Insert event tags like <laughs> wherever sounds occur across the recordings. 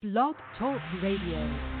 Blog Talk Radio.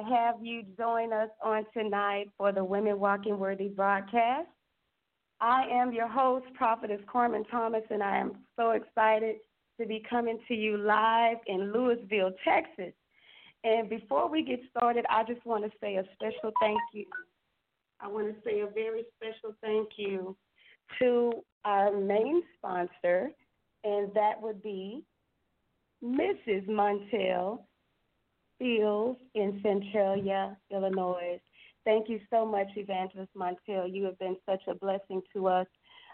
To have you join us on tonight for the Women Walking Worthy broadcast. I am your host, Prophetess Carmen Thomas, and I am so excited to be coming to you live in Lewisville, Texas. And before we get started, I just want to say a special thank you. I want to say a very special thank you to our main sponsor, and that would be Mrs. Montel Fields in Centralia, Illinois. Thank you so much, Evangelist Montel. You have been such a blessing to us.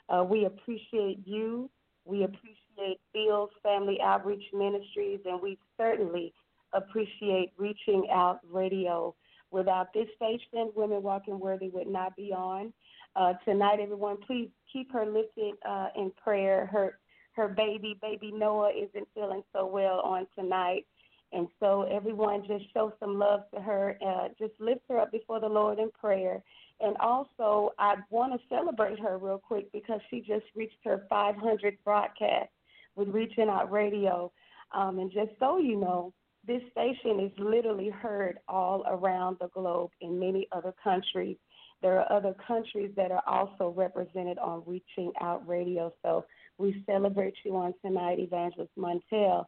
Uh, we appreciate you. We appreciate Fields Family Outreach Ministries, and we certainly appreciate Reaching Out Radio. Without this station, Women Walking Worthy would not be on. Uh, tonight, everyone, please keep her lifted uh, in prayer. Her her baby, baby Noah, isn't feeling so well on tonight. And so, everyone, just show some love to her. Uh, just lift her up before the Lord in prayer. And also, I want to celebrate her real quick because she just reached her 500 broadcast with Reaching Out Radio. Um, and just so you know, this station is literally heard all around the globe in many other countries. There are other countries that are also represented on Reaching Out Radio. So we celebrate you on tonight, Evangelist Montel.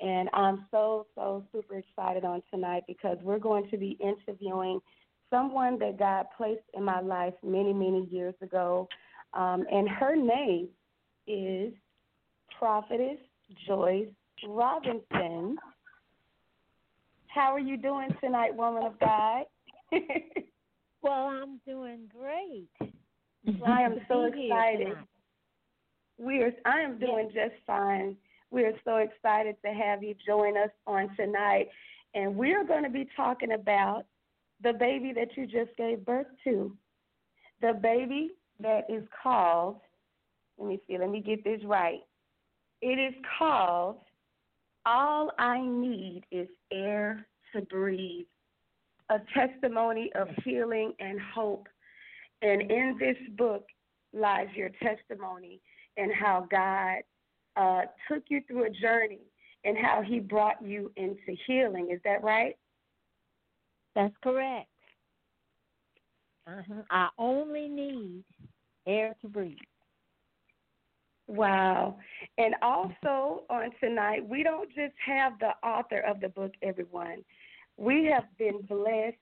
And I'm so, so super excited on tonight because we're going to be interviewing someone that God placed in my life many, many years ago. Um, and her name is Prophetess Joyce Robinson. How are you doing tonight, woman of God? <laughs> well, I'm doing great. I am so excited. We are. I am doing yes. just fine. We are so excited to have you join us on tonight, and we are going to be talking about the baby that you just gave birth to, the baby that is called. Let me see. Let me get this right. It is called "All I Need Is Air to Breathe," a testimony of healing and hope. And in this book lies your testimony and how God uh, took you through a journey and how He brought you into healing. Is that right? That's correct. Uh-huh. I only need air to breathe. Wow. And also on tonight, we don't just have the author of the book, everyone. We have been blessed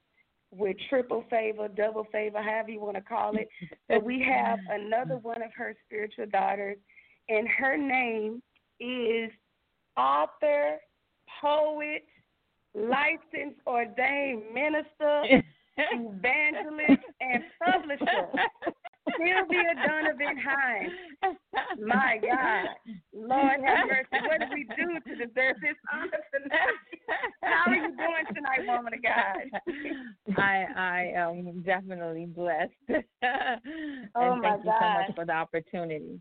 with triple favor, double favor, however you want to call it. <laughs> but we have another one of her spiritual daughters, and her name is author, poet, licensed ordained minister, <laughs> evangelist, and publisher. Sylvia Donovan Hines. My God. Lord have mercy. What did we do to deserve this honor tonight? How are you doing tonight, woman of God? I I am definitely blessed. <laughs> oh and my thank God. you so much for the opportunity.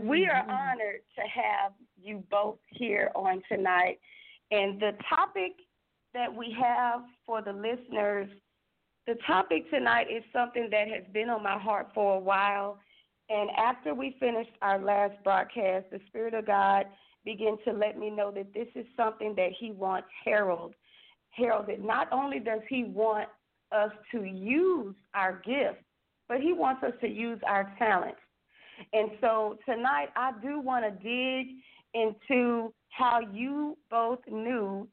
We are mm-hmm. honored to have you both here on tonight. And the topic that we have for the listeners the topic tonight is something that has been on my heart for a while. And after we finished our last broadcast, the Spirit of God began to let me know that this is something that He wants heralded. Heralded. Not only does He want us to use our gifts, but He wants us to use our talents. And so tonight, I do want to dig into how you both knew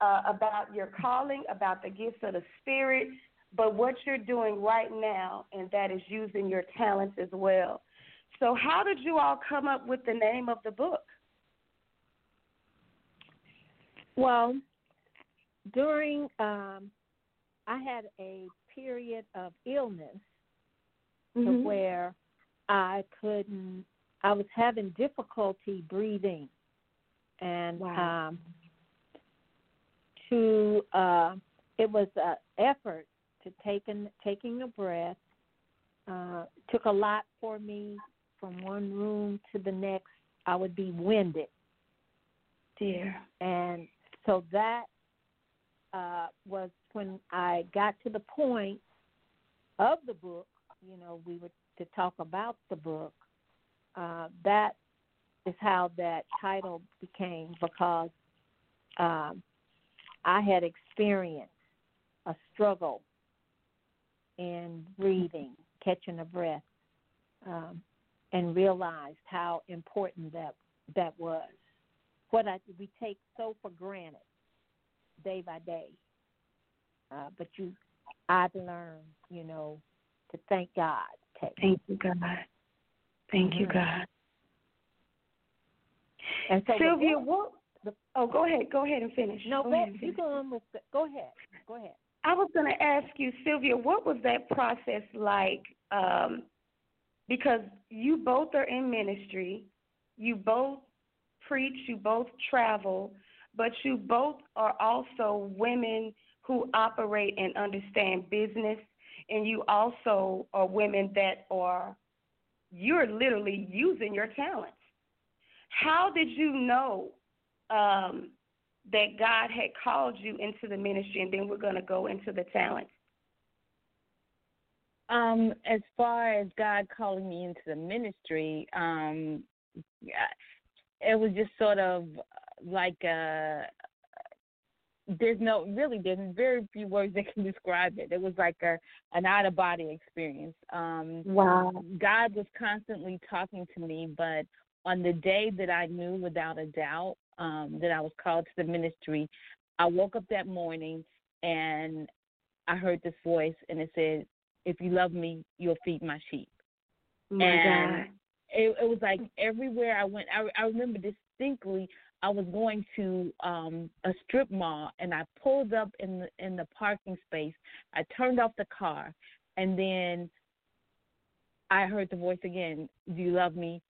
uh, about your calling, about the gifts of the Spirit, but what you're doing right now, and that is using your talents as well. So, how did you all come up with the name of the book? Well, during um, I had a period of illness mm-hmm. to where I couldn't. I was having difficulty breathing, and wow. um, to uh, it was an effort to taking taking a breath. Uh, took a lot for me from one room to the next. I would be winded. Dear. And so that uh, was when I got to the point of the book. You know, we were to talk about the book. Uh, that is how that title became because um, I had experienced a struggle in breathing, catching a breath, um, and realized how important that that was. What I we take so for granted day by day, uh, but you, I've learned, you know, to thank God. Thank you, God. Thank you, Mm-hmm. God. And so Sylvia, book- what? the- Oh, go ahead. Go ahead and finish. no, go ahead you finish. go on with the, go ahead, go ahead. I was going to ask you, Sylvia, what was that process like? Um, because you both are in ministry, you both preach, you both travel, but you both are also women who operate and understand business, and you also are women that are, you're literally using your talents. How did you know um, that God had called you into the ministry, and then we're going to go into the talent. Um, as far as God calling me into the ministry, um, it was just sort of like a. There's no really. There's very few words that can <laughs> describe it. It was like a an out of body experience. Um, Wow. God was constantly talking to me, but on the day that I knew without a doubt um, that I was called to the ministry, I woke up that morning and I heard this voice, and it said, "If you love me, you'll feed my sheep." My and God. it, it was like everywhere I went. I, I remember distinctly. I was going to um a strip mall, and I pulled up in the in the parking space. I turned off the car, and then I heard the voice again. Do you love me?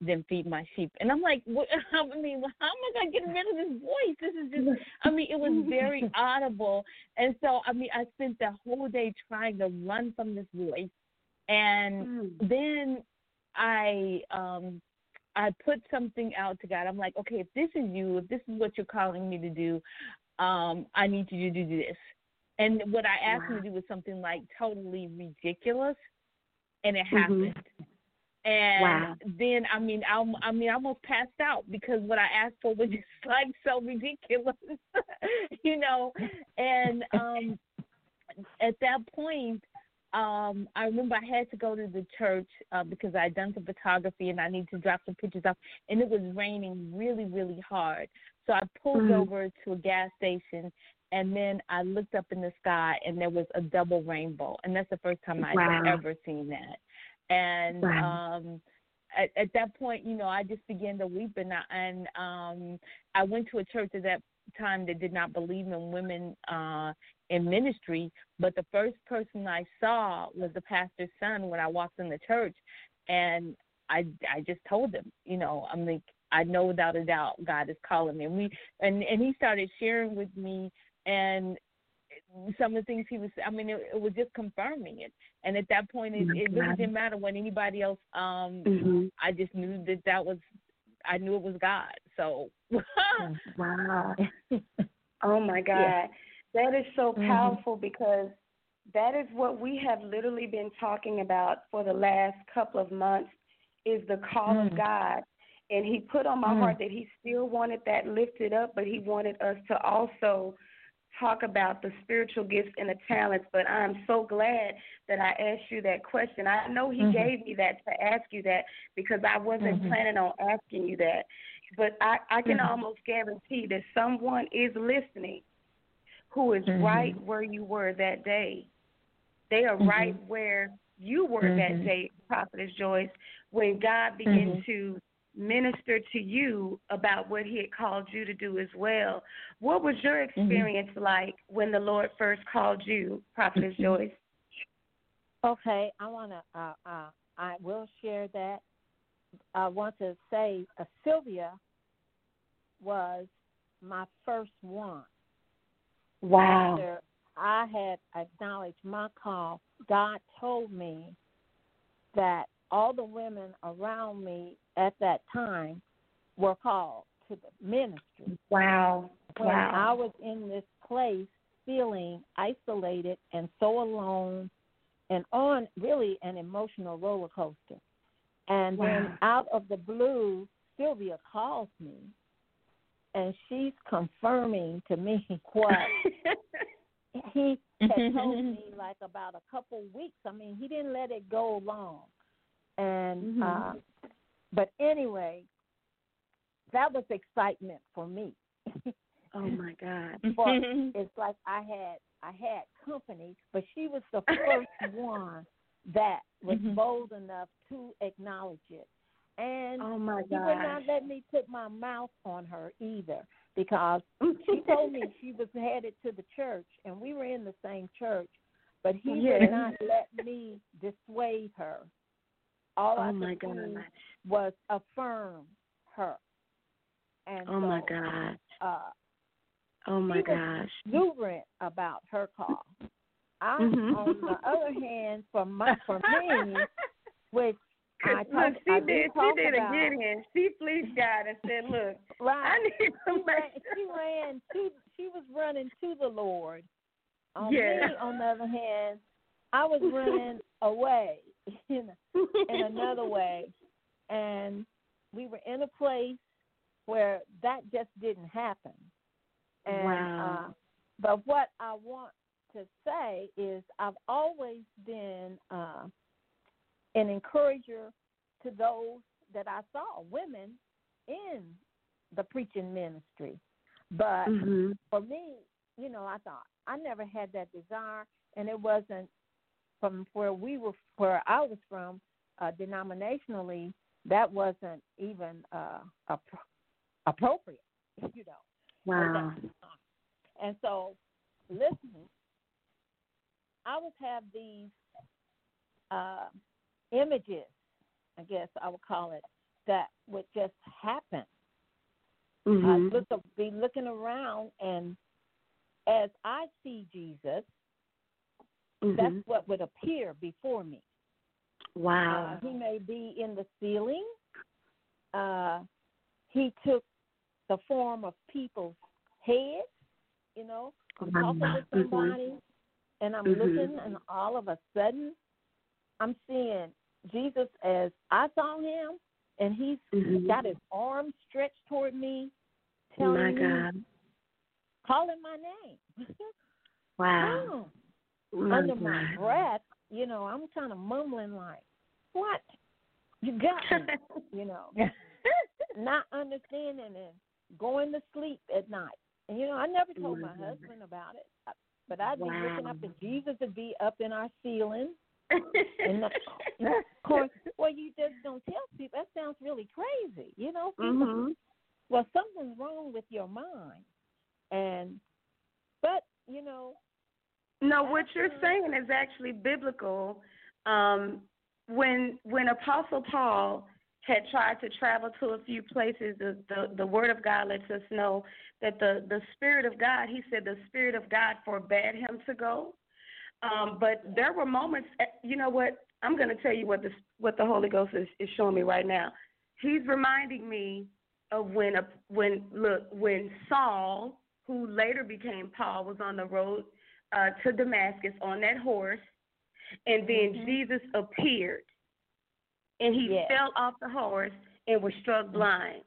Then feed my sheep. And I'm like, what? <laughs> I mean, how am I gonna get rid of this voice? This is just. I mean, it was very <laughs> audible, and so I mean, I spent the whole day trying to run from this voice, and Mm. then I um I put something out to God. I'm like, okay, if this is you, if this is what you're calling me to do, um, I need you to do this. And what I asked him to do was something like totally ridiculous, and it Mhm. happened. And Wow. then I mean I I mean I almost passed out because what I asked for was <laughs> just like so ridiculous, <laughs> you know. And um at that point, um, I remember I had to go to the church uh, because I had done some photography and I needed to drop some pictures off, and it was raining really, really hard. So I pulled Mhm. over to a gas station, and then I looked up in the sky, and there was a double rainbow, and that's the first time I Wow. had ever seen that. And Wow. um, at, at that point, you know, I just began to weep, and I, and um, I went to a church at that time that did not believe in women uh in ministry, but the first person I saw was the pastor's son when I walked in the church, and I I just told him, you know, I'm like I know without a doubt God is calling me, and we and and he started sharing with me and some of the things he was I mean it, it was just confirming it, and at that point it, it really didn't matter what anybody else um Mhm. I just knew that that was I knew it was God, so. <laughs> Wow. <laughs> Oh my God. Yeah. That is so Mhm. powerful because that is what we have literally been talking about for the last couple of months is the call of Mm. God. And he put on my Mm. heart that he still wanted that lifted up, but he wanted us to also talk about the spiritual gifts and the talents. But I'm so glad that I asked you that question. I know he Mhm. gave me that to ask you that because I wasn't Mhm. planning on asking you that. But I, I can Mhm. almost guarantee that someone is listening who is Mhm. right where you were that day. They are Mhm. right where you were that Mhm. day, Prophetess Joyce, when God began Mhm. to minister to you about what He had called you to do as well. What was your experience like when the Lord first called you, Prophetess Joyce? Okay, I want to. Uh, uh, I will share that. I want to say uh, Sylvia was my first one. Wow. After I had acknowledged my call, God told me that all the women around me at that time were called to the ministry. Wow. When I was in this place feeling isolated and so alone and on really an emotional roller coaster. And Wow. then out of the blue, Sylvia calls me, and she's confirming to me <laughs> what <laughs> he had told me like about a couple weeks. I mean, he didn't let it go long, and Mhm. uh, but anyway, that was excitement for me. Oh <laughs> my God. for it's like I had I had company, but she was the first one that was Mhm. bold enough to acknowledge it. And Oh my she would not let me put my mouth on her either because <laughs> she told me she was headed to the church and we were in the same church, but he Yeah. would not let me dissuade her. All I Oh my could do God. was affirm her. And Oh my so, God. Uh, Oh my gosh. exuberant about her call. I, Mhm. on the other hand, for my for me, <laughs> which I <laughs> Look, she I did. She did about, a get in. She fleeced God and said, "Look, <laughs> I right? need She to ran, <laughs> she ran to. She was running to the Lord. On Yeah. me, on the other hand, I was running away in in another way, and we were in a place where that just didn't happen. And Wow. uh, but what I want to say is I've always been uh, an encourager to those that I saw, women in the preaching ministry. But Mhm. for me, you know, I thought I never had that desire, and it wasn't from where we were, where I was from, uh, denominationally. That wasn't even uh, appro- appropriate, <laughs> you know. Wow. And so, listen, I would have these uh, images, I guess I would call it, that would just happen. Mhm. I look, be looking around, and as I see Jesus, Mhm. that's what would appear before me. Wow. Uh, he may be in the ceiling. Uh, he took the form of people's heads, you know, I'm talking with Mhm. somebody and I'm Mhm. looking and all of a sudden I'm seeing Jesus as I saw him and he's Mhm. got his arms stretched toward me, My telling me, God. calling my name. <laughs> Wow. My under my breath, you know, I'm kind of mumbling like, "What? You got me?" <laughs> you know, <laughs> not understanding and going to sleep at night. And you know, I never told my Mhm. husband about it, but I'd be looking up Wow. and Jesus would be up in our ceiling. And of <laughs> course, well, you just don't tell people. That sounds really crazy, you know. Mhm. Well, something's wrong with your mind, and but you know, No, what you're saying is actually biblical. Um, when when Apostle Paul had tried to travel to a few places, the, the the Word of God lets us know that the the Spirit of God. He said the Spirit of God forbade him to go. Um, but there were moments. eh, You know what? I'm going to tell you what the what the Holy Ghost is, is showing me right now. He's reminding me of when a when look when Saul, who later became Paul, was on the road uh, to Damascus on that horse, and then Mhm. Jesus appeared, and he fell off the horse and was struck blind.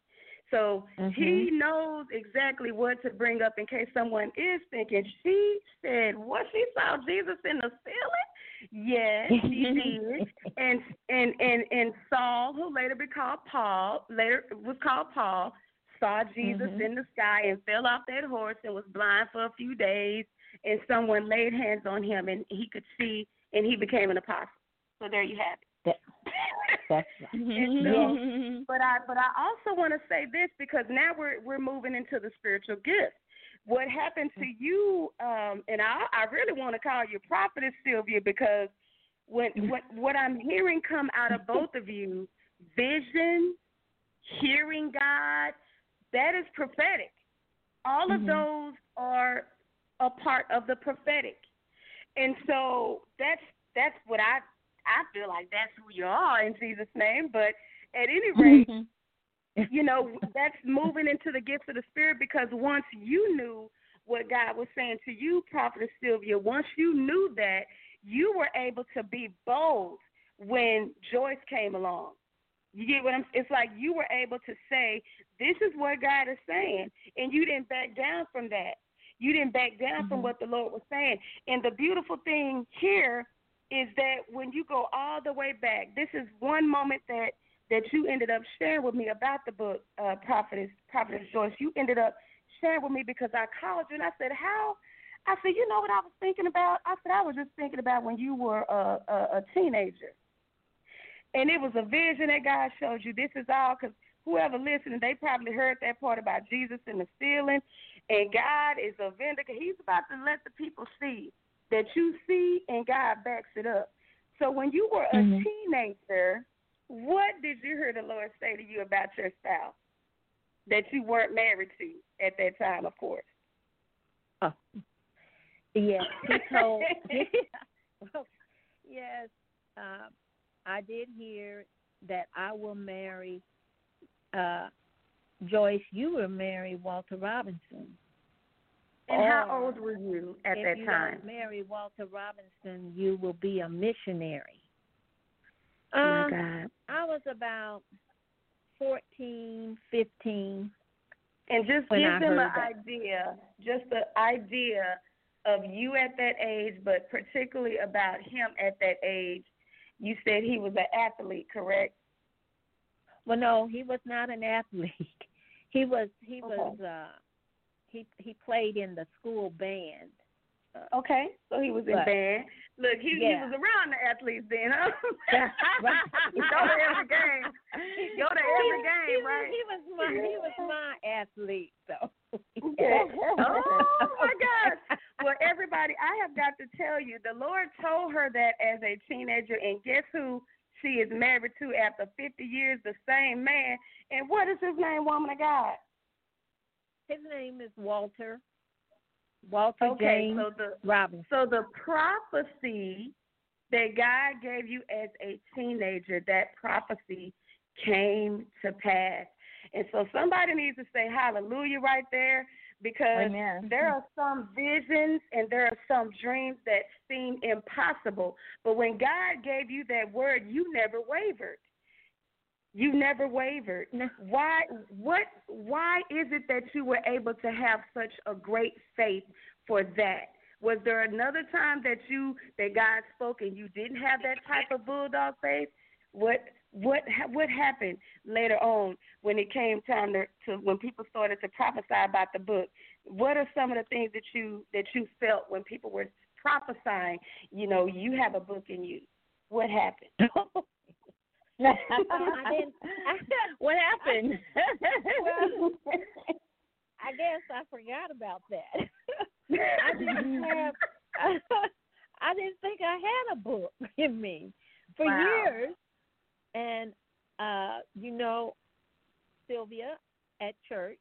So he knows exactly what to bring up in case someone is thinking. She said, "What she saw Jesus in the ceiling." Yes, she did. <laughs> And and and and Saul, who later became Paul, later was called Paul, saw Jesus Mhm. in the sky and fell off that horse and was blind for a few days. And someone laid hands on him and he could see, and he became an apostle. So there you have it. That- that's right. So- but I but I also want to say this because now we're we're moving into the spiritual gift. What happened to you? Um, and I I really want to call you prophetess Sylvia because when what what I'm hearing come out of both of you, vision, hearing God, that is prophetic. All of Mhm. those are a part of the prophetic, and so that's that's what I I feel like that's who you are in Jesus' name. But at any <laughs> rate, you know, that's moving into the gifts of the Spirit because once you knew what God was saying to you, Prophetess Sylvia, once you knew that, you were able to be bold when Joyce came along. You get what I'm it's like you were able to say, This is what God is saying and you didn't back down from that. You didn't back down mm-hmm. from what the Lord was saying. And the beautiful thing here is that when you go all the way back, this is one moment that that you ended up sharing with me about the book, uh, Prophetess Prophetess Joyce. You ended up sharing with me because I called you and I said, How I said, you know what I was thinking about? I said, I was just thinking about when you were a, a, a teenager. And it was a vision that God showed you. This is all because whoever listening, they probably heard that part about Jesus in the ceiling. And God is a vindicator. He's about to let the people see that you see and God backs it up. So when you were a mm-hmm. teenager, what did you hear the Lord say to you about your spouse that you weren't married to at that time, of course? Oh, yes. He told. <laughs> yes, uh, I did hear that I will marry uh, Joyce. You will marry Walter Robinson. And or, how old were you at that time? If you don't marry Walter Robinson, you will be a missionary. Um, oh my um, God. I was about fourteen, fifteen. And just give them an idea, just the idea of you at that age, but particularly about him at that age. You said he was an athlete, correct? Well, no, he was not an athlete. <laughs> He was he okay. was uh he he played in the school band. Uh, okay, so he was in but, band. Look, he yeah. he was around the athletes then, huh? <laughs> Go to every game. Go to every game, he, right? He was my he was my athlete, though. Okay. <laughs> oh my gosh. Well, everybody, I have got to tell you, the Lord told her that as a teenager, and guess who she is married to after 50 years? The same man. And what is his name, woman of God? His name is Walter. Walter okay, James so the, Robinson. So the prophecy that God gave you as a teenager, that prophecy came to pass. And so somebody needs to say hallelujah right there because Amen. there are some visions and there are some dreams that seem impossible. But when God gave you that word, you never wavered. You never wavered. Why what why is it that you were able to have such a great faith for that? Was there another time that you that God spoke and you didn't have that type of bulldog faith? What what what happened later on when it came time to, to when people started to prophesy about the book? What are some of the things that you that you felt when people were prophesying? You know, you have a book in you. What happened? <laughs> I <laughs> what happened? well, <laughs> I guess I forgot about that. <laughs> I didn't have. I didn't think I had a book in me for wow. years, and uh, you know, Sylvia at church,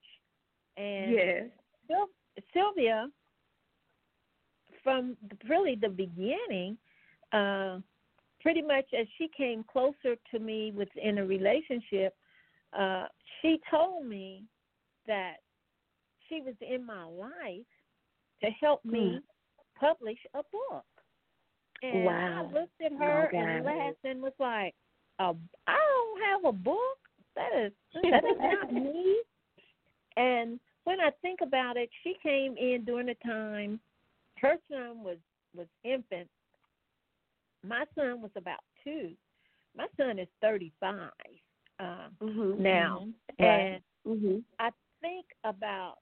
and yes, Syl- Sylvia from really the beginning. Uh, pretty much as she came closer to me within a relationship, uh, she told me that she was in my life to help me mm. publish a book. And wow. I looked at her oh, and laughed and was like, uh, I don't have a book. That is <laughs> that is not me. And when I think about it, she came in during the time her son was was infant my son was about two. My son is 35 uh, mm-hmm, now, mm-hmm. and mm-hmm. I think about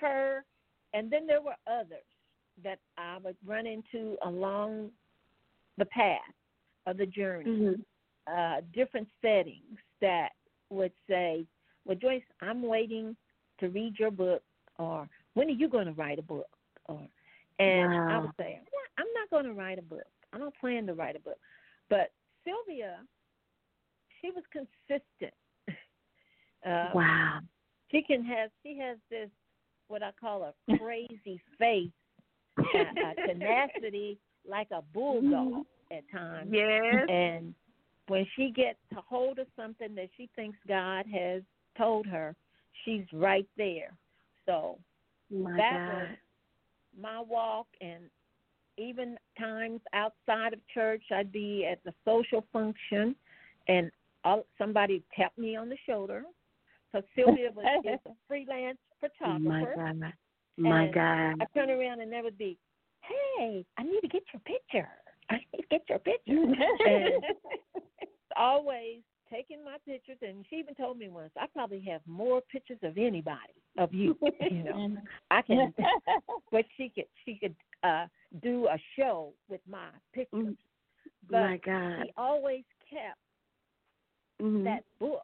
her, and then there were others that I would run into along the path of the journey, mm-hmm. uh, different settings that would say, "Well, Joyce, I'm waiting to read your book," or "When are you going to write a book?" or and wow. I would say, "I'm not going to write a book." I don't plan to write a book. But Sylvia, she was consistent. um, <laughs> wow. She can have she has this what I call a <laughs> crazy faith, a, a tenacity like a bulldog at times. Yes. And when she gets a hold of something that she thinks God has told her, she's right there. So my that God. was my walk and even times outside of church, I'd be at the social function, and all, somebody tapped me on the shoulder. So Sylvia was a <laughs> freelance oh, photographer. My God. My God. I turn around and there would be, hey, I need to get your picture. I need to get your <laughs> picture. and always taking my pictures, and she even told me once, I probably have more pictures of anybody of you. You know, <laughs> I can, but she could she could uh do a show with my pictures. But My God. she always kept Mhm. that book.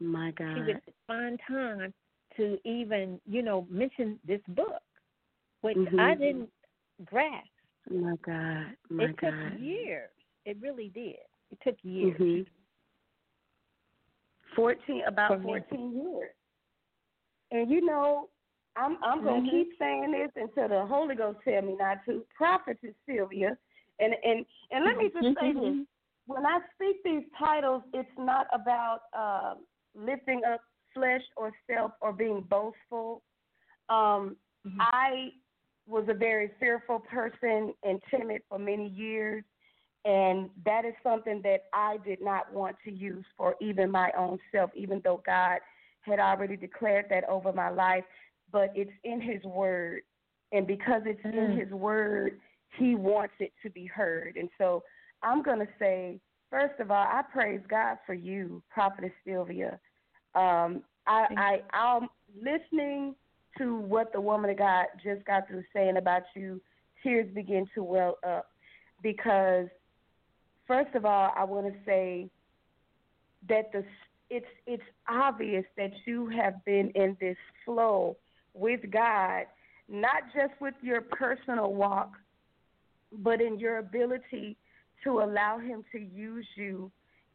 My She God. would find time to even, you know, mention this book, which Mhm. I didn't grasp. My God. My it took God. years. It really did. It took years. Mhm. Fourteen, about For me. fourteen years. And you know, I'm I'm gonna Mhm. keep saying this until the Holy Ghost tell me not to. Prophetess Sylvia, and and and let me just say this: when I speak these titles, it's not about uh, lifting up flesh or self or being boastful. Um, Mhm. I was a very fearful person and timid for many years. And that is something that I did not want to use for even my own self, even though God had already declared that over my life. But it's in His Word. And because it's in Mm. His Word, He wants it to be heard. And so I'm going to say, first of all, I praise God for you, Prophetess Sylvia. Um, I, I, I'm listening to what the woman of God just got through saying about you. Tears begin to well up because first of all, I want to say that the it's it's obvious that you have been in this flow with God, not just with your personal walk, but in your ability to allow Him to use you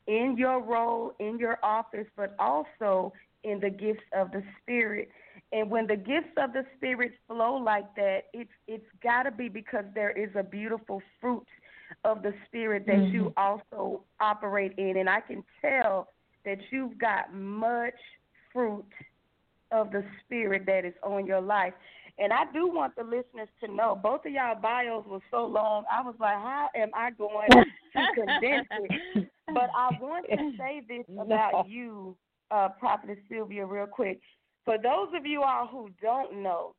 in your role, in your office, but also in the gifts of the Spirit. And when the gifts of the Spirit flow like that, it's it's got to be because there is a beautiful fruit of the Spirit that you mm-hmm. also operate in. And I can tell that you've got much fruit of the Spirit that is on your life. And I do want the listeners to know both of y'all bios were so long. I was like, how am I going to <laughs> condense it? But I want to say this about you, uh, Prophetess Sylvia, real quick. For those of you all who don't know,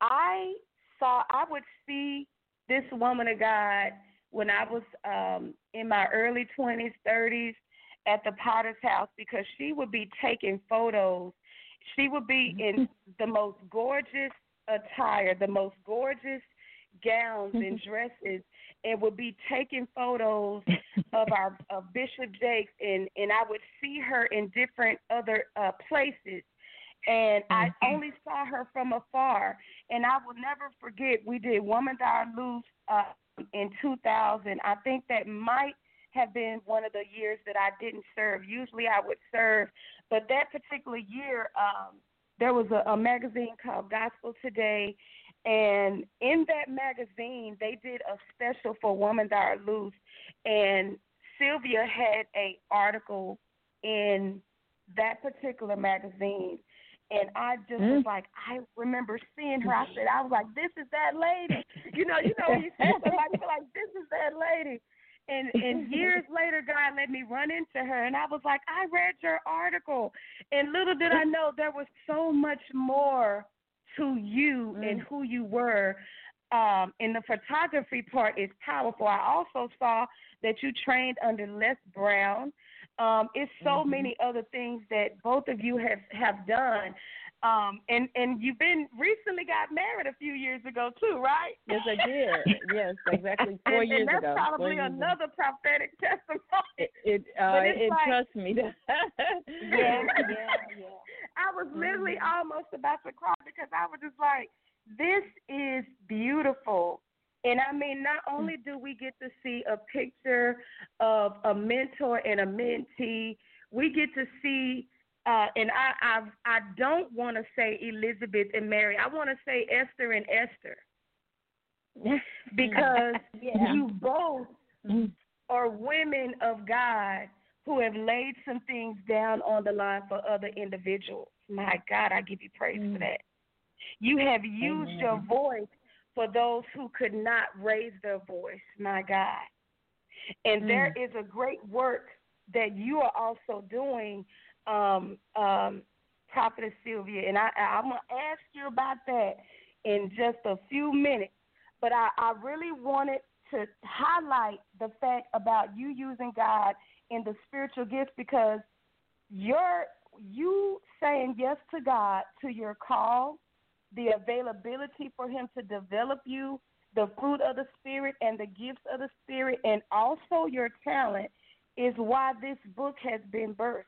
I saw, I would see this woman of God when I was um, in my early 20s, 30s at the Potter's house because she would be taking photos. She would be <laughs> in the most gorgeous attire, the most gorgeous gowns and <laughs> dresses, and would be taking photos of our <laughs> of Bishop Jakes, and and I would see her in different other uh, places, and I only saw her from afar, and I will never forget. We did Woman Thou Loose uh, in 2000. I think that might have been one of the years that I didn't serve. Usually I would serve, but that particular year, um, there was a, a magazine called Gospel Today, and in that magazine, they did a special for Woman That Are Loose, and Sylvia had a article in that particular magazine. And I just was like, I remember seeing her. I said, I was like, this is that lady. <laughs> You know, you know, you see somebody feel like this is that lady. And <laughs> and years later, God let me run into her, and I was like, I read your article, and little did I <laughs> know there was so much more to you and who you were. Um, and the photography part is powerful. I also saw that you trained under Les Brown. Um, it's so many other things that both of you have have done. Um, and and you've been recently got married a few years ago too, right? Yes, I did. <laughs> Yes, exactly four and, years and that's ago. Probably years ago. another prophetic <laughs> testimony. It, it, uh, it like- trusts me. <laughs> Yeah, yeah, yeah. I was literally almost about to cry because I was just like, this is beautiful. And I mean, not only do we get to see a picture of a mentor and a mentee, we get to see, uh, and I, I, I don't want to say Elizabeth and Mary. I want to say Esther and Esther <laughs> because you both are women of God who have laid some things down on the line for other individuals. My God, I give you praise for that. You have used Amen. your voice for those who could not raise their voice. My God. And there is a great work that you are also doing, um, um, Prophetess Sylvia, and I, I'm gonna ask you about that in just a few minutes. But I, I really wanted to highlight the fact about you using God in the spiritual gifts because you're you saying yes to God to your call, the availability for Him to develop you, the fruit of the Spirit and the gifts of the Spirit, and also your talent is why this book has been birthed.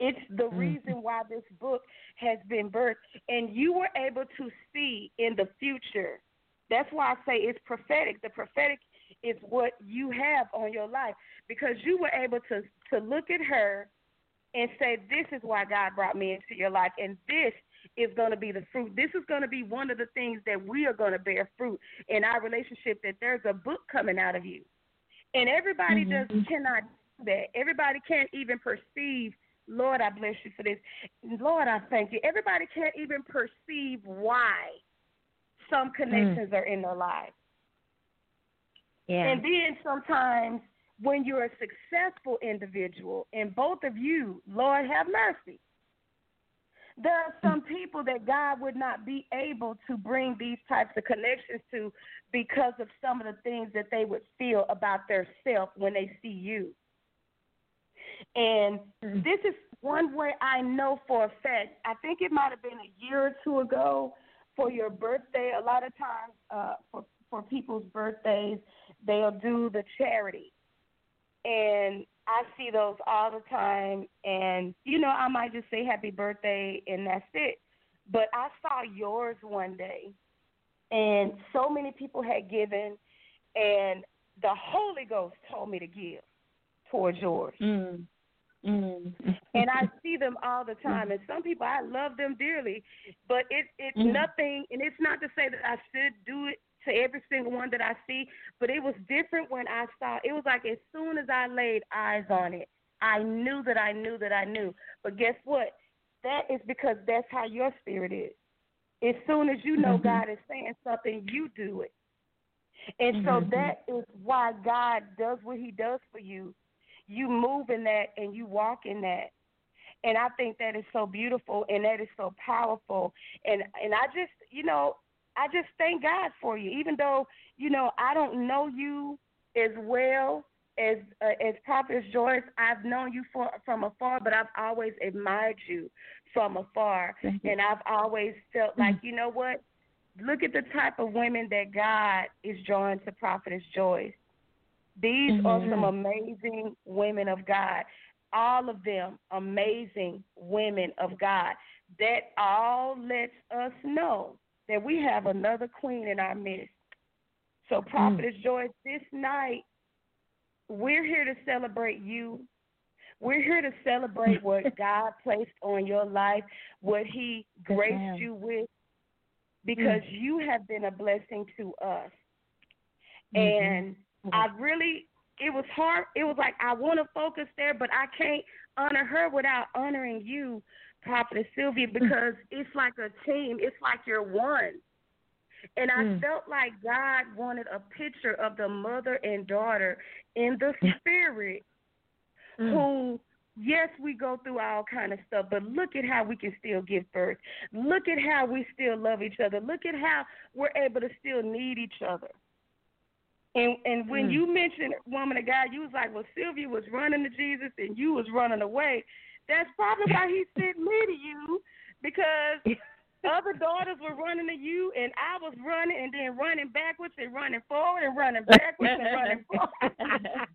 It's the mm-hmm. reason why this book has been birthed. And you were able to see in the future. That's why I say it's prophetic. The prophetic is what you have on your life because you were able to to look at her and say, This is why God brought me into your life, and this is going to be the fruit. This is going to be one of the things that we are going to bear fruit in our relationship. That there's a book coming out of you, and everybody mm-hmm. just cannot do that. Everybody can't even perceive. Lord, I bless you for this. Lord, I thank you. Everybody can't even perceive why some connections mm. are in their lives. Yeah. And then sometimes when you're a successful individual, and both of you, Lord have mercy, there are some people that God would not be able to bring these types of connections to because of some of the things that they would feel about their self when they see you. And mm. this is one way I know for a fact. I think it might have been a year or two ago for your birthday. A lot of times, uh, for for people's birthdays, they'll do the charity and I see those all the time. And you know, I might just say happy birthday, and that's it. But I saw yours one day, and so many people had given, and the Holy Ghost told me to give towards yours. Mm. Mm. <laughs> and I see them all the time, and some people I love them dearly, but it it's mm. nothing, and it's not to say that I should do it to every single one that I see, but it was different when I saw. It was like as soon as I laid eyes on it, I knew that I knew that I knew. But guess what? That is because that's how your spirit is. As soon as you know mm-hmm. God is saying something, you do it. And mm-hmm. so that is why God does what He does for you. You move in that and you walk in that. And I think that is so beautiful and that is so powerful. And and I just, you know, I just thank God for you, even though you know I don't know you as well as uh, as Prophet Joyce. I've known you for from afar, but I've always admired you from afar, and I've always felt mm-hmm. like you know what. Look at the type of women that God is drawing to Prophetess Joyce. These mm-hmm. are some amazing women of God. All of them amazing women of God. That all lets us know that we have another queen in our midst. So, mm. Prophetess mm. Joyce, this night, we're here to celebrate you. We're here to celebrate <laughs> what God placed on your life, what He graced you with, because mm. you have been a blessing to us. Mm-hmm. And mm-hmm. I really, it was hard. It was like, I want to focus there, but I can't honor her without honoring you Prophetess Sylvia because it's like a team. It's like you're one. And I mm. felt like God wanted a picture of the mother and daughter in the spirit mm. who yes, we go through all kind of stuff, but look at how we can still give birth. Look at how we still love each other. Look at how we're able to still need each other. And and when mm. you mentioned woman of God, you was like, well, Sylvia was running to Jesus and you was running away. That's probably why he <laughs> sent me to you because <laughs> other daughters were running to you and I was running and then running backwards and running forward and running backwards and running <laughs> forward.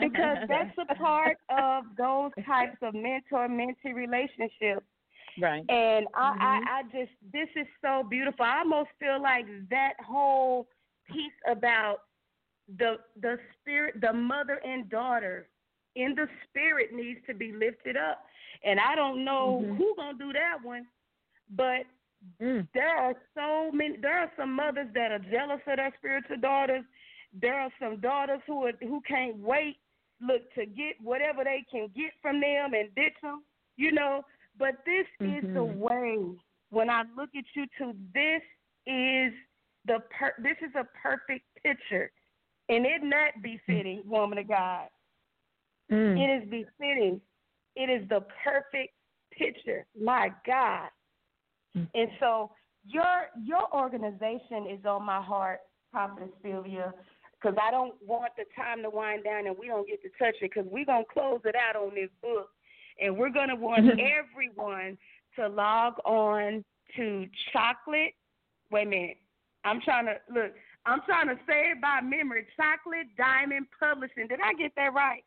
because that's a part of those types of mentor mentee relationships. Right. And I, mm-hmm. I, I just this is so beautiful. I almost feel like that whole piece about the the spirit the mother and daughter in the spirit needs to be lifted up. And I don't know mm-hmm. who's gonna do that one, but mm. there are so many. There are some mothers that are jealous of their spiritual daughters. There are some daughters who are who can't wait, look to get whatever they can get from them and ditch them. You know, but this mm-hmm. is the mm-hmm. way. When I look at you, to this is the per- this is a perfect picture, and isn't that befitting, woman of God? Mm. It is befitting. It is the perfect picture. My God. Mm. And so your your organization is on my heart, Prophet Sylvia, because I don't want the time to wind down and we don't get to touch it because we're going to close it out on this book. And we're going to want everyone to log on to chocolate. Wait a minute. I'm trying to look. I'm trying to say it by memory. Chocolate Diamond Publishing. Did I get that right?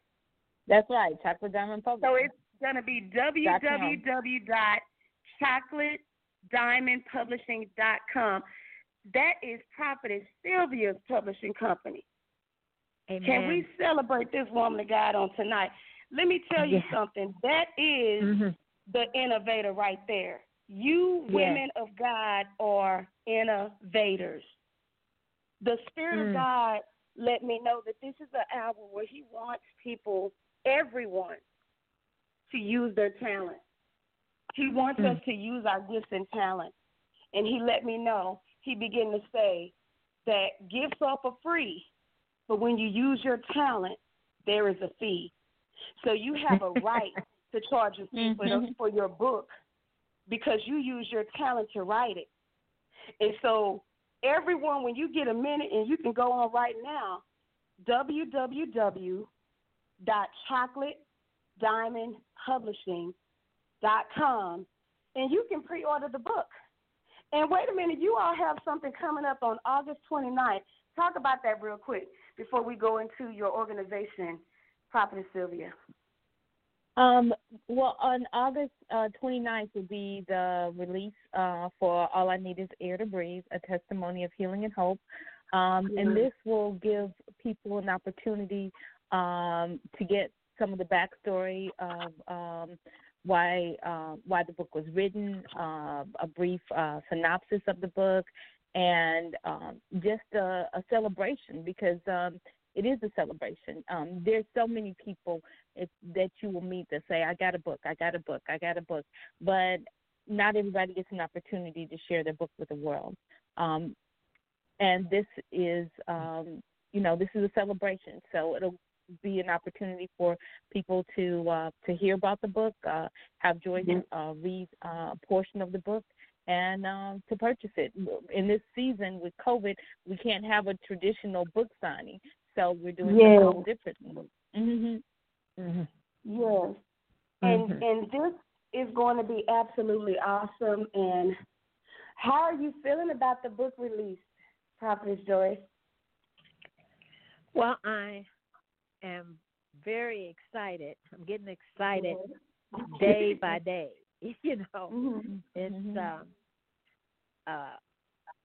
That's right, Chocolate Diamond Publishing. So it's going to be www.chocolateDiamondPublishing.com. That is Prophetess Sylvia's publishing company. Amen. Can we celebrate this woman of God on tonight? Let me tell you Yeah. something. That is Mhm. the innovator right there. You Yes. women of God are innovators. The Spirit Mm. of God let me know that this is an hour where He wants people, everyone, to use their talent. He wants Mm. us to use our gifts and talents. And He let me know, He began to say that gifts are for free, but when you use your talent, there is a fee. So you have a right <laughs> to charge a fee for, the, Mhm. for your book because you use your talent to write it. And so everyone, when you get a minute, and you can go on right now, www.chocolateDiamondPublishing.com, and you can pre-order the book. And wait a minute, you all have something coming up on August 29th. Talk about that real quick before we go into your organization, Prophetess Sylvia. Um, well, on August uh, 29th will be the release uh, for All I Need Is Air to Breathe, a testimony of healing and hope. Um, And Mhm. this will give people an opportunity um, to get some of the backstory of um, why uh, why the book was written, uh, a brief uh, synopsis of the book, and um, just a, a celebration because um, it is a celebration. Um, there's so many people it, that you will meet that say, "I got a book, I got a book, I got a book," but not everybody gets an opportunity to share their book with the world. Um, and this is, um, you know, this is a celebration, so it'll be an opportunity for people to uh, to hear about the book, uh, have Joyce uh, read uh, a portion of the book, and um, to purchase it. In this season with COVID, we can't have a traditional book signing, so we're doing Yes. something a little different. Mm-hmm. Mhm. Yes. And Mhm. and this is going to be absolutely awesome. And how are you feeling about the book release, Prophetess Joyce? Well, I am very excited. I'm getting excited day by day. <laughs> You know, Mm-hmm. it's Mhm. um, uh,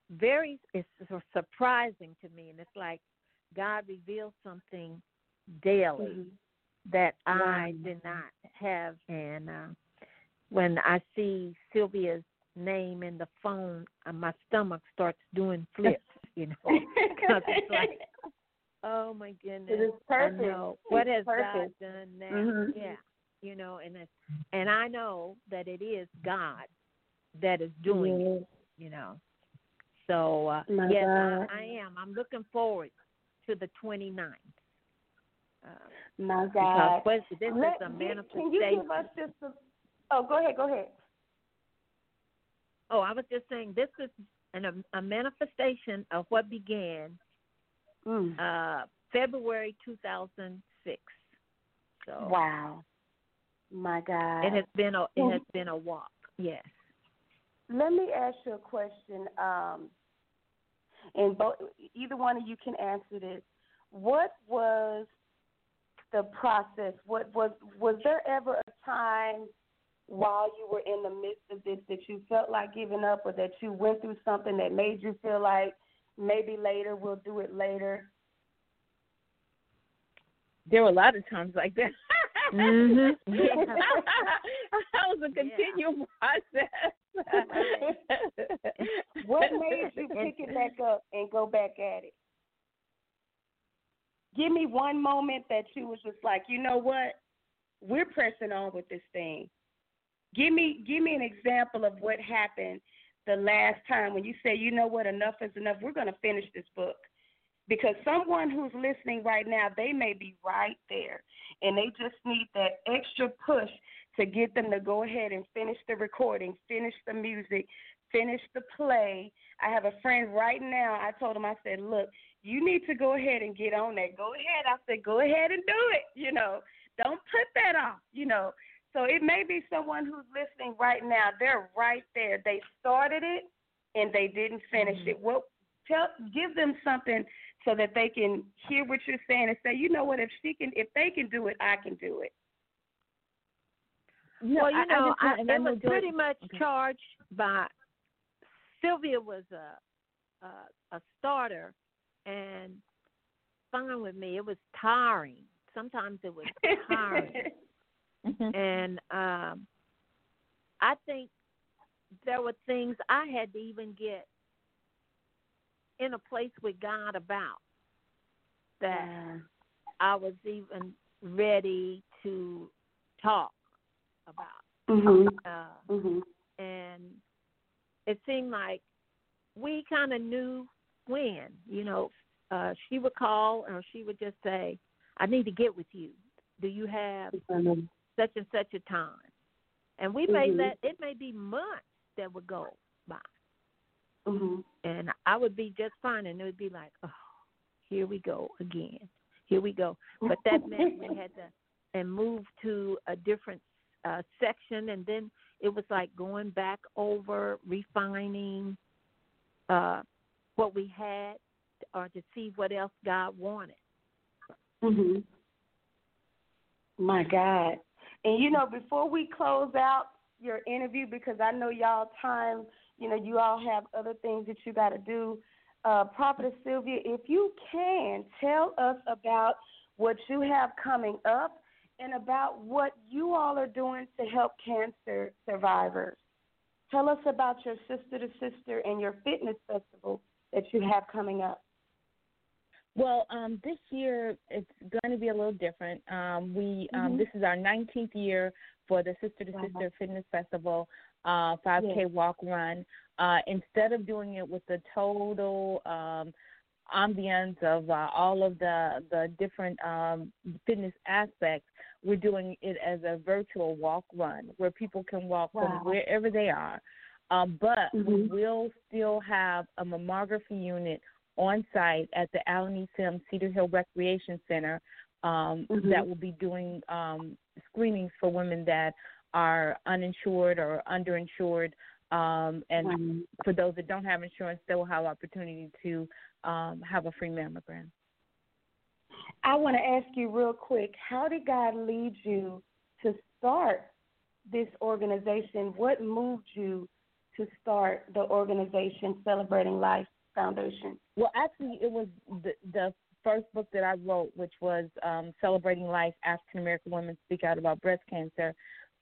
very it's surprising to me, and it's like God reveals something daily Mhm. that I Wow. did not have. And uh, when I see Sylvia's name in the phone, uh, my stomach starts doing <laughs> flips. You know, <laughs> because <laughs> it's like, oh my goodness, It is perfect. I know what It's has God done now? Mhm. Yeah, you know, and it's, and I know that it is God that is doing it. You know, so uh, My yes, God. I, I am. I'm looking forward to the 29th. Uh, My God. what- this Let- is a Can you give us just a Oh, go ahead, go ahead. Oh, I was just saying this is an, a manifestation of what began Mm. uh, February 2006. So Wow. My God. it has been a it has been a walk. Yes. Let me ask you a question. Um, and both, either one of you can answer this. What was the process? What was was there ever a time while you were in the midst of this that you felt like giving up, or that you went through something that made you feel like maybe later we'll do it later? There were a lot of times like that. Mhm. <laughs> That was a continual process. <laughs> What made you pick it back up and go back at it? Give me one moment that you was just like, you know what? We're pressing on with this thing. Give me give me an example of what happened the last time when you say, you know what, enough is enough. We're gonna finish this book. Because someone who's listening right now, they may be right there and they just need that extra push to get them to go ahead and finish the recording, finish the music, finish the play. I have a friend right now. I told him, I said, look, you need to go ahead and get on that. Go ahead. I said, go ahead and do it. You know, don't put that off. You know, so it may be someone who's listening right now. They're right there. They started it and they didn't finish mm-hmm. it. Well, tell, give them something so that they can hear what you're saying and say, you know what, if she can, if they can do it, I can do it. No, well, you know, I, I, I, it was pretty much okay. charged by Sylvia was a, a a starter and fine with me. It was tiring. Sometimes it was tiring. <laughs> and um I think there were things I had to even get in a place with God about that yeah. I was even ready to talk about. Mm-hmm. Uh, mm-hmm. And it seemed like we kind of knew when, you know, uh, she would call or she would just say, I need to get with you. Do you have mm-hmm. such and such a time? And we may mm-hmm. let, it may be months that would go by. Mm-hmm. And I would be just fine, and it would be like, oh, here we go again. Here we go. But that meant we had to and move to a different uh, section, and then it was like going back over, refining uh, what we had, or to see what else God wanted. Mhm. My God. And you know, before we close out your interview, because I know y'all time, you know, you all have other things that you got to do. Uh, Prophetess Sylvia, if you can tell us about what you have coming up and about what you all are doing to help cancer survivors. Tell us about your Sister to Sister and your fitness festival that you have coming up. Well, um, this year it's going to be a little different. Um, we um, mm-hmm. this is our 19th year for the Sister to Sister Fitness Festival, uh, 5K yes. walk run. Uh, instead of doing it with the total um, ambience of uh, all of the the different um, fitness aspects, we're doing it as a virtual walk run where people can walk wow. from wherever they are. Um, but mm-hmm. we will still have a mammography unit on site at the Allen E. Sims Cedar Hill Recreation Center um, mm-hmm. that will be doing um, screenings for women that are uninsured or underinsured. Um, and for those that don't have insurance, they will have opportunity to um, have a free mammogram. I want to ask you real quick how did God lead you to start this organization? What moved you to start the organization Celebrating Life Foundation? Well, actually, it was the, the first book that I wrote, which was um, Celebrating Life African American Women Speak Out About Breast Cancer.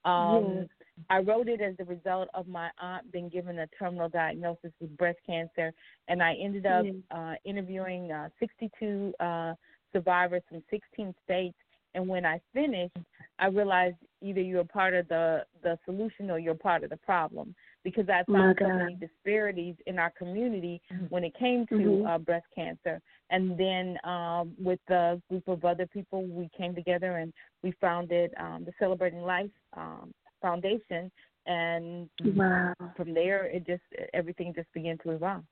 Um, yes. I wrote it as the result of my aunt being given a terminal diagnosis with breast cancer, and I ended up yes. uh, interviewing uh, 62 uh, survivors from 16 states. And when I finished, I realized either you're part of the the solution or you're part of the problem because I found so many disparities in our community mm-hmm. when it came to mm-hmm. uh, breast cancer. And then um, with a group of other people, we came together and we founded um, the Celebrating Life um, Foundation. And wow. from there, it just everything just began to evolve.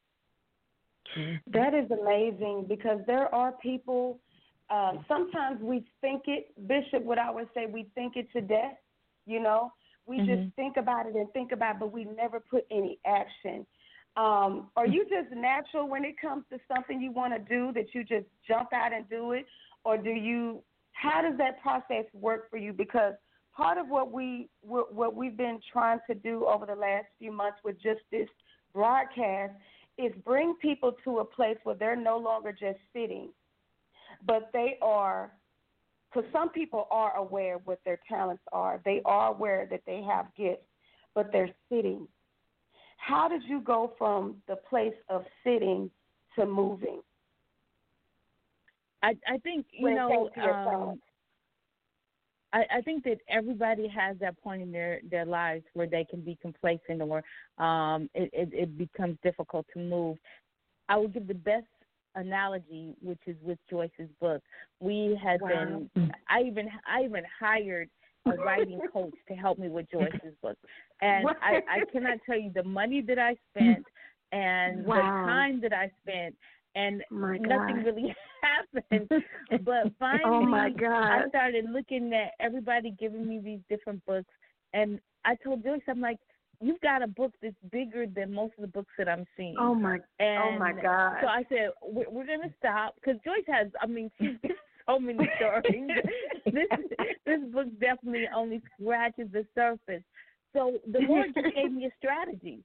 That is amazing because there are people uh, sometimes we think it, Bishop would always say, we think it to death, you know. We mm-hmm. just think about it and think about it, but we never put any action. Um, are you just natural when it comes to something you want to do that you just jump out and do it? Or do you, how does that process work for you? Because part of what we what we've been trying to do over the last few months with just this broadcast is bring people to a place where they're no longer just sitting but they are because some people are aware what their talents are. They are aware that they have gifts, but they're sitting. How did you go from the place of sitting to moving? I I think you know um, I, I think that everybody has that point in their their lives where they can be complacent or um it, it, it becomes difficult to move. I would give the best analogy, which is with Joyce's book. We had Wow. been. I even I even hired a writing <laughs> coach to help me with Joyce's book, and I, I cannot tell you the money that I spent and the time that I spent, and My nothing God. really <laughs> happened. <laughs> But oh, finally, Oh my I started looking at everybody giving me these different books, and I told Joyce, I'm like, you've got a book that's bigger than most of the books that I'm seeing. Oh my and oh my God. So I said, we're, we're going to stop because Joyce has, I mean, <laughs> she's so many <laughs> stories. this this book definitely only scratches the surface. So the Lord just gave me a <laughs> strategy.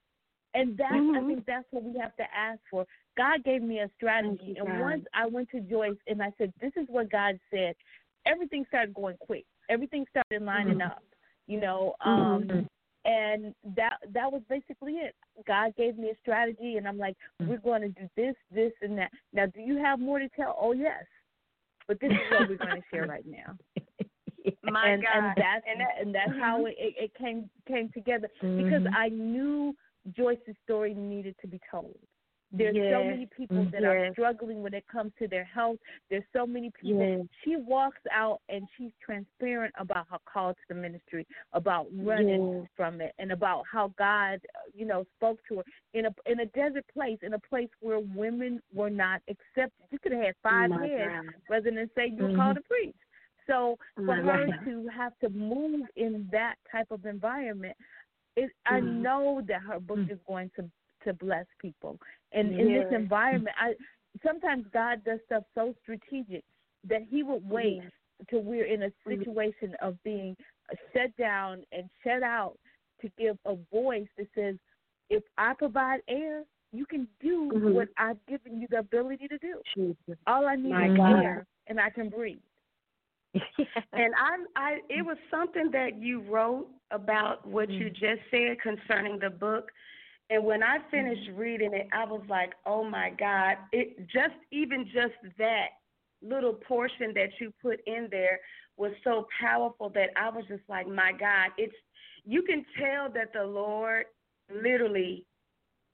And that's, I Mhm. think that's what we have to ask for. God gave me a strategy. You, and once I went to Joyce and I said, this is what God said, everything started going quick. Everything started lining Mhm. up, you know. Um, Mhm. And that that was basically it. God gave me a strategy, and I'm like, we're going to do this, this, and that. Now, do you have more to tell? Oh yes, but this is what we're going to share right now. <laughs> My and, God. and that's And that- and that's how it, it, it came came together because Mhm. I knew Joyce's story needed to be told. There's so many people that are struggling when it comes to their health. There's so many people. Yes. She walks out and she's transparent about her call to the ministry, about running Yes. from it, and about how God, you know, spoke to her in a in a desert place, in a place where women were not accepted. You could have had five My heads God. rather than say you Mhm. called to preach. So for My her God. to have to move in that type of environment, it, I Mhm. know that her book Mm. is going to to bless people. And in this environment, I sometimes God does stuff so strategic that He would wait Yes. till we're in a situation of being shut down and shut out to give a voice that says, "If I provide air, you can do Mhm. what I've given you the ability to do. Jesus. All I need My is God. air, and I can breathe." <laughs> And I, I, it was something that you wrote about what you just said concerning the book. And when I finished reading it, I was like, "Oh my God!" It just even just that little portion that you put in there was so powerful that I was just like, "My God!" It's you can tell that the Lord literally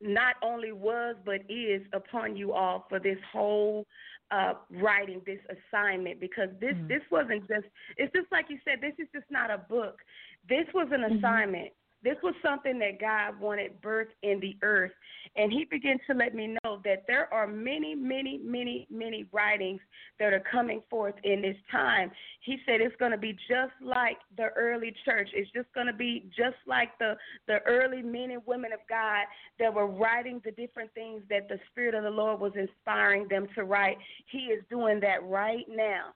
not only was but is upon you all for this whole uh, writing this assignment because this Mhm. this wasn't just it's just like you said this is just not a book this was an Mhm. assignment this was something that God wanted birthed in the earth and he began to let me know that there are many many many many writings that are coming forth in this time he said it's going to be just like the early church it's just going to be just like the the early men and women of God that were writing the different things that the Spirit of the Lord was inspiring them to write. He is doing that right now.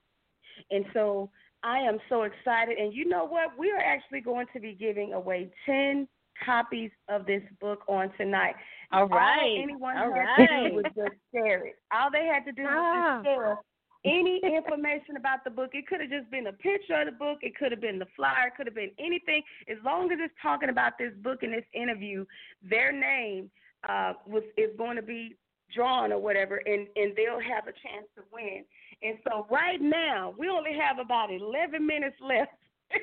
And so I am so excited. And you know what? We are actually going to be giving away 10 copies of this book on tonight. All right. All anyone All had to do was just share it. All they had to do was Ah. just share any information about the book. It could have just been a picture of the book. It could have been the flyer. It could have been anything. As long as it's talking about this book in this interview, their name uh, was is going to be drawn or whatever, and and they'll have a chance to win. And so right now we only have about 11 minutes left. <laughs>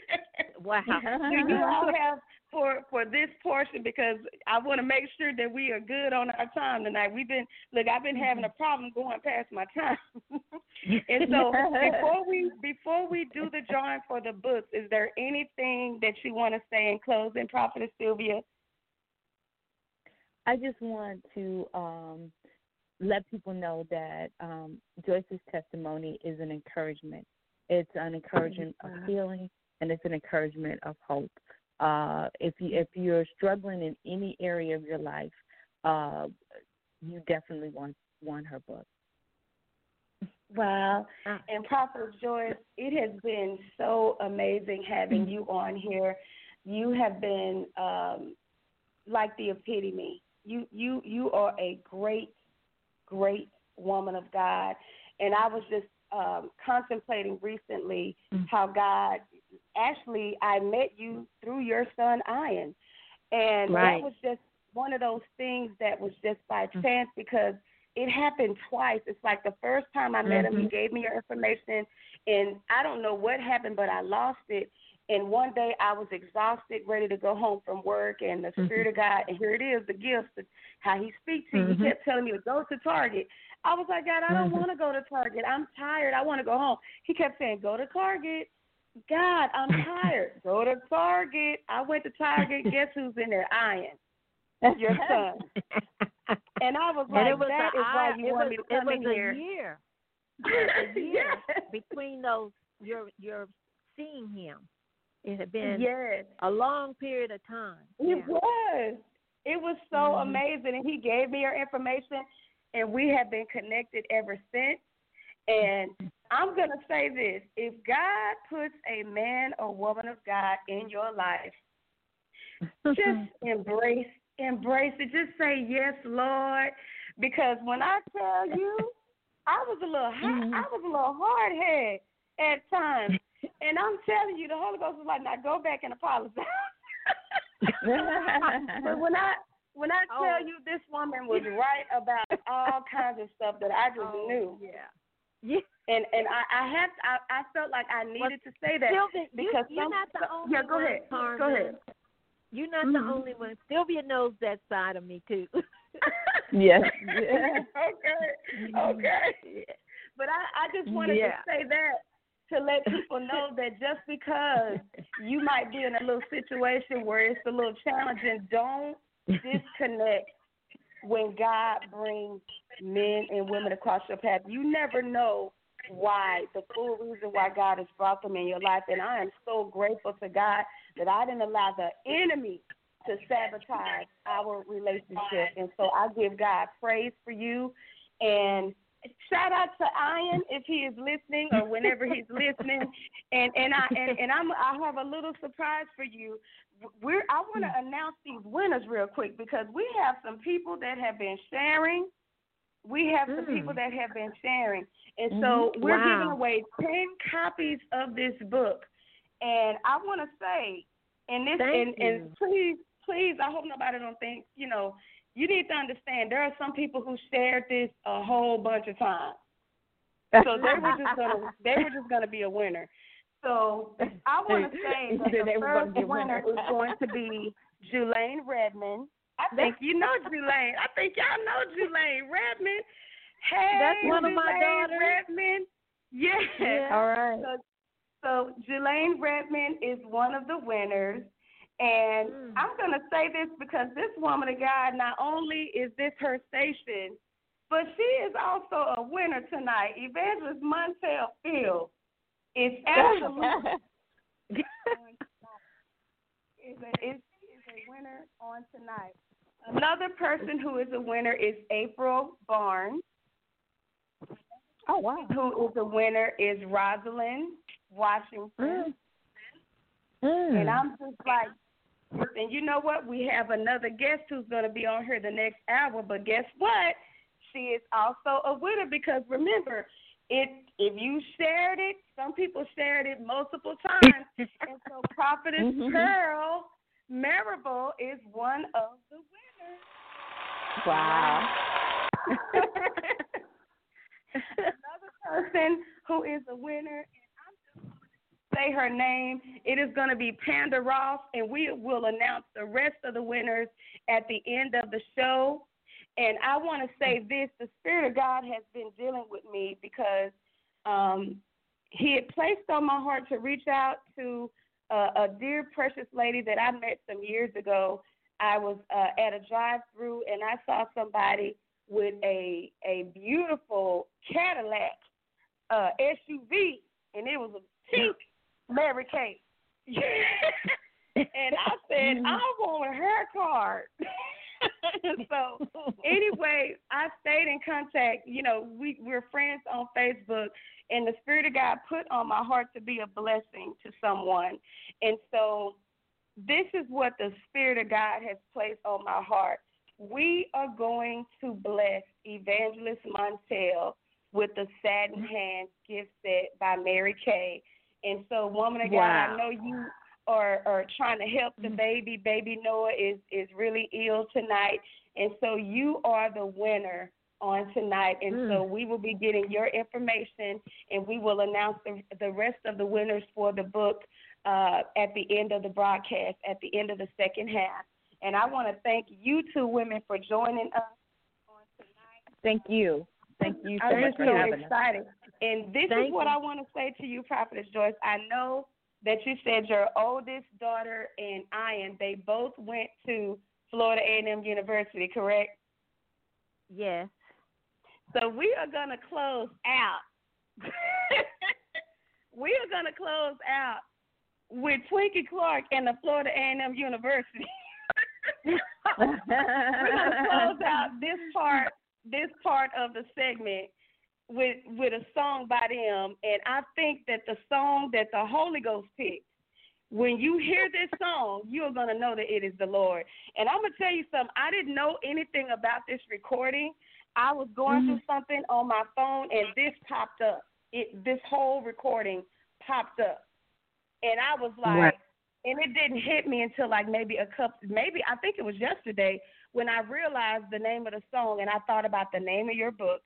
Wow. Do you all have for for this portion because I want to make sure that we are good on our time tonight. We've been look, I've been having a problem going past my time. <laughs> and so <laughs> before we before we do the drawing for the books, is there anything that you want to say in closing, Prophetess Sylvia? I just want to um, let people know that um, Joyce's testimony is an encouragement. It's an encouragement of healing, and it's an encouragement of hope. Uh, if you if you're struggling in any area of your life, uh, you definitely want want her book. Wow. Ah. And Prophet Joyce, it has been so amazing having you on here. You have been um, like the epitome. You you you are a great, great woman of God. And I was just um, contemplating recently Mm. how God actually I met you through your son Ian. And Right. that was just one of those things that was just by Mm. chance because it happened twice. It's like the first time I met him, he Mhm. gave me your information, and I don't know what happened, but I lost it. And one day I was exhausted, ready to go home from work, and the Mm-hmm. Spirit of God, and here it is, the gifts, how He speaks to you. Mhm. He kept telling me to go to Target. I was like, God, I don't Mhm. want to go to Target. I'm tired. I want to go home. He kept saying, Go to Target. God, I'm tired. <laughs> go to Target. I went to Target. Guess who's in there? Ian. Your son. And I was like, was that a, is why you want was, me to come in here. year. <laughs> It was a year yes. between those you're you're seeing him. It had been Yes. a long period of time. It Yeah. was. It was so Mhm. amazing. And he gave me her information, and we have been connected ever since. And I'm going to say this if God puts a man or woman of God in your life, just <laughs> embrace embrace it. Just say yes, Lord. Because when I tell you, I was a little hot, I was a little hard head at times. And I'm telling you, the Holy Ghost was like, now go back and apologize. <laughs> but when I when I tell Oh. you this woman was right about all kinds of stuff that I just Oh, knew. Yeah. Yeah. And and I I had I, I felt like I needed to say that Sylvia, because you, you're some, not the some- only yeah, go one, ahead. Carmen. Go ahead. You're not Mhm. the only one. Sylvia knows that side of me too. <laughs> yes. <laughs> okay. Okay. But I, I just wanted Yeah. to say that to let people know that just because you might be in a little situation where it's a little challenging, don't disconnect when God brings men and women across your path. You never know why, the full reason why God has brought them in your life. And I am so grateful to God that I didn't allow the enemy to sabotage our relationship. And so I give God praise for you. And shout out to Ian if he is listening or whenever he's listening. And and I and, and I'm I have a little surprise for you. We're I want to announce these winners real quick because we have some people that have been sharing. We have some Mm. people that have been sharing. And so we're Wow. giving away 10 copies of this book. And I want to say, and this, Thank and, you. and please, please, I hope nobody don't think, you know, you need to understand there are some people who shared this a whole bunch of times. So they were just gonna, <laughs> they were just gonna be a winner. So I want to <laughs> say that They the first be winner is going to be Julaine Redmond. I think you know Julaine. I think y'all know Julaine Redmond. Hey, That's one of my Julaine daughters. Redmond. Yes. Yeah. All right. So, so Julaine Redmond is one of the winners. And Mm. I'm going to say this because this woman of God, not only is this her station, but she is also a winner tonight. Evangelist Montel Field is <laughs> absolutely <laughs> is a, is, is a winner on tonight. Another person who is a winner is April Barnes. Oh wow. Who is a winner is Rosalind Washington. Mm. And I'm just like, and you know what? We have another guest who's going to be on here the next hour. But guess what? She is also a winner because remember, it if you shared it, some people shared it multiple times, <laughs> and so Prophetess Mhm. Pearl Marable is one of the winners. Wow. <laughs> Another person who is a winner, and I'm just going to say her name. It is going to be Panda Ross, and we will announce the rest of the winners at the end of the show. And I want to say this the Spirit of God has been dealing with me because um, He had placed on my heart to reach out to a, a dear, precious lady that I met some years ago. I was uh, at a drive through and I saw somebody with a a beautiful Cadillac uh, SUV, and it was a pink Mary Kay. and I said, mm-hmm. I want her card. <laughs> so anyway, I stayed in contact. You know, we we're friends on Facebook, and the Spirit of God put on my heart to be a blessing to someone, and so this is what the Spirit of God has placed on my heart. We are going to bless Evangelist Montel with the Satin Hands gift set by Mary Kay. And so, woman of God, I know you are, are trying to help the baby. Baby Noah is, is really ill tonight. And so, you are the winner on tonight. And so, we will be getting your information and we will announce the, the rest of the winners for the book uh, at the end of the broadcast, at the end of the second half. And I want to thank you two women for joining us on tonight. Thank you. Thank you so I'm much just for so having us. And this Thank is what you. I want to say to you, Prophetess Joyce. I know that you said your oldest daughter and Ian, they both went to Florida A&M University, correct? Yes. So we are going to close out. <laughs> we are going to close out with Twinkie Clark and the Florida A&M University. We're going to close out this part this part of the segment with with a song by them and I think that the song that the Holy Ghost picked when you hear this song, you're going to know that it is the Lord. And I'm going to tell you something. I didn't know anything about this recording. I was going through mm-hmm. something on my phone and this popped up. It this whole recording popped up. And I was like Right. and it didn't hit me until like maybe a couple maybe I think it was yesterday when I realized the name of the song and I thought about the name of your book.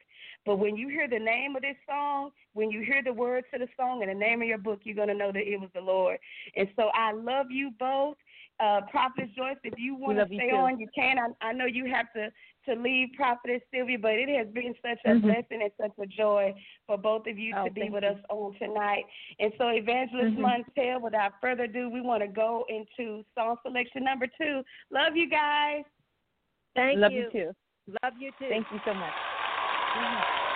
But when you hear the name of this song, when you hear the words to the song and the name of your book, you're going to know that it was the Lord. And so I love you both. Uh, Prophetess Joyce, if you want to love you stay on, you can. I, I know you have to, to leave Prophetess Sylvia, but it has been such a Mhm. blessing and such a joy for both of you Oh, to be with you. us on tonight. And so, Evangelist Mhm. Montel, without further ado, we want to go into song selection number two. Love you guys. Thank Love you. you too. Love you too. Thank you so much. Everything stop,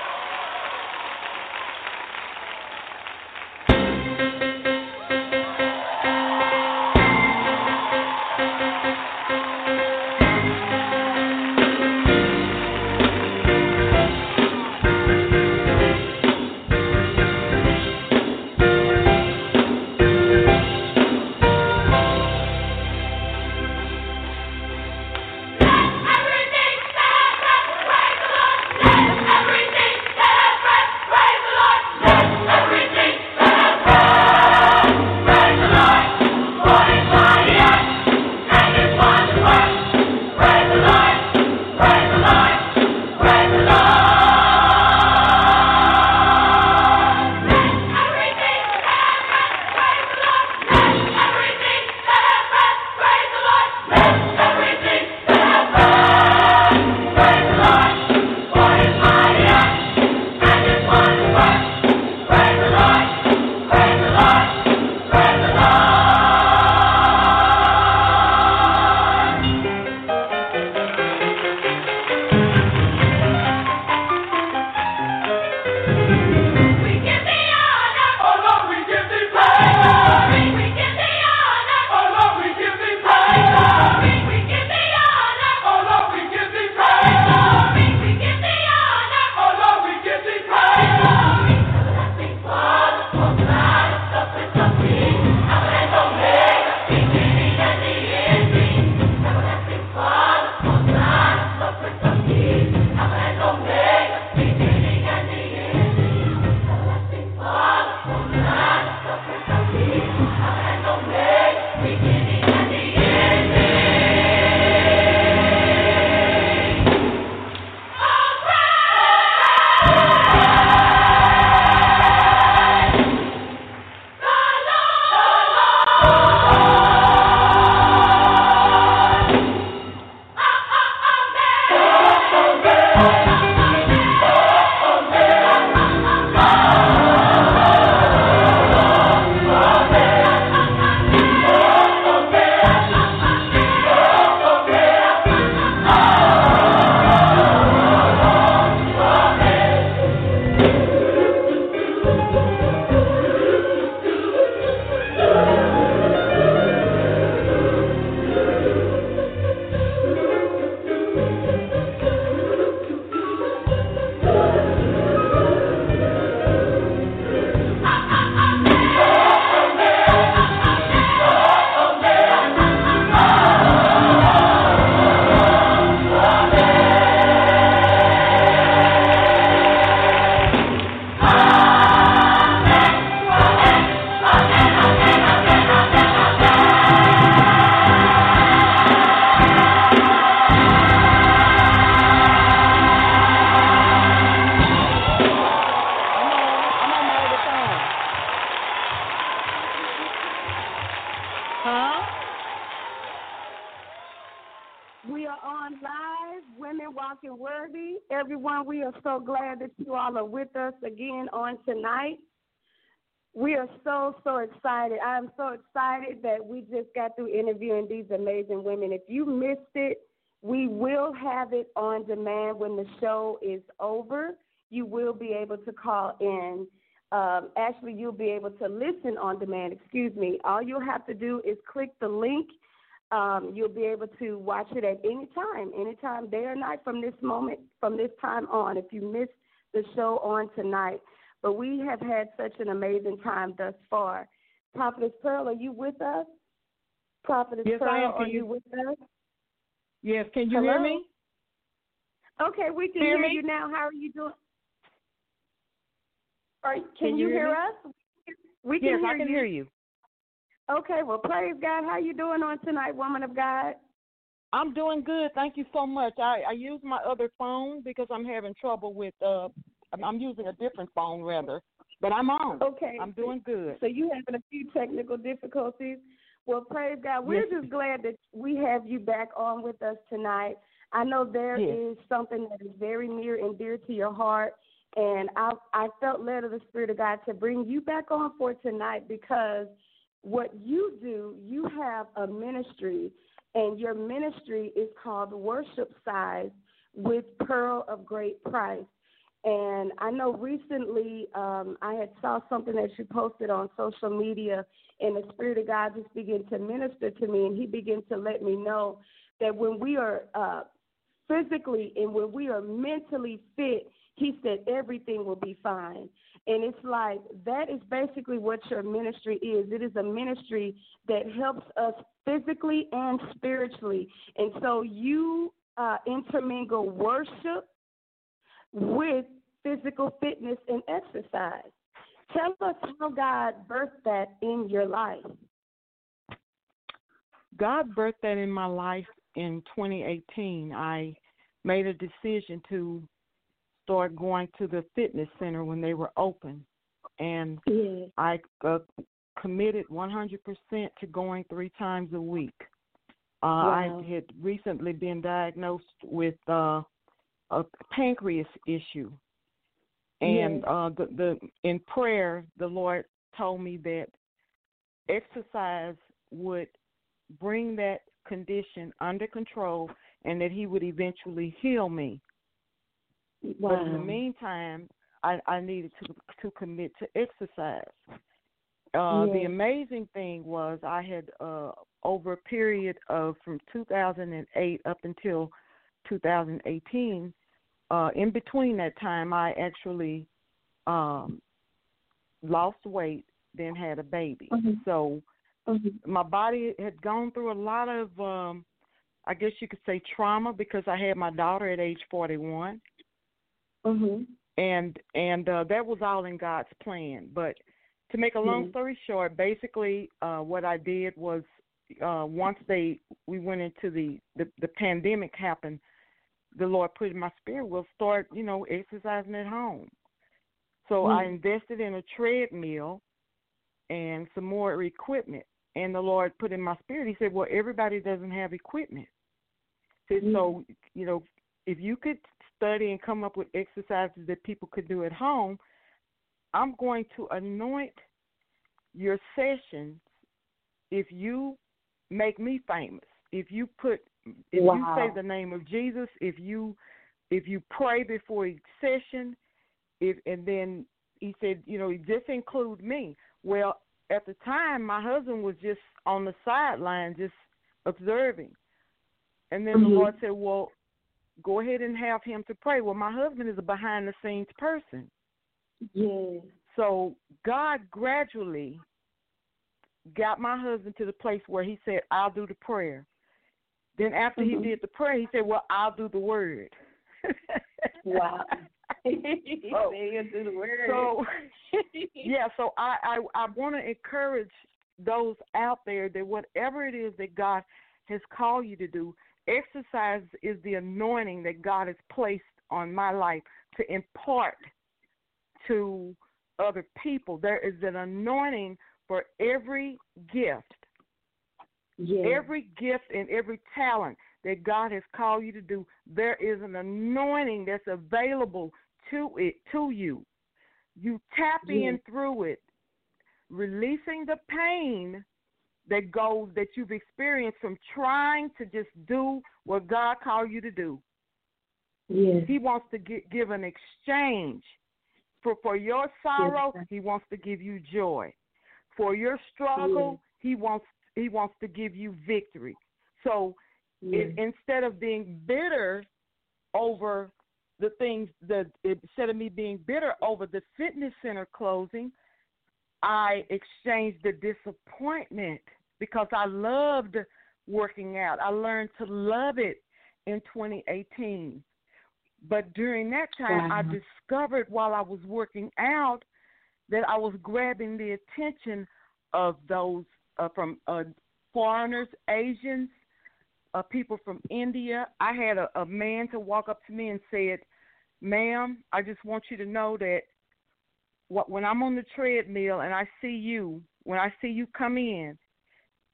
so, so excited. I'm so excited that we just got through interviewing these amazing women. If you missed it, we will have it on demand when the show is over. You will be able to call in. Um, actually, you'll be able to listen on demand. Excuse me. All you'll have to do is click the link. Um, you'll be able to watch it at any time, anytime, day or night, from this moment, from this time on. If you missed the show on tonight, but we have had such an amazing time thus far. Prophetess Pearl, are you with us? Prophetess yes, Pearl, I am. are you, you with us? Yes, can you Hello? hear me? Okay, we can Hear hear, you now. How are you doing? Are, can, Can you you hear hear us? We can yes, hear I can you. hear you. Okay, well, praise God. How are you doing on tonight, woman of God? I'm doing good. Thank you so much. I, I use my other phone because I'm having trouble with uh I'm- using a different phone rather. But I'm on. Okay. I'm doing good. So you having a few technical difficulties. Well, praise God. We're Yes. just glad that we have you back on with us tonight. I know there is Yes. something that is very near and dear to your heart, and I I felt led of the Spirit of God to bring you back on for tonight because what you do, you have a ministry, and your ministry is called Worship Size with Pearl of Great Price. And I know recently um, I had saw something that you posted on social media, and the Spirit of God just began to minister to me, and He began to let me know that when we are uh, physically and when we are mentally fit, He said everything will be fine. And it's like that is basically what your ministry is. It is a ministry that helps us physically and spiritually. And so you uh, intermingle worship with physical fitness and exercise. Tell us how God birthed that in your life. God birthed that in my life in 2018. I made a decision to start going to the fitness center when they were open, and Yes. I uh, committed 100% to going three times a week. Uh, Wow. I had recently been diagnosed with uh, a pancreas issue, and Yes. uh, the, the in prayer, the Lord told me that exercise would bring that condition under control, and that He would eventually heal me. Wow. But in the meantime, I, I needed to to commit to exercise. Uh, The amazing thing was I had uh, over a period of from 2008 up until 2018. Uh, in between that time, I actually um, lost weight, then had a baby. Mhm. So Mhm. my body had gone through a lot of, um, I guess you could say, trauma because I had my daughter at age 41 Mhm. and and uh, that was all in God's plan. But to make a long Mhm. story short, basically, uh, what I did was uh, once they we went into the, the the pandemic happened, the Lord put in my spirit, we'll start you know exercising at home. So I Mm. invested in a treadmill and some more equipment. And the Lord put in my spirit, He said, Well, everybody doesn't have equipment. He said, So, you know, if you could study and come up with exercises that people could do at home, I'm going to anoint your sessions if you make me famous. If you put if Wow. you say the name of Jesus, if you if you pray before each session, if and then he said, you know, just include me. Well, at the time my husband was just on the sideline just observing. And then the Mhm. Lord said, Well, go ahead and have him to pray. Well, my husband is a behind the scenes person. Yes. So God gradually got my husband to the place where he said, I'll do the prayer. Then after Mhm. he did the prayer, he said, Well, I'll do the word. Wow. he Oh. said he'll do the word. So <laughs> yeah, so I I, I want to encourage those out there that whatever it is that God has called you to do, exercise is the anointing that God has placed on my life to impart to other people. There is an anointing for every gift. Yes. Every gift and every talent that God has called you to do, there is an anointing that's available to it to you. You tap in through it, releasing the pain that goes that you've experienced from trying to just do what God called you to do. Yes. He wants to gi- give an exchange for for your sorrow. sir. he wants to give you joy. For your struggle, he wants he wants to give you victory. So Yes. it, instead of being bitter over the things that instead of me being bitter over the fitness center closing, I exchanged the disappointment because I loved working out. I learned to love it in 2018. But during that time, I discovered while I was working out that I was grabbing the attention of those uh, from uh, foreigners, Asians, uh, people from India. I had a, a man to walk up to me and said, "Ma'am, I just want you to know that what, when I'm on the treadmill and I see you, when I see you come in,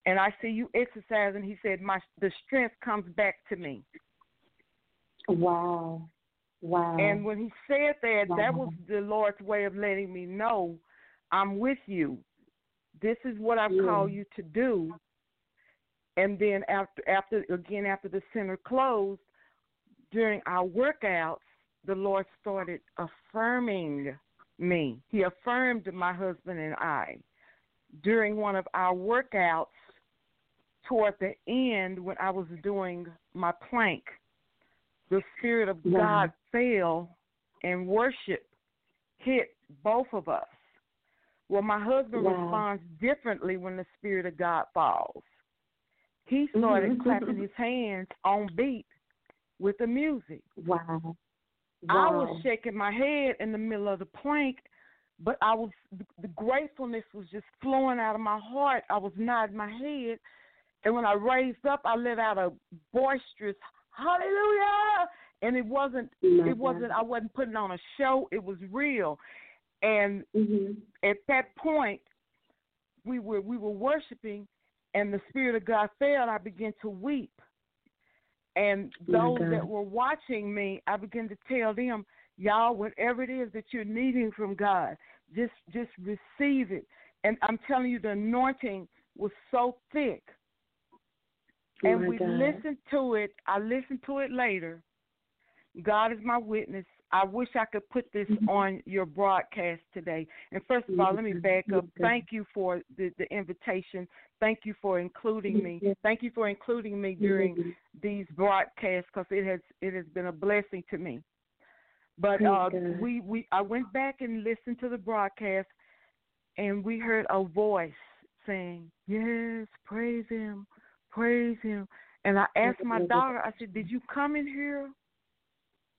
and I see you exercising," he said, "my the strength comes back to me." Wow. Wow. And when he said that, that was the Lord's way of letting me know I'm with you. This is what I've Yeah. called you to do. And then after after again after the center closed, during our workouts, the Lord started affirming me. He affirmed my husband and I during one of our workouts toward the end when I was doing my plank. The Spirit of Wow. God fell and worship hit both of us. Well, my husband Wow. responds differently when the Spirit of God falls. He started Mhm. clapping <laughs> his hands on beat with the music. wow. I was shaking my head in the middle of the plank, but I was the gratefulness was just flowing out of my heart. I was nodding my head, and when I raised up, I let out a boisterous hallelujah. And it wasn't it wasn't I wasn't putting on a show. It was real. And Mhm. at that point, we were we were worshiping, and the spirit of God fell. I began to weep. And those God. that were watching me, I began to tell them, y'all, whatever it is that you're needing from God, just just receive it. And I'm telling you, the anointing was so thick. Oh And we God. listened to it. I listened to it later. God is my witness. I wish I could put this Mhm. on your broadcast today. And first of all, let me back up. Thank you for the, the invitation. Thank you for including me. Thank you for including me during these broadcasts because it has it has been a blessing to me. But uh, we we I went back and listened to the broadcast, and we heard a voice saying, "Yes, praise Him, praise Him." And I asked my daughter, I said, "Did you come in here?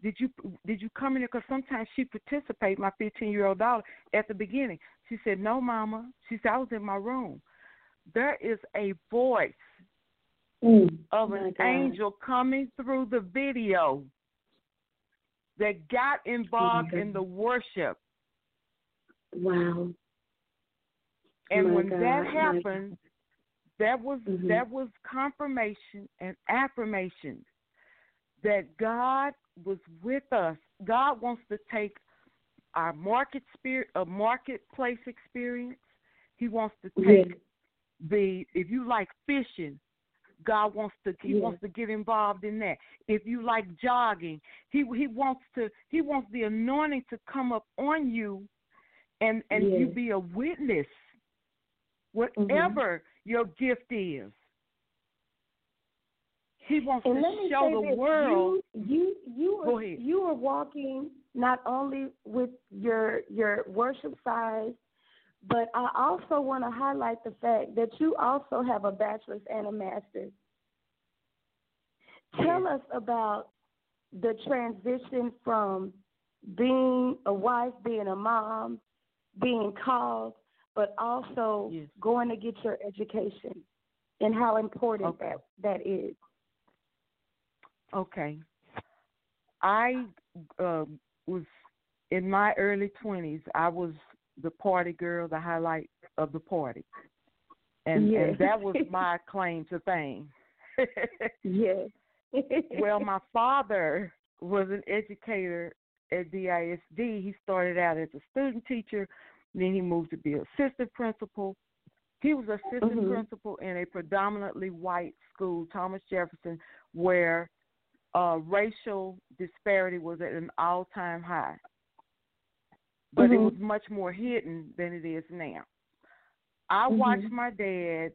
Did you did you come in here? Because sometimes she participates. My 15 year old daughter at the beginning. She said, "No, Mama." She said, "I was in my room." There is a voice Mm. of an God. angel coming through the video that got involved in the worship. Wow. And My when God, that happened, that was Mhm. that was confirmation and affirmation that God was with us. God wants to take our market spirit, a marketplace experience. He wants to take Yes. the if you like fishing, God wants to he Yes. wants to get involved in that. If you like jogging, he he wants to he wants the anointing to come up on you and and you be a witness mm-hmm. whatever your gift is. He wants And to let me show say the this: world you you you are, you are walking not only with your your worship size, but I also want to highlight the fact that you also have a bachelor's and a master's. Tell us about the transition from being a wife, being a mom, being called, but also Yes. going to get your education, and how important Okay. that that is. Okay. I uh, was in my early 20s. I was the party girl, the highlight of the party. and Yes. and that was <laughs> my claim to fame. yes. <laughs> well, my father was an educator at DISD. He started out as a student teacher, then he moved to be assistant principal. He was assistant Mhm. principal in a predominantly white school, Thomas Jefferson, where uh, racial disparity was at an all-time high. But it Mhm. was much more hidden than it is now. I Mhm. watched my dad,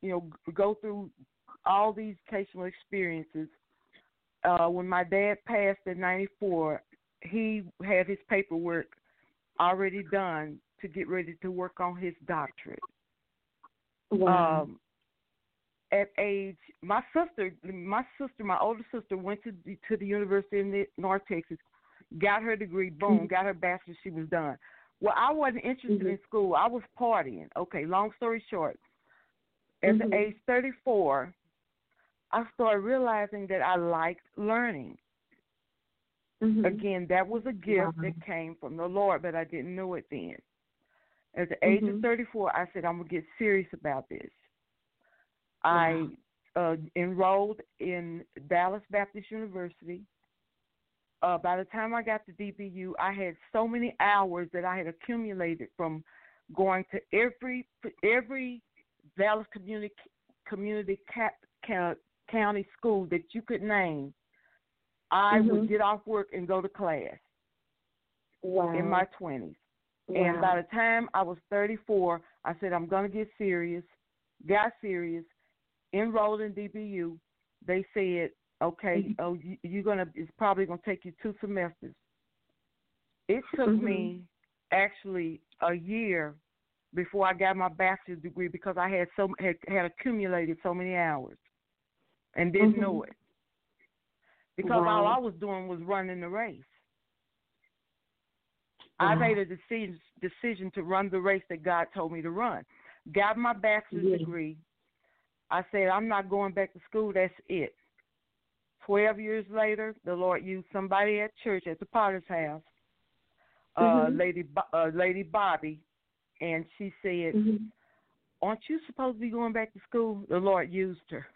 you know, go through all these educational experiences. Uh, when my dad passed in '94, he had his paperwork already done to get ready to work on his doctorate. wow. Um, at age, my sister, my sister, my older sister went to the, to the University in North Texas, got her degree, boom, Mhm. got her bachelor's, she was done. Well, I wasn't interested Mhm. in school. I was partying. Okay, long story short, at Mhm. the age 34, I started realizing that I liked learning. Mhm. Again, that was a gift Wow. that came from the Lord, but I didn't know it then. At the age of Mhm. 34, I said, I'm going to get serious about this. I uh, enrolled in Dallas Baptist University. Uh, by the time I got to DBU, I had so many hours that I had accumulated from going to every every Dallas community community ca- ca- county school that you could name. I would Mhm. get off work and go to class wow. in my twenties. wow. And by the time I was 34, I said, I'm going to get serious. Got serious, enrolled in DBU. They said, okay, Mhm. oh, you, you're to, it's probably going to take you two semesters. It took Mhm. me actually a year before I got my bachelor's degree because I had so had, had accumulated so many hours and didn't know Mhm. it. Because all I was doing was running the race. I made a decision decision to run the race that God told me to run. Got my bachelor's Yeah. degree. I said I'm not going back to school. That's it. Twelve years later, the Lord used somebody at church at the Potter's house, uh, Mhm. Lady uh, Lady Bobby, and she said, Mhm. "Aren't you supposed to be going back to school?" The Lord used her.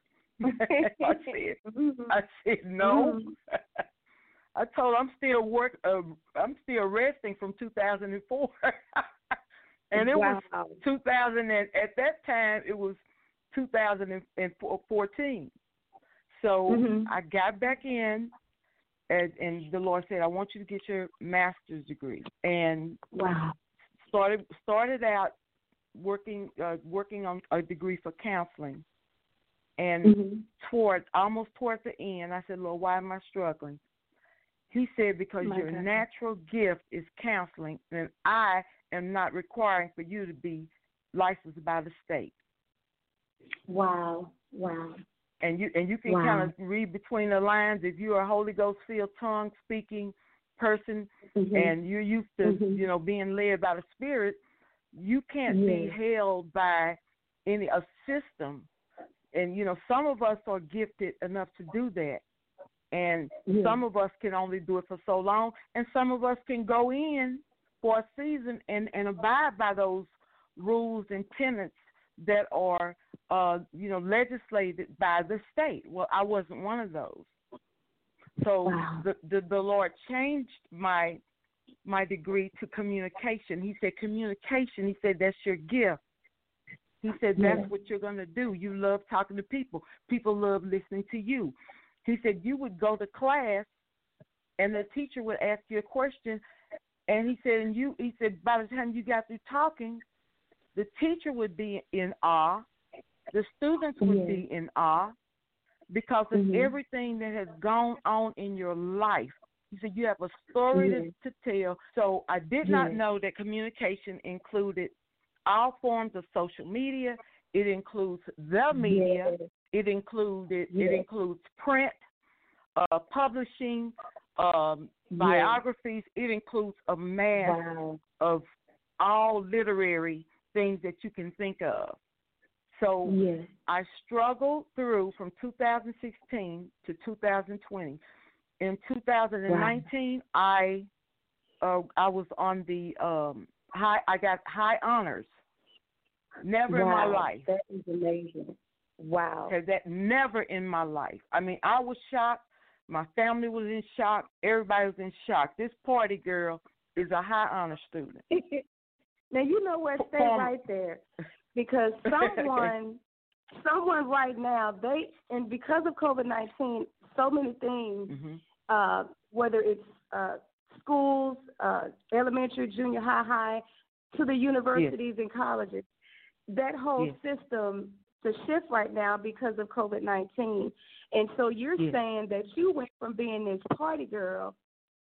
<laughs> I said, Mhm. I said no. Mhm. <laughs> I told her I'm still work. Uh, I'm still resting from 2004, <laughs> and it was 2000. And at that time, it was 2014. So Mhm. I got back in, and, and the Lord said, "I want you to get your master's degree." And Wow. started started out working uh, working on a degree for counseling. And Mhm. toward almost towards the end, I said, Lord, why am I struggling? He said, because My your God. natural gift is counseling, and I am not requiring for you to be licensed by the state. Wow. Wow. And you and you can Wow. kind of read between the lines if you're a Holy Ghost filled tongue speaking person Mhm. and you're used to Mhm. you know being led by the Spirit, you can't be held by any a system. And you know some of us are gifted enough to do that, and Yes. some of us can only do it for so long, and some of us can go in for a season and and abide by those rules and tenets that are uh you know legislated by the state. Well, I wasn't one of those. So Wow. the, the the Lord changed my my degree to communication. He said communication. He said that's your gift. He said that's Yes. what you're going to do. You love talking to people. People love listening to you. He said you would go to class and the teacher would ask you a question and he said and you he said by the time you got through talking the teacher would be in awe the students would Yes. be in awe because of Mhm. everything that has gone on in your life he said you have a story Yes. to, to tell so i did not know that communication included all forms of social media it includes the media Yes. it included it includes print, uh, publishing, um, Yes. biographies. It includes a mass Wow. of all literary things that you can think of. So Yes. I struggled through from 2016 to 2020. In 2019, I uh, I was on the um, high. I got high honors Never wow, in my life. That is amazing. Wow. Because that never in my life. I mean, I was shocked. My family was in shock. Everybody was in shock. This party girl is a high honor student. <laughs> now you know what? Stay right there, because <laughs> someone, someone right now, they and because of COVID nineteen, so many things. hmm Uh, whether it's uh, schools, uh, elementary, junior high, high, to the universities and colleges, that whole Yes. system to shift right now because of COVID nineteen. And so you're Yes. saying that you went from being this party girl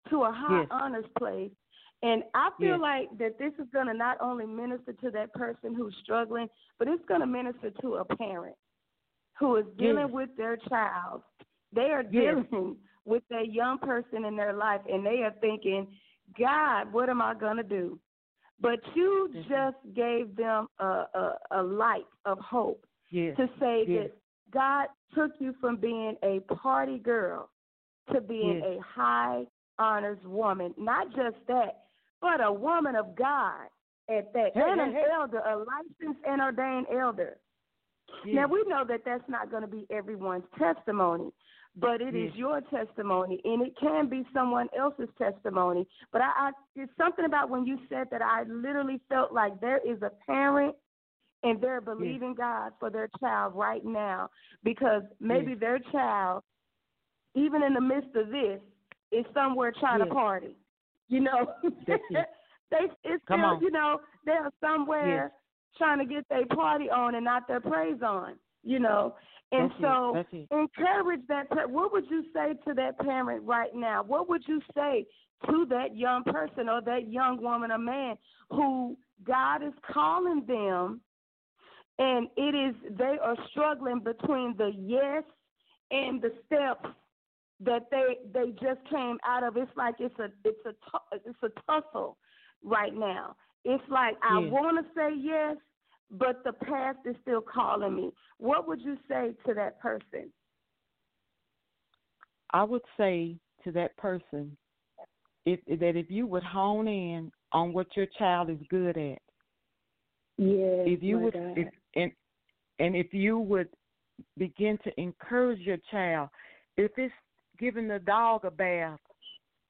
to a high Yes. honors place. And I feel Yes. like that this is going to not only minister to that person who's struggling, but it's going to minister to a parent who is dealing Yes. with their child. They are Yes. dealing with that young person in their life, and they are thinking, God, what am I going to do? But you Mhm. just gave them a, a, a light of hope Yes. to say that God took you from being a party girl to being a high honors woman. Not just that, but a woman of God at that, Hey, and hey, an hey. elder, a licensed and ordained elder. Now we know that that's not going to be everyone's testimony, but it is your testimony, and it can be someone else's testimony. But I, I, it's something about when you said that I literally felt like there is a parent and they're believing God for their child right now because maybe their child, even in the midst of this, is somewhere trying to party. You know, <laughs> they it's Come still, on. you know, they're somewhere trying to get their party on and not their praise on. You know, and That's so it. encourage that. What would you say to that parent right now? What would you say to that young person or that young woman or man who God is calling them, and it is they are struggling between the yes and the steps that they they just came out of. It's like it's a it's a it's a tussle right now. It's like I Yeah. want to say yes, but the past is still calling me. What would you say to that person? I would say to that person if that if you would hone in on what your child is good at, Yes, if you would if and and if you would begin to encourage your child, if it's giving the dog a bath,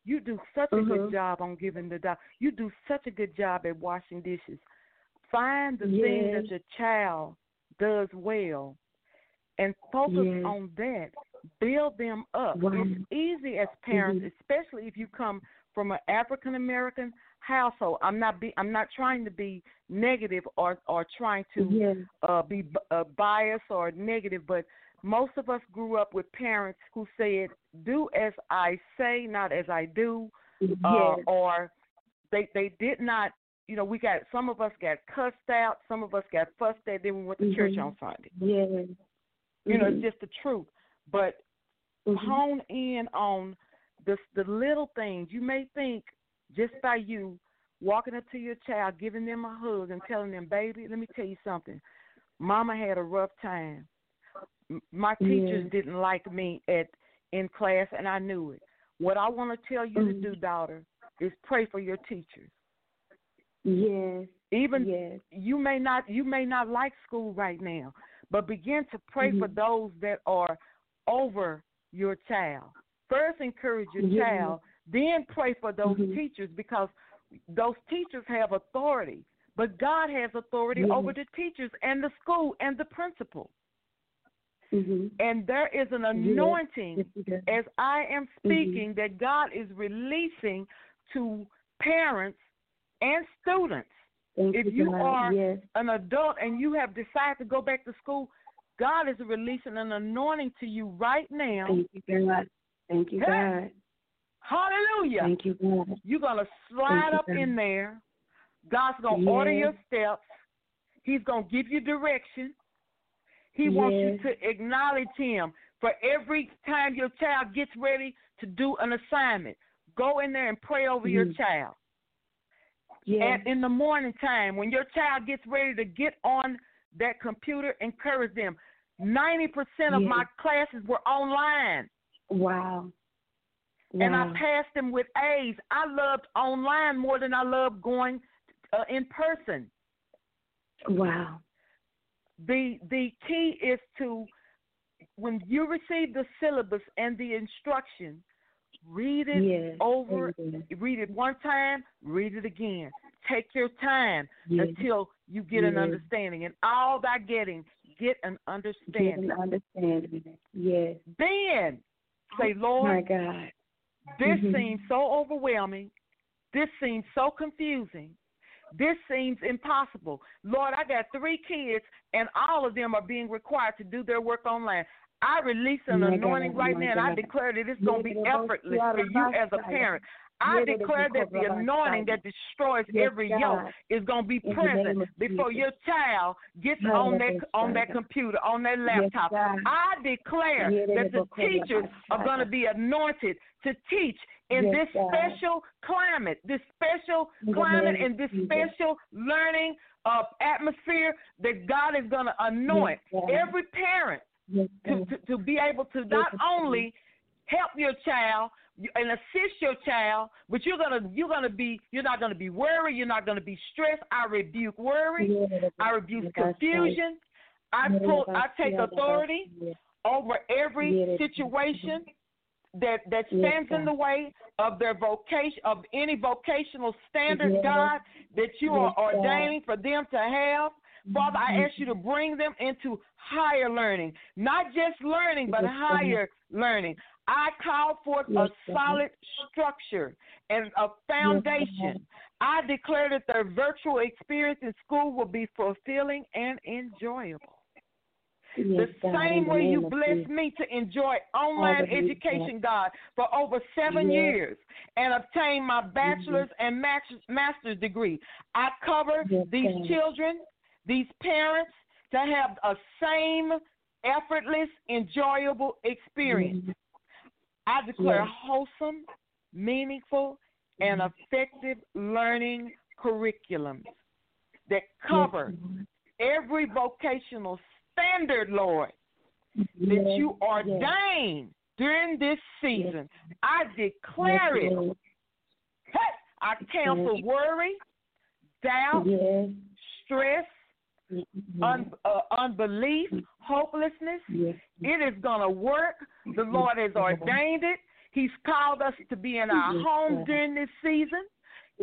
you do such a Mhm. good job on giving the dog. You do such a good job at washing dishes. Find the thing that your child does well, and focus Yes. on that. Build them up. Wow. It's easy as parents, Mhm. especially if you come from an African American household. I'm not be I'm not trying to be negative or or trying to yes. uh, be b- uh, biased or negative, but most of us grew up with parents who said, "Do as I say, not as I do," uh, or they they did not. You know, we got some of us got cussed out, some of us got fussed at. Then we went to church Mhm. on Sunday. Yes. You know, it's just the truth. But Mhm. hone in on the the little things. You may think just by you walking up to your child, giving them a hug, and telling them, "Baby, let me tell you something. Mama had a rough time. My teachers Yeah. didn't like me at in class, and I knew it. What I want to tell you Mhm. to do, daughter, is pray for your teachers. Yes. Even Yes. you may not you may not like school right now, but begin to pray for Mhm. those that are over your child. First encourage your child, then pray for those Mhm. teachers because those teachers have authority. But God has authority Yeah. over the teachers and the school and the principal. Mhm. And there is an anointing Yes, as I am Mm-hmm. speaking that God is releasing to parents and students. Thank if you God. are yes. an adult and you have decided to go back to school, God is releasing an anointing to you right now. Thank you, God. Thank you. God. Hallelujah. Thank you, God. You're going to slide you, up God. in there. God's going to order your steps. He's going to give you direction. He wants you to acknowledge Him for every time your child gets ready to do an assignment. Go in there and pray over your Mhm. child. Yes. And in the morning time, when your child gets ready to get on that computer, encourage them. 90% of Yes. my classes were online, wow. and I passed them with A's. I loved online more than I loved going uh, in person. Wow. The the key is to when you receive the syllabus and the instruction, read it Yes. over, read it one time, read it again. Take your time Yes. until you get an understanding. And all by getting, get an Get understanding. an understanding. Yes. Then say, Lord, My God. this Mhm. seems so overwhelming. This seems so confusing. This seems impossible. Lord, I got three kids, and all of them are being required to do their work online. I release an My anointing God, right now, and I declare that it's going to be effortless for you as a parent. I declare that the anointing that destroys every yoke is going to be present before your child gets on that on that computer, on that laptop. I declare that the teachers are going to be anointed to teach in Yes, this God. special climate, this special climate, and this special learning uh, atmosphere that God is going to anoint God. every parent Yes, to, to, to be able to not Yes, only help your child and assist your child, but you're gonna you're gonna be you're not gonna be worried, you're not gonna be stressed. I rebuke worry, I rebuke confusion. I pull I take authority over every situation that that Yes, stands in the way of their vocation of any vocational standard, Yes. God, that you Yes, are God. ordaining for them to have. Father, I ask you to bring them into higher learning, not just learning, but Yes, God. higher learning. I call forth Yes, a God. solid structure and a foundation. I declare that their virtual experience in school will be fulfilling and enjoyable. Yes, the God, same the way you blessed me to enjoy online education, God, for over seven Yes. years and obtain my bachelor's and master's, degree. I cover Yes, these God. children, these parents, to have a same effortless, enjoyable experience. Mhm. I declare wholesome, meaningful, and Mm-hmm. effective learning curriculums that cover every vocational standard, Lord, Lord. that Yes, you yes. ordained during this season. I declare Yes, it. Hey, I cancel worry, doubt, Yes. stress, Yes. un, uh, unbelief, hopelessness. Yes. It is going to work. The Lord has ordained it. He's called us to be in our Yes, homes during this season.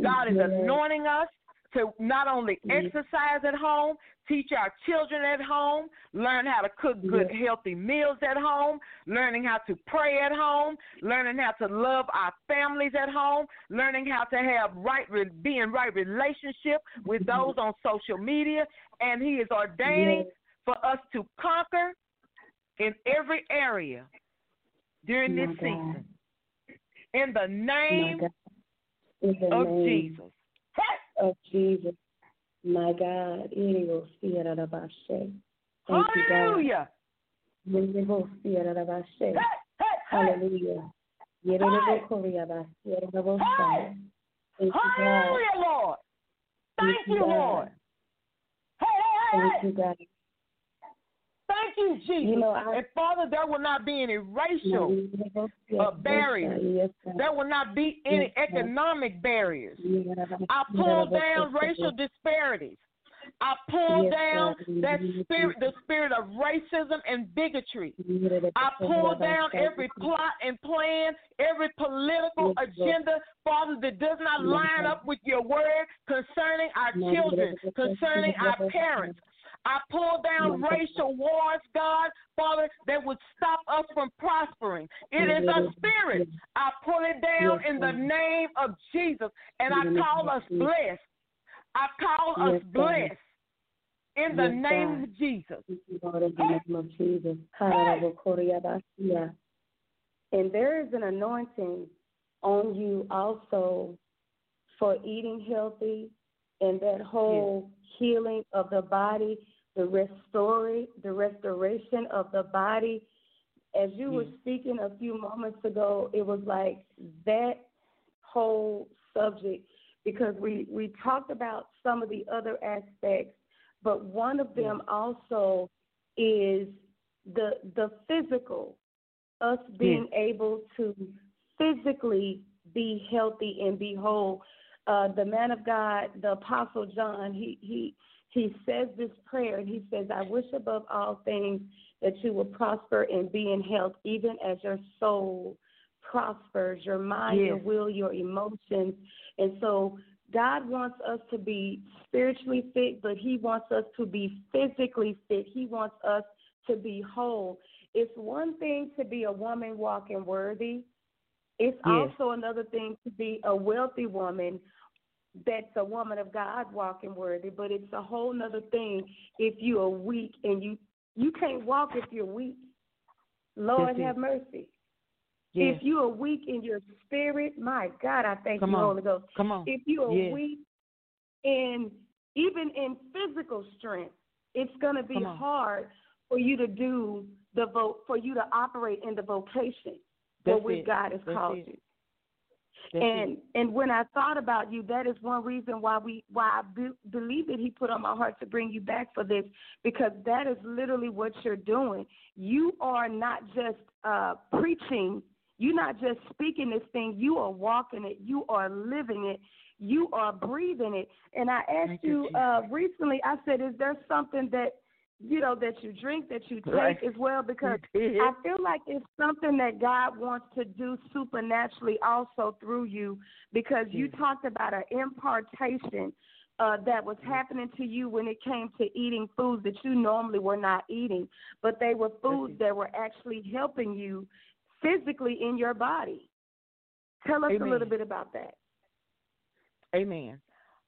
God is Yes. anointing us to not only exercise at home, teach our children at home, learn how to cook good, healthy meals at home, learning how to pray at home, learning how to love our families at home, learning how to have right, be in right relationship with mm-hmm. those on social media, and He is ordaining for us to conquer in every area during this God. season. In the name God. In the of Jesus. Hey! Of Jesus. My God. Irigo siera da bashe. Thank you, God. Hallelujah. Hey, hey. Hallelujah. Irigo korea da siera da bashe. Thank you, Hallelujah, Lord. Thank Thank you, you, God. Lord. Hey, hey, hey, Thank you, God. Thank you, Jesus. You know, I- and Father, there will not be any racial, Irigo uh, barriers. Yes, there will not be any Yes, economic barriers. I pull down racial disparities. I pull Yes, down that spirit, the spirit of racism and bigotry. I pull down every plot and plan, every political Yes, agenda, Father, that does not Yes, line up with your word concerning our Yes, children, concerning our Yes, parents. I pull down Yes, racial wars, God, Father, that would stop us from prospering. It is a spirit. yes. I pull it down Yes, in the name of Jesus, and I call us blessed. I call us Yes, God. blessed in the Yes, name of Jesus. Thank Lord, in the name of Jesus. Hararabokoriyabasiya. And there is an anointing on you also for eating healthy and that whole healing of the body, the restoring, the restoration of the body. As you were speaking a few moments ago, it was like that whole subject because we we talked about some of the other aspects, but one of them also is the the physical, us being able to physically be healthy and be whole. Uh, the man of God, the Apostle John, he he he says this prayer and he says, I wish above all things that you will prosper and be in health, even as your soul prospers, your mind, Yes. your will, your emotions. And so God wants us to be spiritually fit, but He wants us to be physically fit. He wants us to be whole. It's one thing to be a woman walking worthy. It's Yes. also another thing to be a wealthy woman that's a woman of God walking worthy, but it's a whole nother thing if you are weak and you you can't walk if you're weak. Lord have mercy. Yes. If you are weak in your spirit, my God, I thank Come you, on. Holy Ghost. Come on. If you are Yes. weak in even in physical strength, it's going to be hard for you to do the vote for you to operate in the vocation That's it. God has That's called it. you and and when I thought about you, that is one reason why we why I be, believe that He put on my heart to bring you back for this because that is literally what you're doing. You are not just uh, preaching. You're not just speaking this thing. You are walking it. You are living it. You are breathing it. And I asked Thank you, you uh, recently. I said, "Is there something that you know that you drink that you take <laughs> Right. as well?" Because <laughs> I feel like it's something that God wants to do supernaturally also through you because you Yes. talked about an impartation uh, that was happening to you when it came to eating foods that you normally were not eating, but they were foods that were actually helping you physically in your body. Tell us a little bit about that. Amen.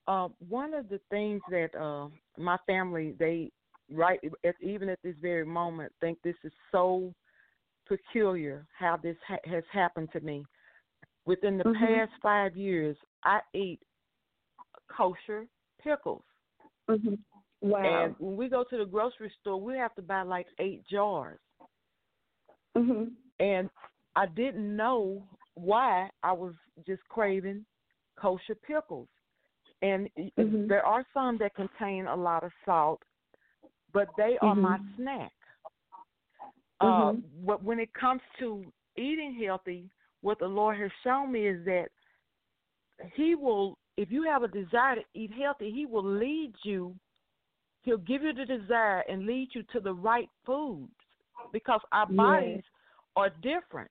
Uh, one of the things that uh, my family they right at, even at this very moment think this is so peculiar how this ha- has happened to me. Within the Mhm. past five years, I eat kosher pickles, hmm Wow. and when we go to the grocery store, we have to buy like eight jars. hmm and I didn't know why I was just craving kosher pickles. And Mhm. there are some that contain a lot of salt, but they are my Mhm. snack. Uh, Mhm. but when it comes to eating healthy, what the Lord has shown me is that He will, if you have a desire to eat healthy, He will lead you. He'll give you the desire and lead you to the right foods because our Yes. bodies are different.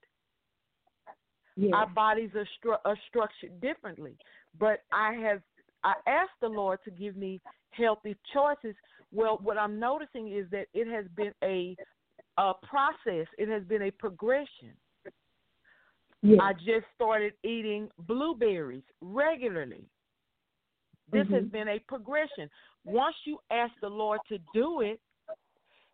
Yes. Our bodies are, stru- are structured differently. But I have I asked the Lord to give me healthy choices. Well, what I'm noticing is that it has been a a process. It has been a progression. yes. I just started eating blueberries regularly. This has Mhm. been a progression. Once you ask the Lord to do it,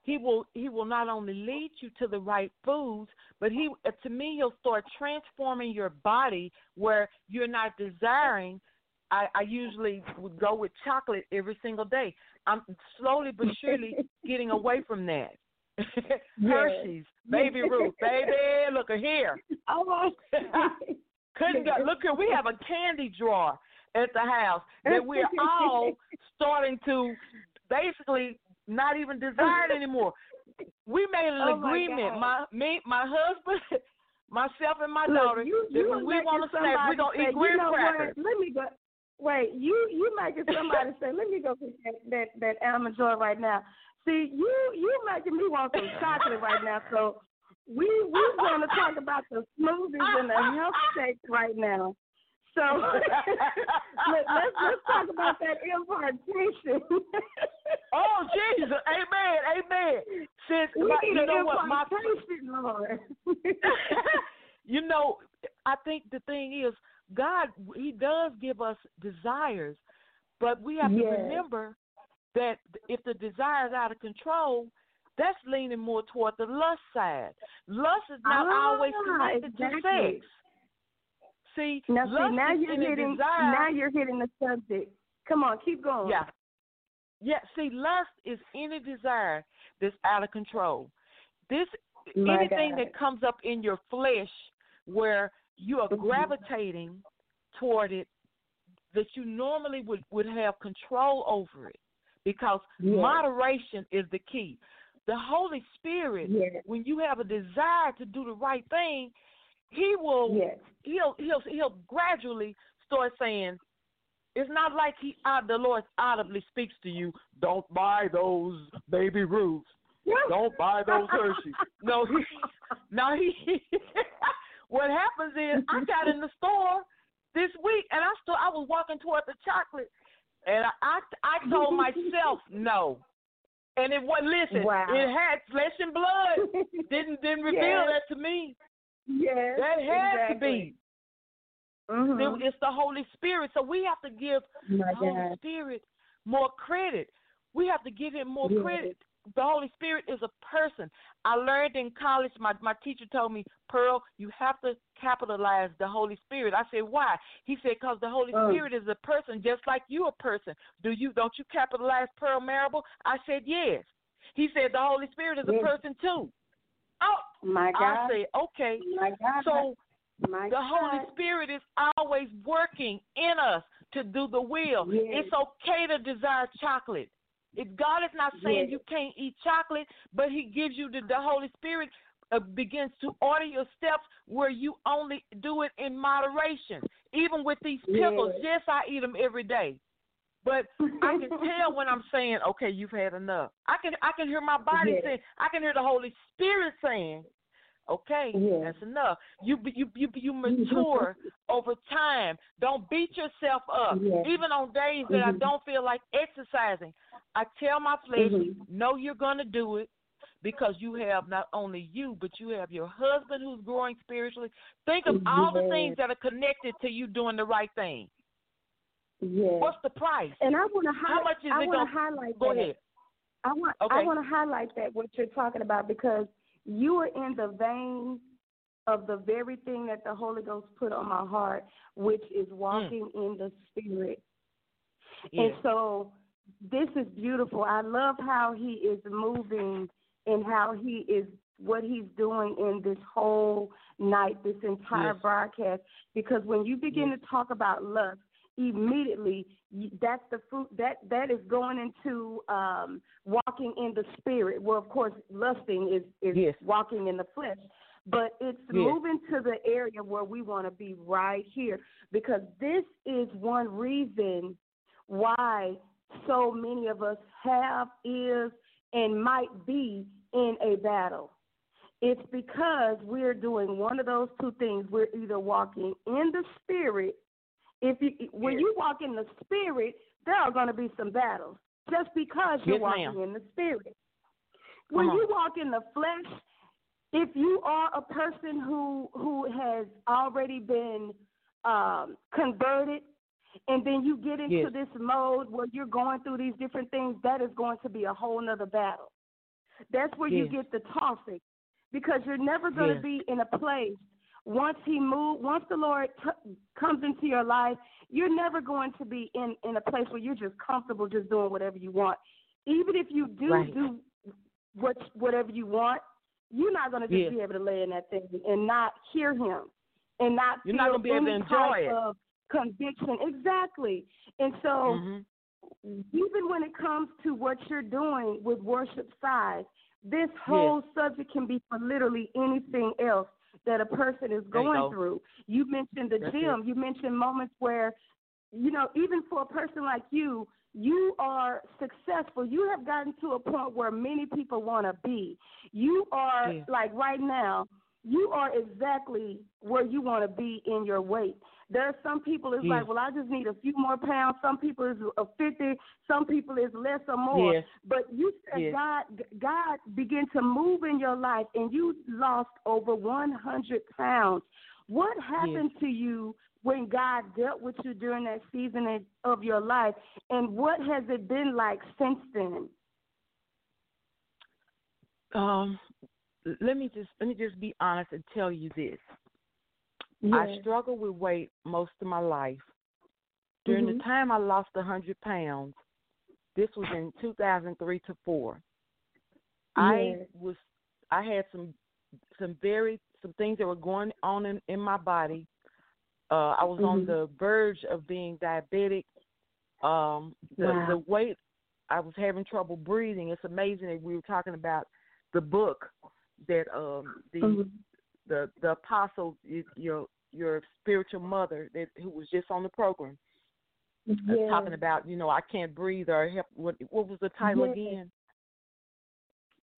he will he will not only lead you to the right foods, but he uh, to me he'll start transforming your body where you're not desiring. I, I usually would go with chocolate every single day. I'm slowly but surely <laughs> getting away from that. <laughs> Hershey's, Baby Ruth, baby, look at here. <laughs> Oh, Couldn't go. Look here, we have a candy drawer at the house that we're all starting to basically not even desire anymore. We made an Oh, agreement, God. my me, my husband, myself, and my Look, daughter, you, that you when we want to snack, we're gonna eat graham you know crackers. What? Let me go. Wait, you you making somebody say, let me go get that that, that almond joy right now. See, you you making me want some chocolate right now. So we we're going to talk about the smoothies and the health shakes right now. So <laughs> let, let's let's talk about that impartation. <laughs> Oh Jesus, Amen, Amen. Since we my- you know what, my Lord. <laughs> you know, I think the thing is, God, He does give us desires, but we have Yes. to remember that if the desire is out of control, that's leaning more toward the lust side. Lust is not Ah, always connected exactly. to sex. See, Now, lust see, now is you're hitting. desire. Now you're hitting the subject. Come on, keep going. Yeah. Yeah, see, lust is any desire that's out of control. This My anything God. that comes up in your flesh where you are gravitating toward it that you normally would, would have control over it. Because Yes. moderation is the key. The Holy Spirit, Yes. when you have a desire to do the right thing, he will Yes. he'll he'll he'll gradually start saying It's not like he uh, the Lord audibly speaks to you. Don't buy those baby Ruths. Don't buy those Hershey's. No, he, <laughs> no, he. <laughs> what happens is I <laughs> got in the store this week and I still I was walking toward the chocolate and I I, I told myself <laughs> no. And it wasn't listen. Wow. It had flesh and blood. <laughs> didn't didn't reveal Yes. that to me. Yes. That had to exactly. be. Mhm. It's the Holy Spirit. So we have to give My the Holy Spirit more credit. We have to give him more Yes. credit. The Holy Spirit is a person. I learned in college, my, my teacher told me, Pearl, you have to capitalize the Holy Spirit. I said, why? He said, because the Holy Oh. Spirit is a person just like you a person. Do you don't you capitalize Pearl Marable? I said, yes. He said, the Holy Spirit is a person too. Oh, My God. I God. said, okay. My God. So My the Holy Spirit is always working in us to do the will. Yes. It's okay to desire chocolate. If God is not saying Yes. you can't eat chocolate, but He gives you the, the Holy Spirit uh, begins to order your steps where you only do it in moderation. Even with these pickles, Yes. yes, I eat them every day. But I can <laughs> tell when I'm saying, "Okay, you've had enough." I can I can hear my body Yes. saying, I can hear the Holy Spirit saying, "Okay, Yes. that's enough." You you you you <laughs> mature over time. Don't beat yourself up. Yes. Even on days that I Mhm. don't feel like exercising, I tell my flesh, Mhm. "No, you're going to do it." Because you have not only you, but you have your husband who's growing spiritually. Think of all the things that are connected to you doing the right thing. Yes. What's the price? And I want to How much is I it gonna- highlight Go that. ahead. I want okay. I want to highlight that what you're talking about because you are in the vein of the very thing that the Holy Ghost put on my heart, which is mm. walking in the Spirit. Yes. And so this is beautiful. I love how he is moving and how he is what he's doing in this whole night, this entire Yes. broadcast. Because when you begin Yes. to talk about lust, immediately that's the fruit that that is going into um walking in the spirit. Well, of course, lusting is is Yes. walking in the flesh, but it's Yes. moving to the area where we want to be right here because this is one reason why so many of us have, is, and might be in a battle. It's because we're doing one of those two things. We're either walking in the spirit. If you when you walk in the spirit, there are going to be some battles just because you're Yes, walking ma'am. in the spirit. When you walk in the flesh, if you are a person who who has already been um, converted, and then you get into Yes. this mode where you're going through these different things, that is going to be a whole nother battle. That's where you get the toxic, because you're never going to Yes. be in a place once he move once the Lord t- comes into your life, you're never going to be in in a place where you're just comfortable just doing whatever you want. Even if you do Right. do what whatever you want, you're not going to just Yes. be able to lay in that thing and not hear him and not You're feel not gonna be able to enjoy it. of conviction. Exactly. And so Mhm. even when it comes to what you're doing with worship size, this whole subject can be for literally anything else that a person is There you going through. You mentioned the That's gym. You mentioned moments where, you know, even for a person like you, you are successful. You have gotten to a point where many people want to be. You are Yeah. like right now. You are exactly where you want to be in your weight. There are some people is Yeah. like, well, I just need a few more pounds. Some people is a fifty. Some people is less or more. Yes. But you said Yes. God, God began to move in your life, and you lost over one hundred pounds. What happened to you when God dealt with you during that season of- of your life, and what has it been like since then? Um, let me just let me just be honest and tell you this. I struggled with weight most of my life. During Mhm. the time I lost a hundred pounds, this was in two thousand three to four. I was I had some some very some things that were going on in, in my body. Uh I was on Mhm. the verge of being diabetic. Um the Wow. the weight I was having trouble breathing. It's amazing that we were talking about the book that um the Mhm. The the apostle your your spiritual mother that who was just on the program Yes. talking about you know I can't breathe or help. What what was the title Yes. again?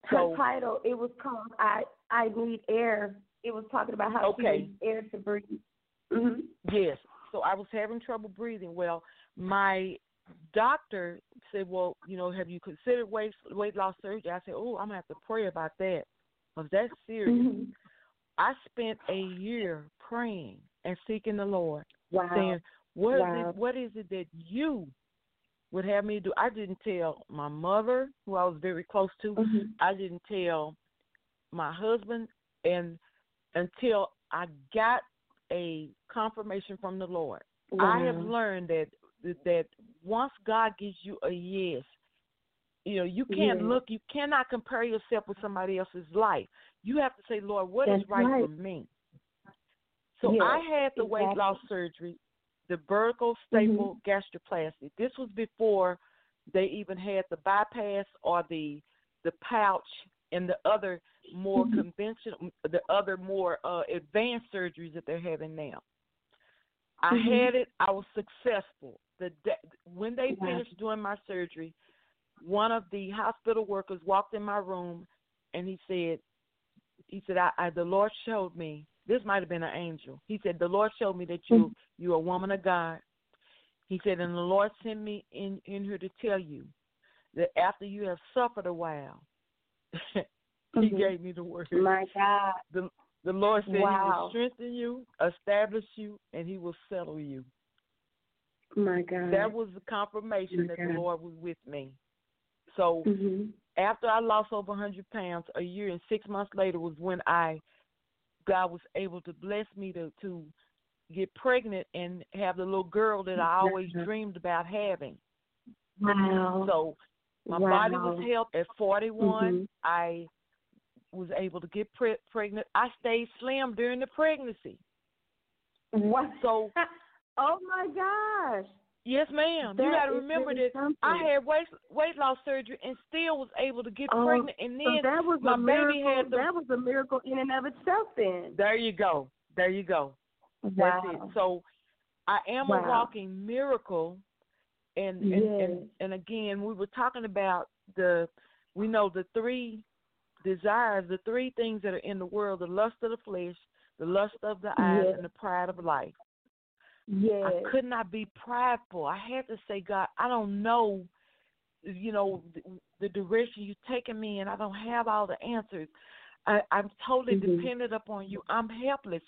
Her So- title it was called "I I Need Air." It was talking about how Okay. she needs air to breathe. hmm Yes. So I was having trouble breathing. Well, my doctor said, "Well, you know, have you considered weight weight loss surgery?" I said, "Oh, I'm gonna have to pray about that, because that's serious." hmm I spent a year praying and seeking the Lord, Wow. saying, "What is Wow. it? What is it that you would have me do?" I didn't tell my mother, who I was very close to. Mhm. I didn't tell my husband, and until I got a confirmation from the Lord. I have learned that that once God gives you a yes, you know you can't Yes. look, you cannot compare yourself with somebody else's life. You have to say, Lord, what is That's right, right. for me? So Yes, I had the weight loss surgery, the vertical staple gastroplasty. This was before they even had the bypass or the the pouch and the other more Mhm. conventional, the other more uh, advanced surgeries that they're having now. I Mhm. had it. I was successful. The day, when they Wow. finished doing my surgery, one of the hospital workers walked in my room, and he said, "He said, I, I the Lord showed me. This might have been an angel. He said, the Lord showed me that you you're a woman of God. He said, and the Lord sent me in in here to tell you that after you have suffered a while, <laughs> He Mhm. gave me the word. My God. The the Lord said He will strengthen you, establish you, and He will settle you. My God. That was the confirmation that the Lord was with me. So hmm after I lost over 100 pounds, a year and six months later was when I, God was able to bless me to to get pregnant and have the little girl that I always dreamed about having. Wow. So my wow. body was helped at 41. Mhm. I was able to get pre- pregnant. I stayed slim during the pregnancy. What? So <laughs> oh my gosh. Yes, ma'am. you got to remember really that something. I had weight weight loss surgery and still was able to get Oh, pregnant. And So then that was my a baby had the That was a miracle in and of itself. Then. There you go. There you go. That's it. So I am a walking miracle and and, Yes. and and again we were talking about the we know the three desires, the three things that are in the world, the lust of the flesh, the lust of the eyes, Yes. and the pride of life. Yes. I could not be prideful. I had to say, God, I don't know, you know, the, the direction you're taking me, and I don't have all the answers. I, I'm totally Mhm. dependent upon you. I'm helpless.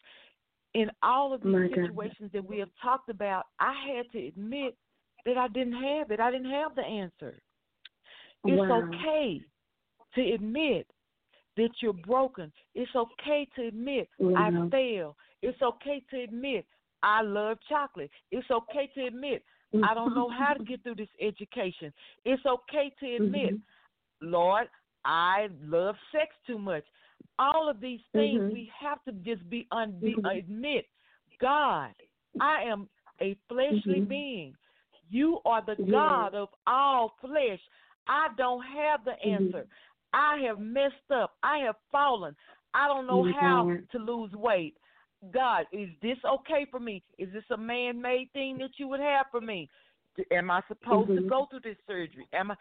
In all of these My God. situations that we have talked about, I had to admit that I didn't have it. I didn't have the answer. It's Wow. okay to admit that you're broken. It's okay to admit I Wow. fail. It's okay to admit I love chocolate. It's okay to admit I don't know how to get through this education. It's okay to admit, Mhm. Lord, I love sex too much. All of these things Mhm. we have to just be, un- Mhm. admit, God, I am a fleshly Mhm. being. You are the. God of all flesh. I don't have the Mhm. answer. I have messed up. I have fallen. I don't know how to lose weight. God, is this okay for me? Is this a man made thing that you would have for me? Am I supposed to Mhm. go through this surgery? Am I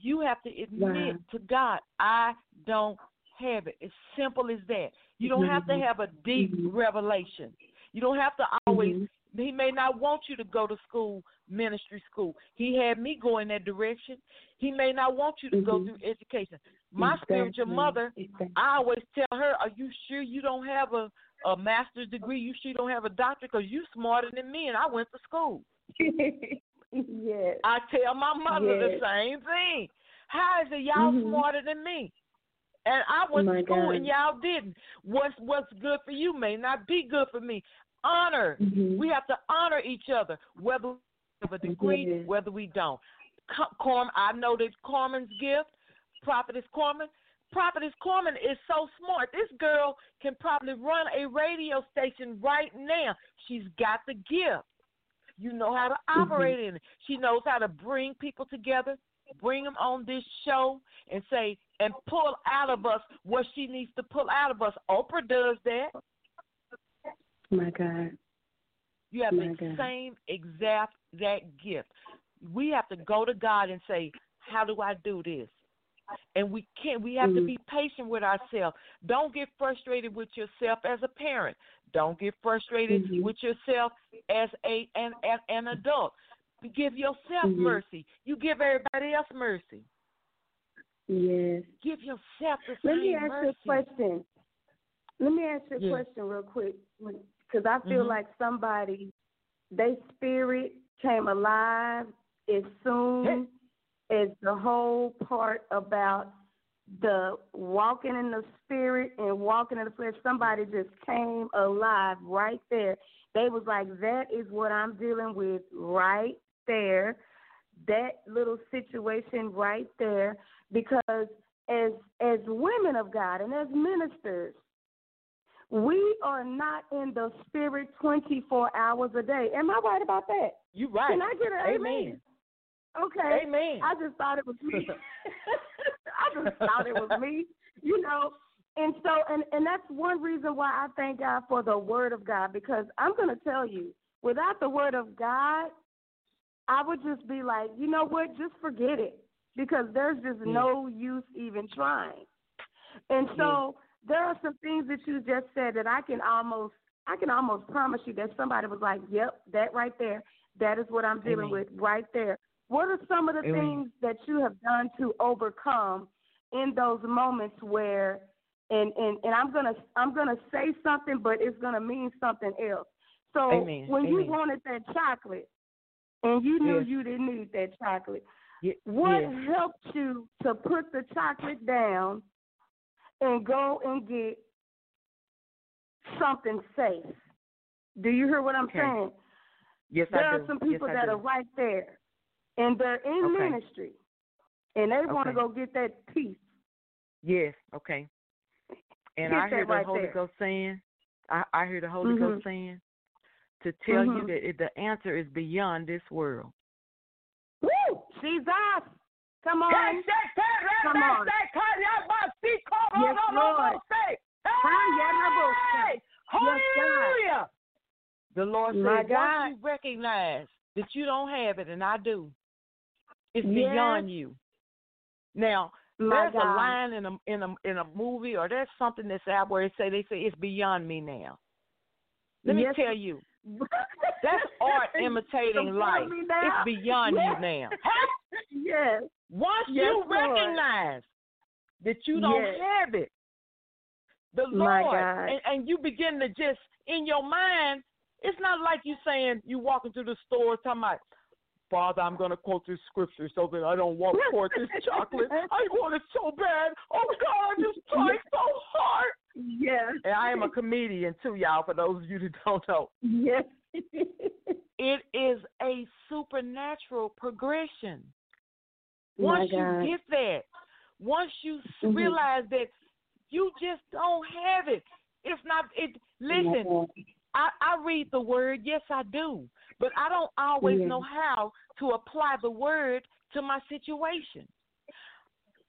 you have to admit Wow. to God, I don't have it. As simple as that. You don't have to Mhm. have a deep Mhm. revelation. You don't have to always Mhm. he may not want you to go to school, ministry school. He had me go in that direction. He may not want you to go Mhm. through education. My spiritual mother, Exactly. I always tell her, "Are you sure you don't have a a master's degree? You sure don't have a doctorate? Because you smarter than me, and I went to school." <laughs> yes. I tell my mother the same thing. How is it y'all Mhm. smarter than me? And I went My to school God. and y'all didn't. What's what's good for you may not be good for me. Honor. Mhm. We have to honor each other, whether we have a degree, Yes. whether we don't. Co- Carm, I know that Carmen's gift, Prophetess Carmen. Prophetess Carmen is so smart. This girl can probably run a radio station right now. She's got the gift. You know how to mm-hmm. operate in it. She knows how to bring people together, bring them on this show, and say and pull out of us what she needs to pull out of us. Oprah does that. My God. You have My the God. same exact that gift. We have to go to God and say, How do I do this? And we can't we have mm-hmm. to be patient with ourselves. Don't get frustrated with yourself as a parent. Don't get frustrated mm-hmm. with yourself as a an an, an adult. Give yourself mm-hmm. mercy. You give everybody else mercy. Yes. Give yourself the Let me ask mercy. you a question. Let me ask you a yes. question real quick, because I feel mm-hmm. like somebody, their spirit came alive as soon as the whole part about the walking in the spirit and walking in the flesh. Somebody just came alive right there. They was like, that is what I'm dealing with right there. That little situation right there. Because as as women of God and as ministers, we are not in the spirit 24 hours a day. Am I right about that? You right. Can I get an amen? amen? Okay. Amen. I just thought it was me. <laughs> <laughs> I just thought it was me. You know, and so and and that's one reason why I thank God for the Word of God because I'm going to tell you, without the Word of God, I would just be like, you know what, just forget it because there's just yeah. no use even trying. And so mm. there are some things that you just said that I can almost I can almost promise you that somebody was like, "Yep, that right there, that is what I'm dealing Amen. with right there." What are some of the things that you have done to overcome in those moments where and and and I'm going to I'm to say something but it's going to mean something else. So Amen. when Amen. you wanted that chocolate and you knew yes. you didn't need that chocolate, yeah. what yes. helped you to put the chocolate down and go and get something safe. Do you hear what I'm okay. saying? Yes, there I do. There are some people yes, that are right there, and they're in okay. ministry, and they okay. want to go get that peace. Yes, okay. And Hit I hear the Holy. Ghost saying, I, I hear the Holy. Ghost saying to tell mm-hmm. you that it, the answer is beyond this world. Woo! Jesus! Come on. Come on. Yes, Lord. Hey! Hallelujah. The Lord God. once you recognize that you don't have it, and I do, it's yes. beyond you. Now, My there's God. a line in a in a in a movie, or there's something that's out where it say they say it's beyond me now. Let yes. me tell you, <laughs> that's art imitating life. It's beyond yes. you now. <laughs> yes. Once you Lord. recognize that you don't have it, the My Lord, and, and you begin to just in your mind, it's not like you saying you walking through the store talking about, Father, I'm going to quote this scripture so that I don't walk toward this <laughs> chocolate. I want it so bad. Oh God, I'm just tried so hard. Yes. And I am a comedian too, y'all. For those of you that don't know. Yes. it is a supernatural progression. Once you get that, once you Mhm. realize that you just don't have it, it's not. It listen. I, I read the word, yes, I do, but I don't always Yeah. know how to apply the word to my situation.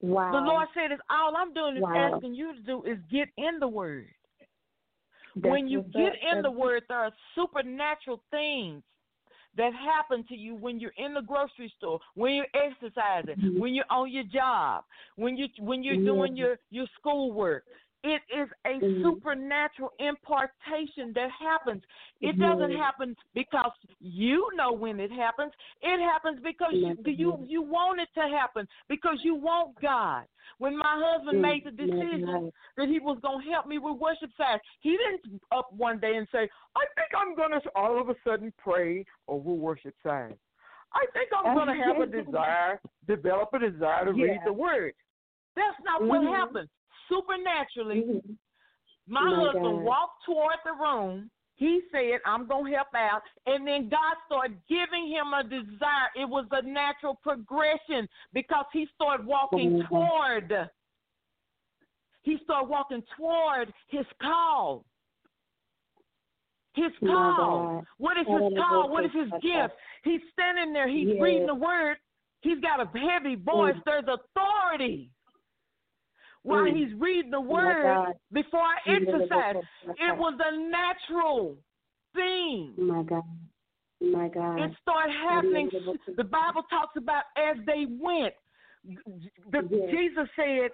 Wow. The Lord said, "Is all I'm doing is Wow. asking you to do is get in the word. That's when you get up. in the word, there are supernatural things that happen to you when you're in the grocery store, when you're exercising, Mhm. when you're on your job, when you when you're doing Yeah. your your schoolwork. It is a Mhm. supernatural impartation that happens. It doesn't happen because you know when it happens. It happens because you you, you want it to happen because you want God. When my husband made the decision that he was going to help me with worship size. He didn't up one day and say, I think I'm going to all of a sudden pray over worship size. I think I'm going to have a desire, develop a desire to read the word. That's not what Mhm. Supernaturally, Mhm. my My husband God. walked toward the room. He said, I'm going to help out. And then God started giving him a desire. It was a natural progression because he started walking Mhm. toward. He started walking toward his call. His call. What is his call? What is his gift? He's standing there. He's Yes. reading the word. He's got a heavy voice. Mm. There's authority while Mm. he's reading the word God. before I exercise. It was a natural thing. My God. My God. It started happening. The Bible talks about as they went. The, Yes. Jesus said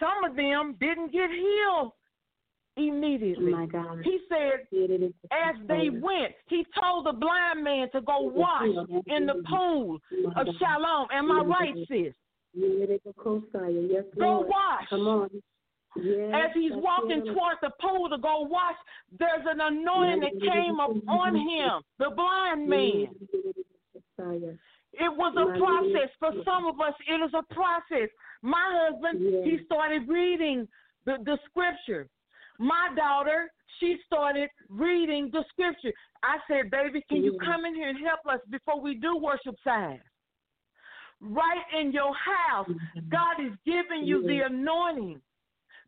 some of them didn't get healed immediately. My God. He said as they went, he told the blind man to go wash in the pool of Siloam. Am I right, sis? Yes, Go wash. Come on. Yes, As he's walking it. toward the pool to go wash, there's an anointing that came upon him, the blind man. It was a process. For some of us, it is a process. My husband, Yes. he started reading the, the scripture. My daughter, she started reading the scripture. I said, baby, can you come in here and help us before we do worship signs? Right in your house, God is giving you the anointing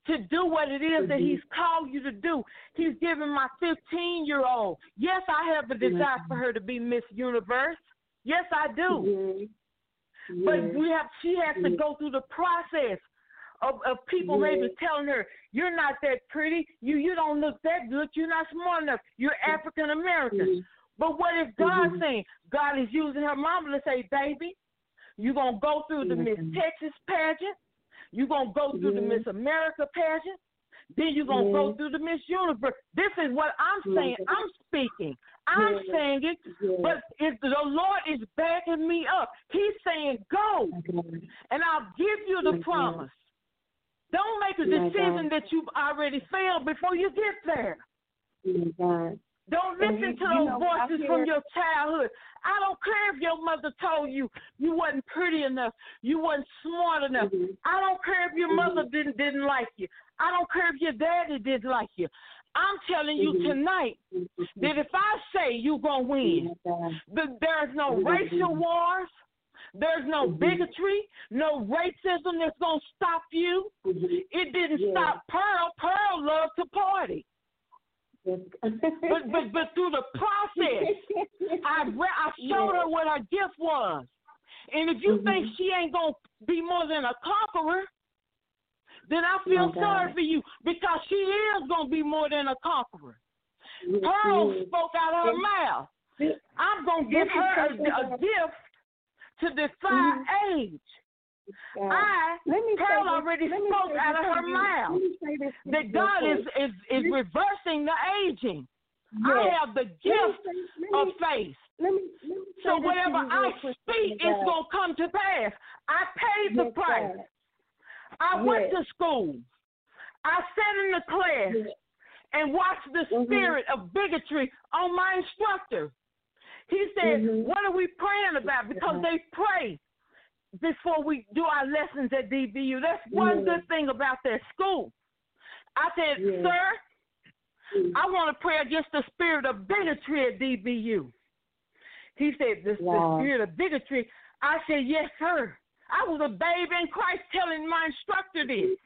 to do what it is that He's called you to do. He's giving my 15 year old. Yes, I have a desire for her to be Miss Universe. Yes, I do. But we have she has to go through the process of, of people maybe telling her, You're not that pretty, you you don't look that good, you're not smart enough, you're African American. But what is God Mhm. saying? God is using her mama to say, Baby, you're gonna go through the Miss Mhm. Texas pageant, you're gonna go through the Miss America pageant, then you're gonna go through the Miss Universe. This is what I'm saying. I'm speaking. I'm saying it, but if the Lord is backing me up, He's saying, Go and I'll give you the promise. Don't make a decision that you've already failed before you get there. Don't listen you- to those know, voices from your childhood. I don't care if your mother told you you wasn't pretty enough, you wasn't smart enough. Mhm. I don't care if your mother didn't didn't like you. I don't care if your daddy didn't like you. I'm telling you Mhm. tonight that if I say you're gonna win, My God. the, there's no Mhm. racial wars. There's no Mhm. bigotry, no racism that's going to stop you. It didn't Yeah. stop Pearl. Pearl loved to party. Yes. But, but, but through the process, I, re- I <laughs> showed her what her gift was. And if you Mhm. think she ain't going to be more than a conqueror, then I feel God. sorry for you because she is going to be more than a conqueror. Yes, Pearl yes. spoke out of her And- mouth. I'm going to give her a, a gift to defy Mhm. age. I, Let me say Pearl already let spoke out of her mouth Let me say this that God is, is, is Yes. reversing the aging. I have the gift say- of me- faith. Let me, let me So whatever I speak is going to come to pass. I paid the Yes, price. God. I went to school. I sat in the class Yes. and watched the Mhm. spirit of bigotry on my instructor. He said, Mhm. What are we praying about? Because they pray before we do our lessons at DBU. That's one Yes. good thing about that school. I said, Yes. Sir, Mm. I want to pray against the spirit of bigotry at DBU. He said, the, Wow. the spirit of bigotry. I said, Yes, sir. I was a babe in Christ telling my instructor this.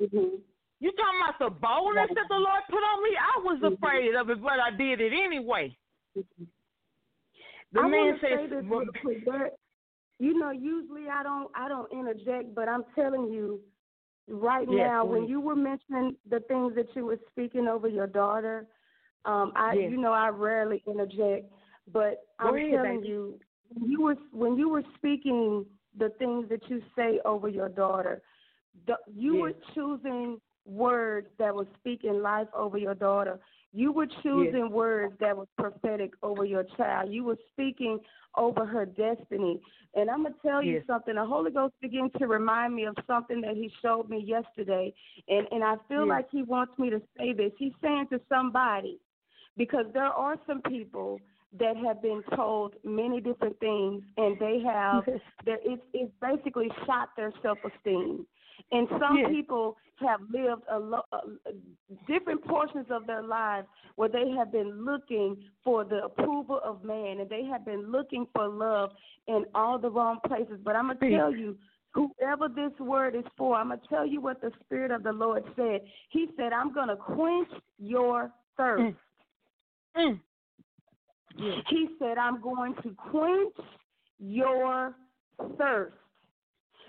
Mhm. You talking about the boldness that the Lord put on me? I was Mhm. afraid of it, but I did it anyway. Mhm. The I man wanna say says, this real quick. There, you know, usually I don't I don't interject, but I'm telling you, right Yes, now, when you were mentioning the things that you were speaking over your daughter, um, I Yes. you know I rarely interject, but Go I'm ahead, telling baby. you, when you were when you were speaking the things that you say over your daughter, the, you were choosing words that were speaking life over your daughter. You were choosing words that was prophetic over your child. You were speaking over her destiny. And I'm gonna tell you something. The Holy Ghost began to remind me of something that He showed me yesterday, and and I feel Yes. like He wants me to say this. He's saying to somebody, because there are some people that have been told many different things, and they have <laughs> it's it's basically shot their self esteem. And some Yes. people have lived a, lo- different portions of their lives where they have been looking for the approval of man, and they have been looking for love in all the wrong places. But I'm gonna tell you, whoever this word is for, I'm gonna tell you what the Spirit of the Lord said. He said, "I'm gonna quench your thirst." Mm. Yes. He said, I'm going to quench your thirst.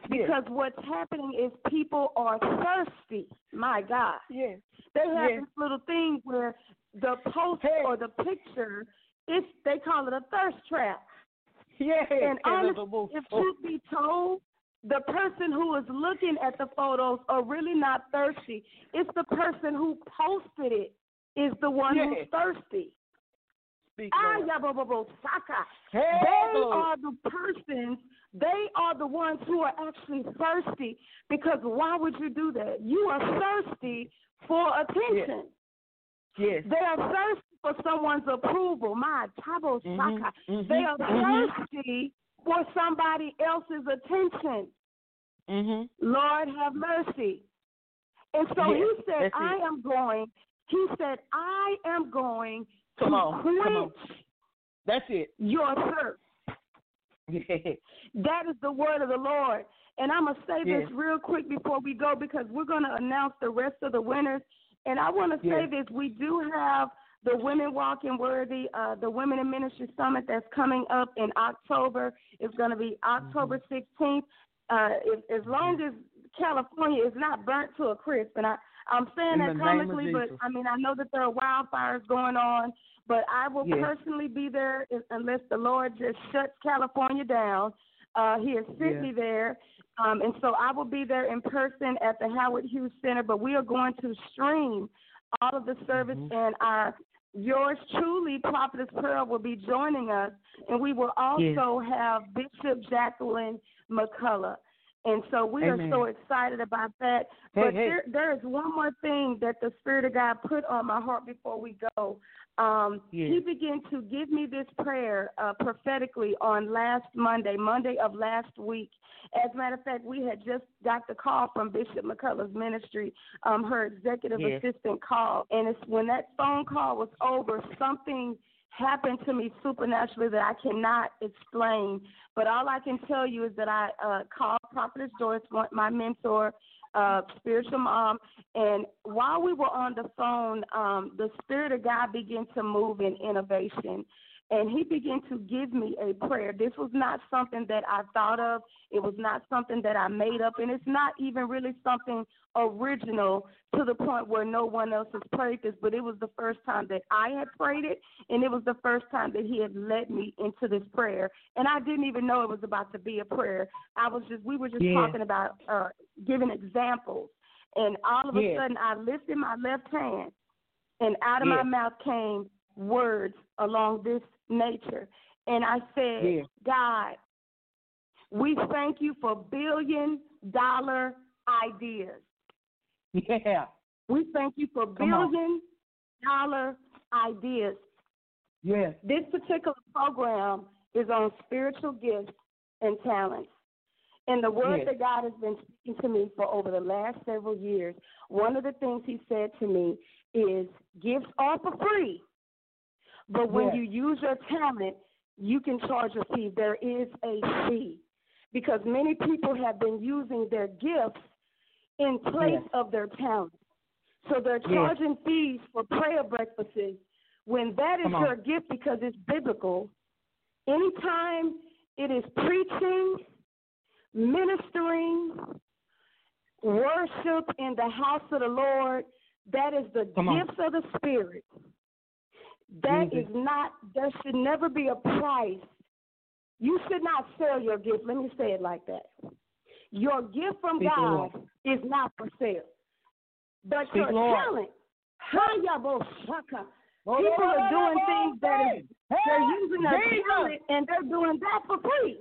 Because what's happening is people are thirsty. My God. Yes. They have Yes. this little thing where the post Hey. or the picture, it's they call it a thirst trap. Yeah. And honestly, if truth be told, the person who is looking at the photos are really not thirsty. It's the person who posted it is the one Yeah. who's thirsty. Speak, Ah, saka. Hey, They are the persons, they are the ones who are actually thirsty. Because why would you do that? You are thirsty for attention. Yes. They are thirsty for someone's approval. My tabo Mhm, saka. mhm, They are mhm. thirsty for somebody else's attention. Mhm. Lord have mercy. And so Yes, he said, that's I it. am going. He said, I am going Come to on, quench come on. That's it. your thirst. <laughs> That is the word of the Lord. And I'm going to say this real quick before we go because we're going to announce the rest of the winners. And I want to say this we do have the Women Walking Worthy, uh, the Women in Ministry Summit that's coming up in October. It's going to be October Mm-hmm. 16th. Uh, if, as long as California is not burnt to a crisp, and I, I'm saying In that comically, but I mean, I know that there are wildfires going on, but I will Yes. personally be there unless the Lord just shuts California down. Uh, he has sent me there. Um, and so I will be there in person at the Howard Hughes Center, but we are going to stream all of the service Mhm. and our yours truly, Prophetess Pearl, will be joining us, and we will also have Bishop Jacqueline McCullough. And so we Amen. are so excited about that. Hey, but hey. There, there is one more thing that the Spirit of God put on my heart before we go. Um, Yeah. He began to give me this prayer uh, prophetically on last Monday, Monday of last week. As a matter of fact, we had just got the call from Bishop McCullough's ministry, um, her executive assistant called. And it's when that phone call was over, something happened to me supernaturally that I cannot explain. But all I can tell you is that I uh, called Prophetess Joyce, my mentor, uh, spiritual mom, and while we were on the phone, um, the Spirit of God began to move in innovation. And he began to give me a prayer. This was not something that I thought of. It was not something that I made up. And it's not even really something original to the point where no one else has prayed this. But it was the first time that I had prayed it. And it was the first time that he had led me into this prayer. And I didn't even know it was about to be a prayer. I was just, we were just Yeah. talking about uh, giving examples. And all of a Yeah. sudden, I lifted my left hand, and out of Yeah. my mouth came words along this nature. And I said, Yeah. God, we thank you for billion dollar ideas. Yeah. We thank you for billion dollar ideas. Yes. This particular program is on spiritual gifts and talents. And the word Yes. that God has been speaking to me for over the last several years, one of the things He said to me is gifts are for free. But when Yes. you use your talent, you can charge a fee. There is a fee. Because many people have been using their gifts in place Yes. of their talent. So they're Yes. charging fees for prayer breakfasts when that is Come on. your gift because it's biblical. Anytime it is preaching, ministering, worship in the house of the Lord, that is the Come on. gifts of the Spirit. That mm-hmm. is Jesus. not, there should never be a price. You should not sell your gift. Let me say it like that. Your gift from Speak, God Lord. is not for sale. But Speak, your Lord. talent, Hayabo-shaka. people are doing things that is, they're using their Jesus. talent and they're doing that for free.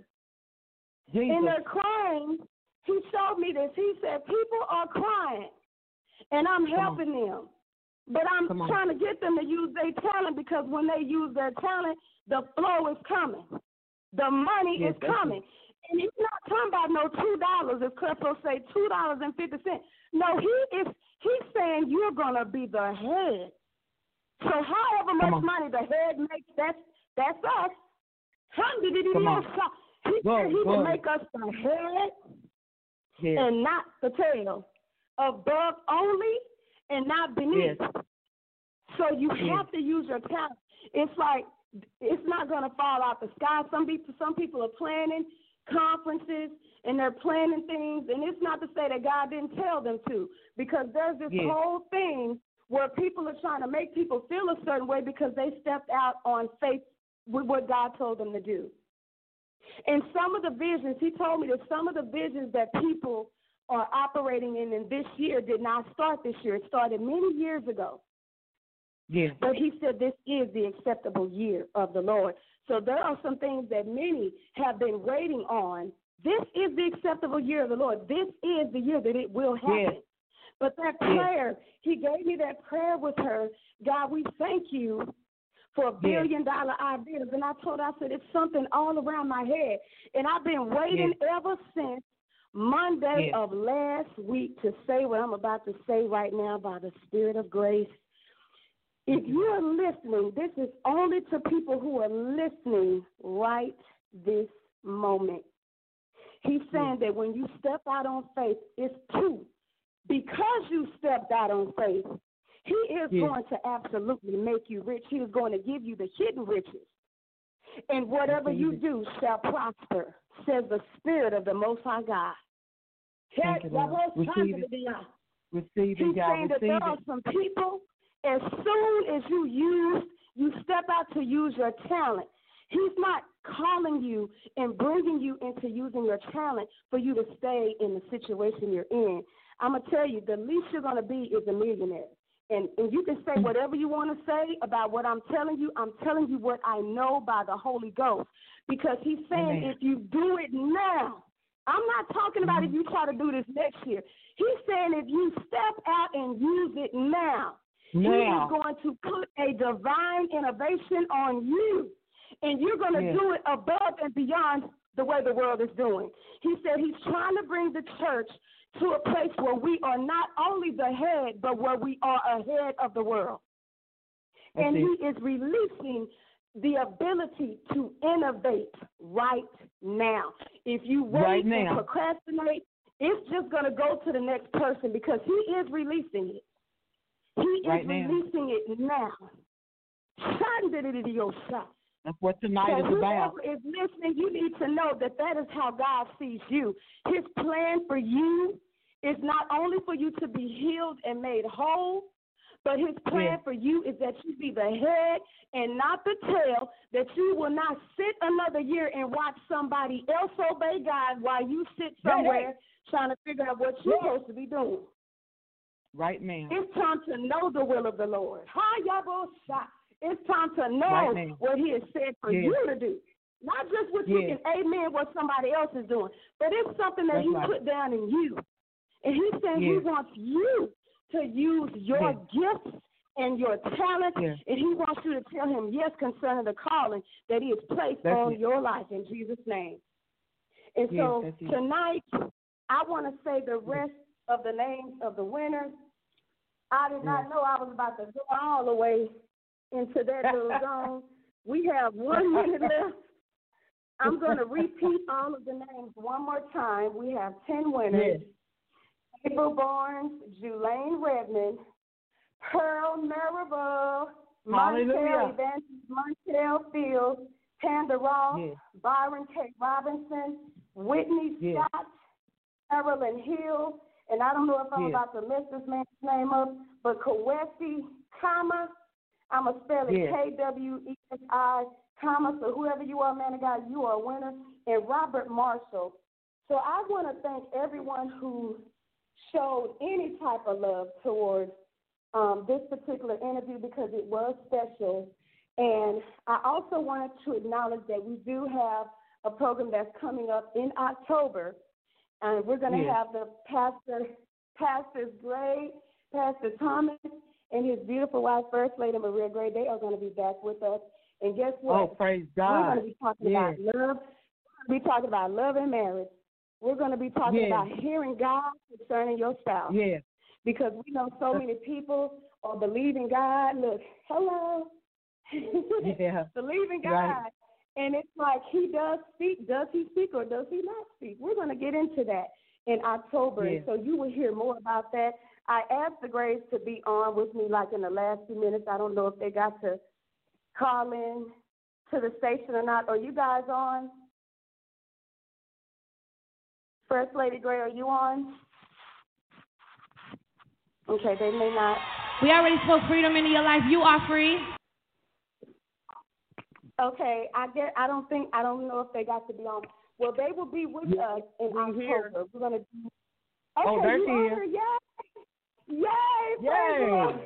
Jesus. And they're crying. He showed me this. He said, People are crying, and I'm helping them. But I'm trying to get them to use their talent because when they use their talent, the flow is coming. The money Yes, is coming. And he's not talking about no two dollars, as Creflo say, two dollars and fifty cents. No, he is he's saying you're gonna be the head. So however much on. money the head makes, that's that's us. Come on. He Go, said he go will make us the head yes. and not the tail, above only and not beneath. Yes. So you Yes. have to use your talent. It's like it's not going to fall out the sky. Some people, some people are planning conferences and they're planning things, and it's not to say that God didn't tell them to, because there's this Yes. whole thing where people are trying to make people feel a certain way because they stepped out on faith with what God told them to do. And some of the visions, he told me that some of the visions that people are operating in in this year did not start this year. It started many years ago. Yeah. But he said this is the acceptable year of the Lord. So there are some things that many have been waiting on. This is the acceptable year of the Lord. This is the year that it will happen. Yeah. But that prayer, he gave me that prayer with her. God, we thank you for a billion dollar ideas. And I told her, I said, it's something all around my head. And I've been waiting ever since Monday of last week to say what I'm about to say right now by the Spirit of grace. If mm-hmm. you are listening, this is only to people who are listening right this moment. He's mm-hmm. saying that when you step out on faith, it's two. Because you stepped out on faith, he is going to absolutely make you rich. He is going to give you the hidden riches. And whatever you do shall prosper, says the Spirit of the Most High God. Thank you, Lord. Receive it. Receive it, He's God. saying that there are some people, as soon as you use, you step out to use your talent. He's not calling you and bringing you into using your talent for you to stay in the situation you're in. I'm gonna tell you, the least you're gonna be is a millionaire. And and you can say mm. whatever you want to say about what I'm telling you. I'm telling you what I know by the Holy Ghost. Because he's saying Amen. if you do it now, I'm not talking about if mm-hmm. you try to do this next year. He's saying if you step out and use it now, he is going to put a divine innovation on you. And you're going to Yeah. do it above and beyond the way the world is doing. He said he's trying to bring the church to a place where we are not only the head, but where we are ahead of the world. That's and it. he is releasing the ability to innovate right now. If you wait Right and procrastinate, it's just going to go to the next person because he is releasing it. He Right is now. releasing it now. That's what tonight So is about. whoever is listening, you need to know that that is how God sees you. His plan for you is not only for you to be healed and made whole, but his plan Yeah. for you is that you be the head and not the tail, that you will not sit another year and watch somebody else obey God while you sit somewhere trying to figure out what you're supposed to be doing. Right now. It's time to know the will of the Lord. It's time to know Right what He has said for you to do. Not just what you can amen what somebody else is doing, but it's something that That's He right. put down in you. And He's saying He wants you to use your gifts and your talents, Yeah. and He wants you to tell Him yes concerning the calling that He has placed That's on it. your life in Jesus' name. And Yes, so tonight, I want to say the rest of the names of the winners. I did not know I was about to go all the way into that little <laughs> zone. We have one minute <laughs> left. I'm going to repeat all of the names one more time. We have 10 winners. April Barnes, Julaine Redmond, Pearl Maribel, Montel Hallelujah. Evangelist Montel Fields, Tanda Ross, Yeah. Byron K. Robinson, Whitney Yeah. Scott, Carolyn Hill, and I don't know if I'm Yeah. about to mess this man's name up, but Kawesi, comma, I'm going to spell it K W E S I, comma, so whoever you are, man of God, you are a winner, and Robert Marshall. So I want to thank everyone who showed any type of love towards um, this particular interview because it was special. And I also wanted to acknowledge that we do have a program that's coming up in October, and we're going to Yeah. have the pastor, Pastors Gray, Pastor Thomas, and his beautiful wife, First Lady Maria Gray. They are going to be back with us. And guess what? Oh, praise God! We're going to be talking Yeah. about love. We're going to be talking about love and marriage. We're going to be talking Yeah. about hearing God concerning your spouse. Yeah. Because we know so uh, many people are believing God. Look, hello. Yeah. <laughs> believing God. Right. And it's like he does speak. Does he speak or does he not speak? We're going to get into that in October. And so you will hear more about that. I asked the Grays to be on with me like in the last few minutes. I don't know if they got to call in to the station or not. Are you guys on? First Lady Gray, are you on? Okay, they may not. We already spoke freedom into your life. You are free. Okay, I get. I don't think. I don't know if they got to be on. Well, they will be with Yeah, us in we're October. here. We're gonna. Do, oh, okay, Oh, there you she are is. here. Yay! Yay! praise the Lord.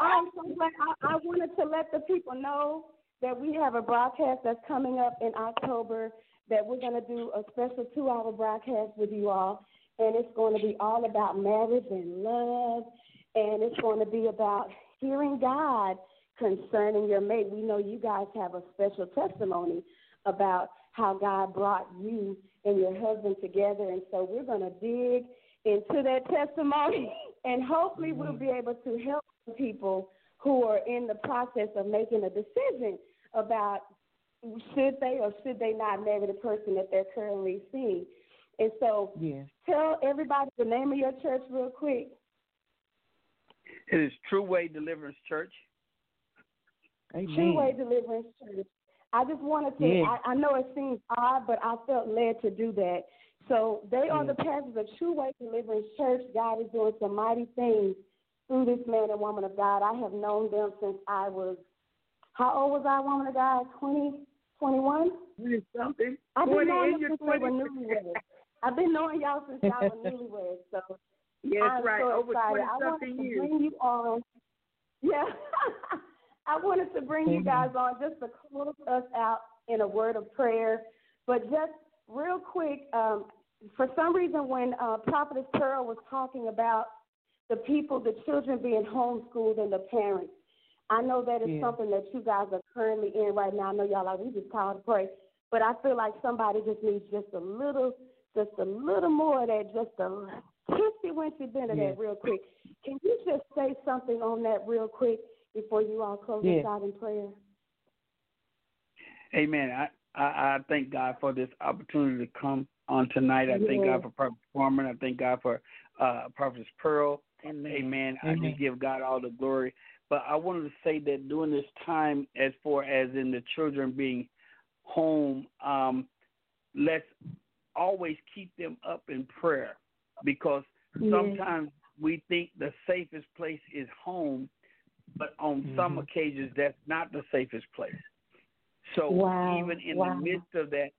I'm so glad. I, I wanted to let the people know that we have a broadcast that's coming up in October. That we're going to do a special two-hour broadcast with you all, and it's going to be all about marriage and love, and it's going to be about hearing God concerning your mate. We know you guys have a special testimony about how God brought you and your husband together, and so we're going to dig into that testimony, <laughs> and hopefully we'll mm-hmm. be able to help people who are in the process of making a decision about should they or should they not marry the person that they're currently seeing. And so, Yes. tell everybody the name of your church real quick. It is True Way Deliverance Church. Amen. True Way Deliverance Church. I just wanted to, Yeah. I, I know it seems odd, but I felt led to do that. So they are the pastors of the True Way Deliverance Church. God is doing some mighty things through this man and woman of God. I have known them since I was, how old was I, woman of God? 20, 21? Twenty something. I've been Twenty knowing and them you're since they were newlyweds. I've been knowing y'all since y'all were newlyweds. So Yes, I'm right. so Over excited. twenty I wanted to years. bring you on. Yeah, <laughs> I wanted to bring you guys on just to close us out in a word of prayer. But just real quick, um, for some reason, when uh, Prophetess Pearl was talking about the people, the children being homeschooled and the parents, I know that is Yeah. something that you guys are currently in right now. I know y'all like we just called to pray, but I feel like somebody just needs just a little, just a little more of that, just a kissy winchy bit of Yeah. that real quick. Can you just say something on that real quick before you all close Yeah. us out in prayer? Amen. I, I, I thank God for this opportunity to come on tonight. I thank God for Prophet Foreman. I thank God for uh, Prophetess Pearl. Amen. I Amen. just give God all the glory. But I wanted to say that during this time, as far as in the children being home, um, let's always keep them up in prayer because Yeah. sometimes we think the safest place is home, but on some Mhm. occasions that's not the safest place. So Wow, even in wow. the midst of that,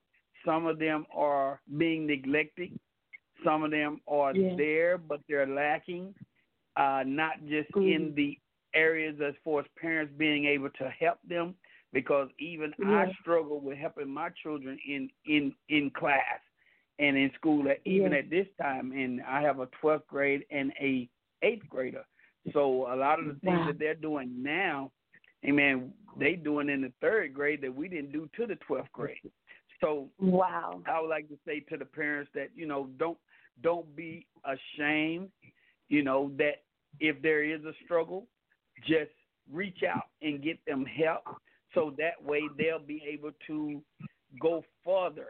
some of them are being neglected. Some of them are Yeah. there, but they're lacking, uh, not just Mhm. in the areas as far as parents being able to help them, because even I struggle with helping my children in in in class and in school, at, even Yeah. at this time. And I have a 12th grade and a eighth grader, so a lot of the things Wow. that they're doing now, amen, they doing in the third grade that we didn't do to the 12th grade. So Wow. I would like to say to the parents that you know don't don't be ashamed. You know that if there is a struggle, just reach out and get them help, so that way they'll be able to go further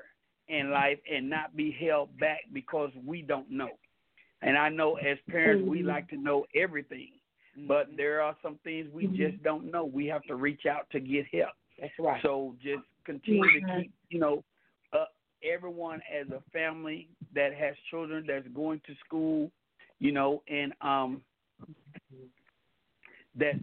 in life and not be held back because we don't know. And I know as parents we Mhm. like to know everything, but there are some things we Mhm. just don't know. We have to reach out to get help. That's right. So just continue to keep, you know, uh, everyone as a family that has children that's going to school, you know, and um, that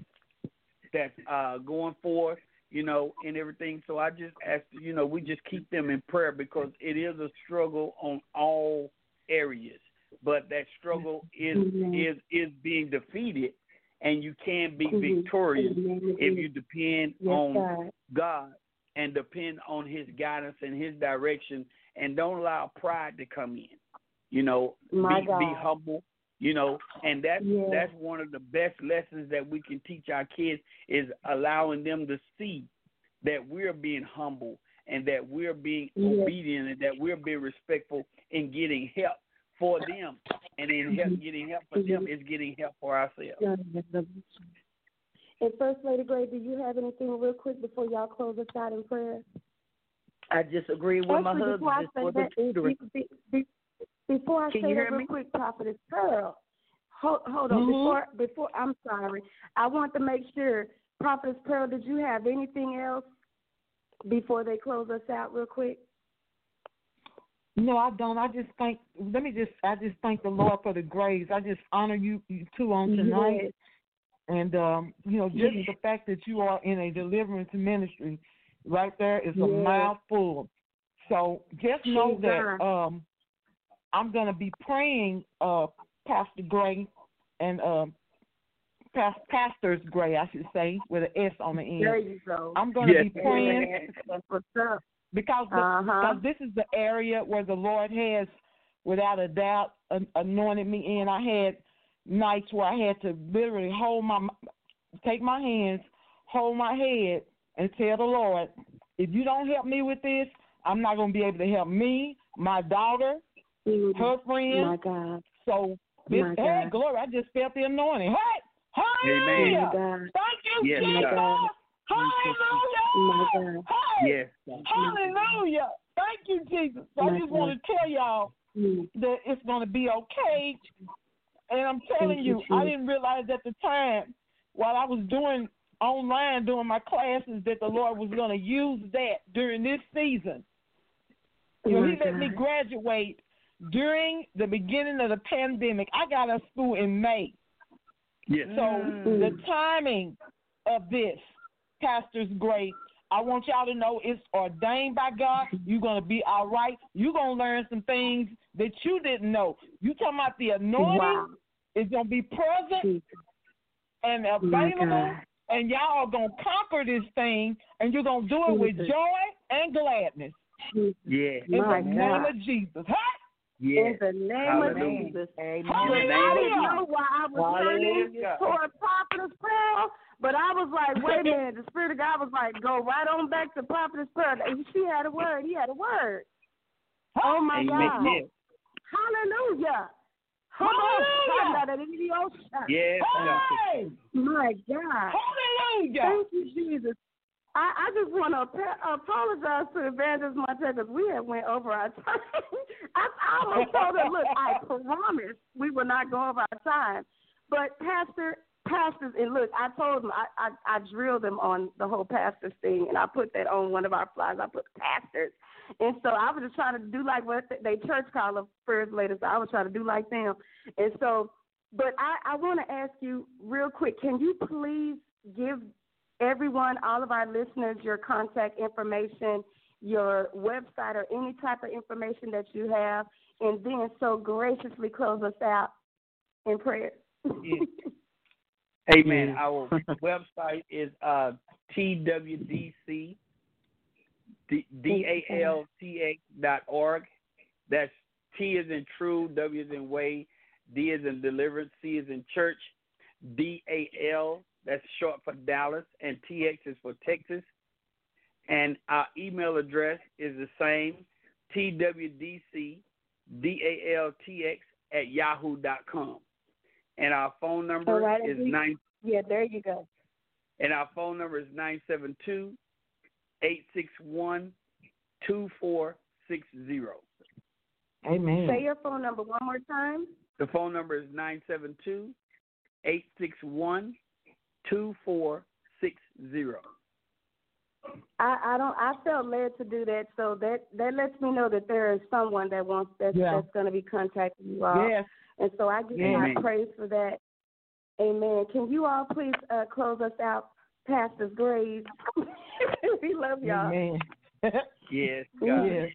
that's uh, going forth, you know, and everything. So I just ask, you know, we just keep them in prayer because it is a struggle on all areas, but that struggle is Mhm. is is being defeated, and you can be Mhm. victorious Amen. if you depend Yes, on God. God and depend on His guidance and His direction, and don't allow pride to come in. You know, My be, God. be humble. You know, and that's Yeah. that's one of the best lessons that we can teach our kids is allowing them to see that we're being humble and that we're being Yeah. obedient and that we're being respectful in getting help for them, and in help, Mhm. getting help for them is getting help for ourselves. And First Lady Gray, do you have anything real quick before y'all close us out in prayer? I just agree with my Actually, before I husband say for the that, tutoring. be- be- before I Can say you hear real me? quick, Prophetess Pearl, hold, hold on. Mhm. Before, before I'm sorry, I want to make sure, Prophetess Pearl, did you have anything else before they close us out, real quick? No, I don't. I just thank. Let me just. I just thank the Lord for the grace. I just honor you, you two on tonight. Yes. And um, you know, just the fact that you are in a deliverance ministry, right there is a mouthful. So just know that um, I'm going to be praying, uh, Pastor Gray, and um, Pas- Pastors Gray, I should say, with an S on the end. There you go. I'm going to Yes. be praying That's what's because the, Uh-huh. because this is the area where the Lord has, without a doubt, anointed me in. I had nights where I had to literally hold my, take my hands, hold my head, and tell the Lord, if you don't help me with this, I'm not going to be able to help me, my daughter, her friend. My. God. So this, My hey, God. glory! I just felt the anointing. Hey, hallelujah! My God. Thank you, Yes, Jesus. God. Hallelujah! Hey, Yes. Hallelujah. Thank you, Jesus. So I My just God. want to tell y'all Mm. that it's going to be okay. And I'm telling Thank you, you, I didn't realize at the time while I was doing online doing my classes that the Lord was going to use that during this season. You know, he let me graduate during the beginning of the pandemic. I got out of school in May. Yes. So Mm. the timing of this, Pastor's great. I want y'all to know it's ordained by God. You're gonna be all right. You're gonna learn some things that you didn't know. You talking about the anointing Wow. is gonna be present and available, God. and y'all are gonna conquer this thing, and you're gonna do it with joy and gladness Yeah. in My the name God. of Jesus. Hey! Yeah. In the name Hallelujah. of Jesus. Amen. I didn't Hallelujah. know why I was turning Hallelujah. toward Prophetess Pearl, but I was like, wait a minute. The Spirit of God was like, go right on back to Prophetess prayer. And She had a word. He had a word. Oh, my Amen. God. Yes. Hallelujah. Hallelujah. Yes. God. Hey! My God. Hallelujah. Thank you, Jesus. I, I just want to ap- apologize to Evangelist Montez because we had went over our <laughs> time. I, I almost told her, look, I <laughs> promise we will not go over our time. But Pastor, pastors, and look, I told them, I, I, I drilled them on the whole pastors thing, and I put that on one of our flyers. I put pastors. And so I was just trying to do like what they church call first ladies. So I was trying to do like them. And so, but I, I want to ask you real quick, can you please give everyone, all of our listeners, your contact information, your website, or any type of information that you have, and then so graciously close us out in prayer. Yes. <laughs> Amen. Our <laughs> website is uh, TWDC, D A L T X dot org. That's T is in true, W is in way, D is in deliverance, C is in church, D A L, that's short for Dallas, and TX is for Texas. And our email address is the same, TWDC, D A L T X at yahoo.com. And our phone number All right, is and we- nine yeah, there you go. and our phone number is 972 861 2460. Amen. Say your phone number one more time. The phone number is 972 861 2460. I, I don't. I felt led to do that, so that that lets me know that there is someone that wants that Yeah. that's going to be contacting you all. Yes. And so I give Amen. God praise for that. Amen. Can you all please uh, close us out, Pastor Graves? <laughs> we love y'all. Amen. <laughs> Yes, God. yes.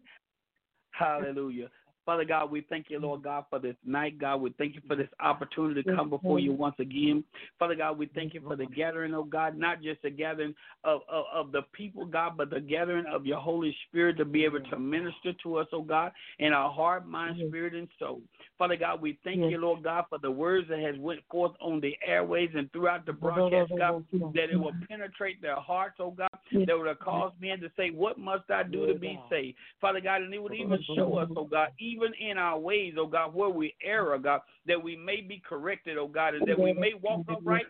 Hallelujah. Father God, we thank you, Lord God, for this night. God, we thank you for this opportunity to come before you once again. Father God, we thank you for the gathering, oh God, not just the gathering of, of, of the people, God, but the gathering of your Holy Spirit to be able to minister to us, oh God, in our heart, mind, spirit, and soul. Father God, we thank you, Lord God, for the words that has went forth on the airways and throughout the broadcast, God, that it will penetrate their hearts, oh God, that would cause men to say, What must I do to be saved? Father God, and it would even show us, oh God, even in our ways, oh God, where we err, oh God, that we may be corrected, oh God, and that we may walk upright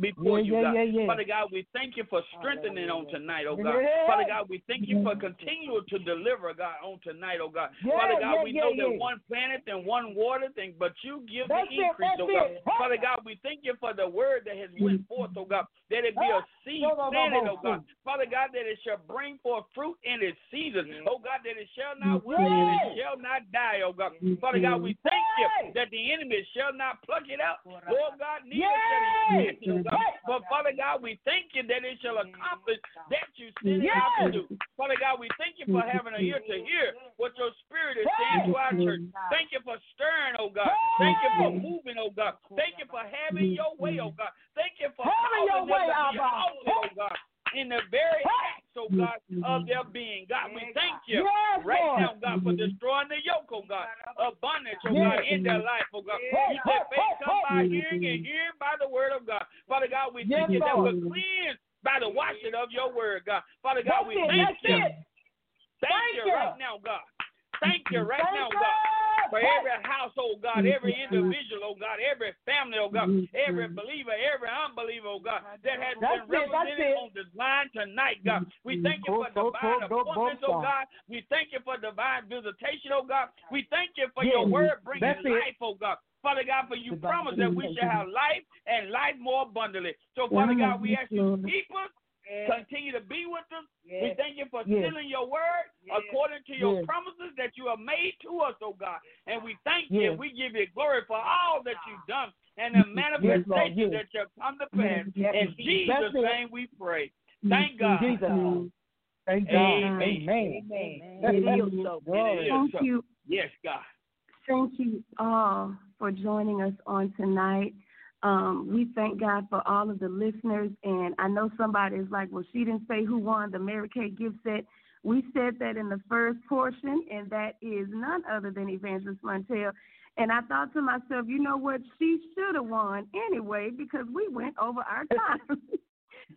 before Yeah, you, God. yeah, yeah. Father God, we thank you for strengthening on tonight, oh God. Father God, we thank you for mm-hmm. continuing to deliver, God, on tonight, oh God. Father God, we know that one planet and one water thing, but you give That's the it, increase, that's oh God. it. Father God, we thank you for the word that has went mm-hmm. forth, oh God, that it be a ah, seed no, no, planted, oh God. Father God, that it shall bring forth fruit in its season, oh God, that it shall not mm-hmm. wither and it shall not die, oh God. Father God, we thank you that the enemy shall not pluck it out, Lord God, neither shall he snatch it, oh God. But Father God, we thank you that it shall accomplish that you sent it out to do. Father God, we thank you for having an ear to hear what your spirit is saying to our church. Thank you for stirring, oh God. Thank you for moving, oh God. Thank you for having your way, oh God. Thank you for Having your causing way, them to be Abba. altered, oh God. In the very acts, oh God, of their being. God, we thank you Yes, right now, God, for destroying the yoke, oh God. Abundance, oh Yes. God, in their life, oh God. You said faith come by hearing and hearing by the word of God. Father God, we thank you that we're cleansed by the washing of your word, God. Father God, we thank you. Thank, Thank you you. right now, God. Thank you right now. God. For every household, oh God, every individual, oh God, every family, oh God, every believer, every unbeliever, oh God, that has That's been it, that's represented it. on this line tonight, God. We thank you for Go, go, divine go, go, appointments, oh God. We thank you for divine visitation, oh God. We thank you for your word bringing life, oh God. Father God, for you Divine promise that we shall have life and life more abundantly. So, Father God, we ask you to keep us, continue to be with us. We thank you for Yes. sealing your word according to your Yes. promises that you have made to us, oh God. And we thank you. Yes. We give you glory for all that you've done and the manifestation yes. that shall come to pass. Yes. In Jesus' That's name we pray. Thank God. Jesus. Thank God. Amen. Amen. It is so. Glory. It is Thank you. Yes, God. Thank you all for joining us on tonight. Um, we thank God for all of the listeners. And I know somebody is like, well, she didn't say who won the Mary Kay gift set. We said that in the first portion, and that is none other than Evangelist Montel. And I thought to myself, you know what? She should have won anyway because we went over our <laughs> time. <laughs>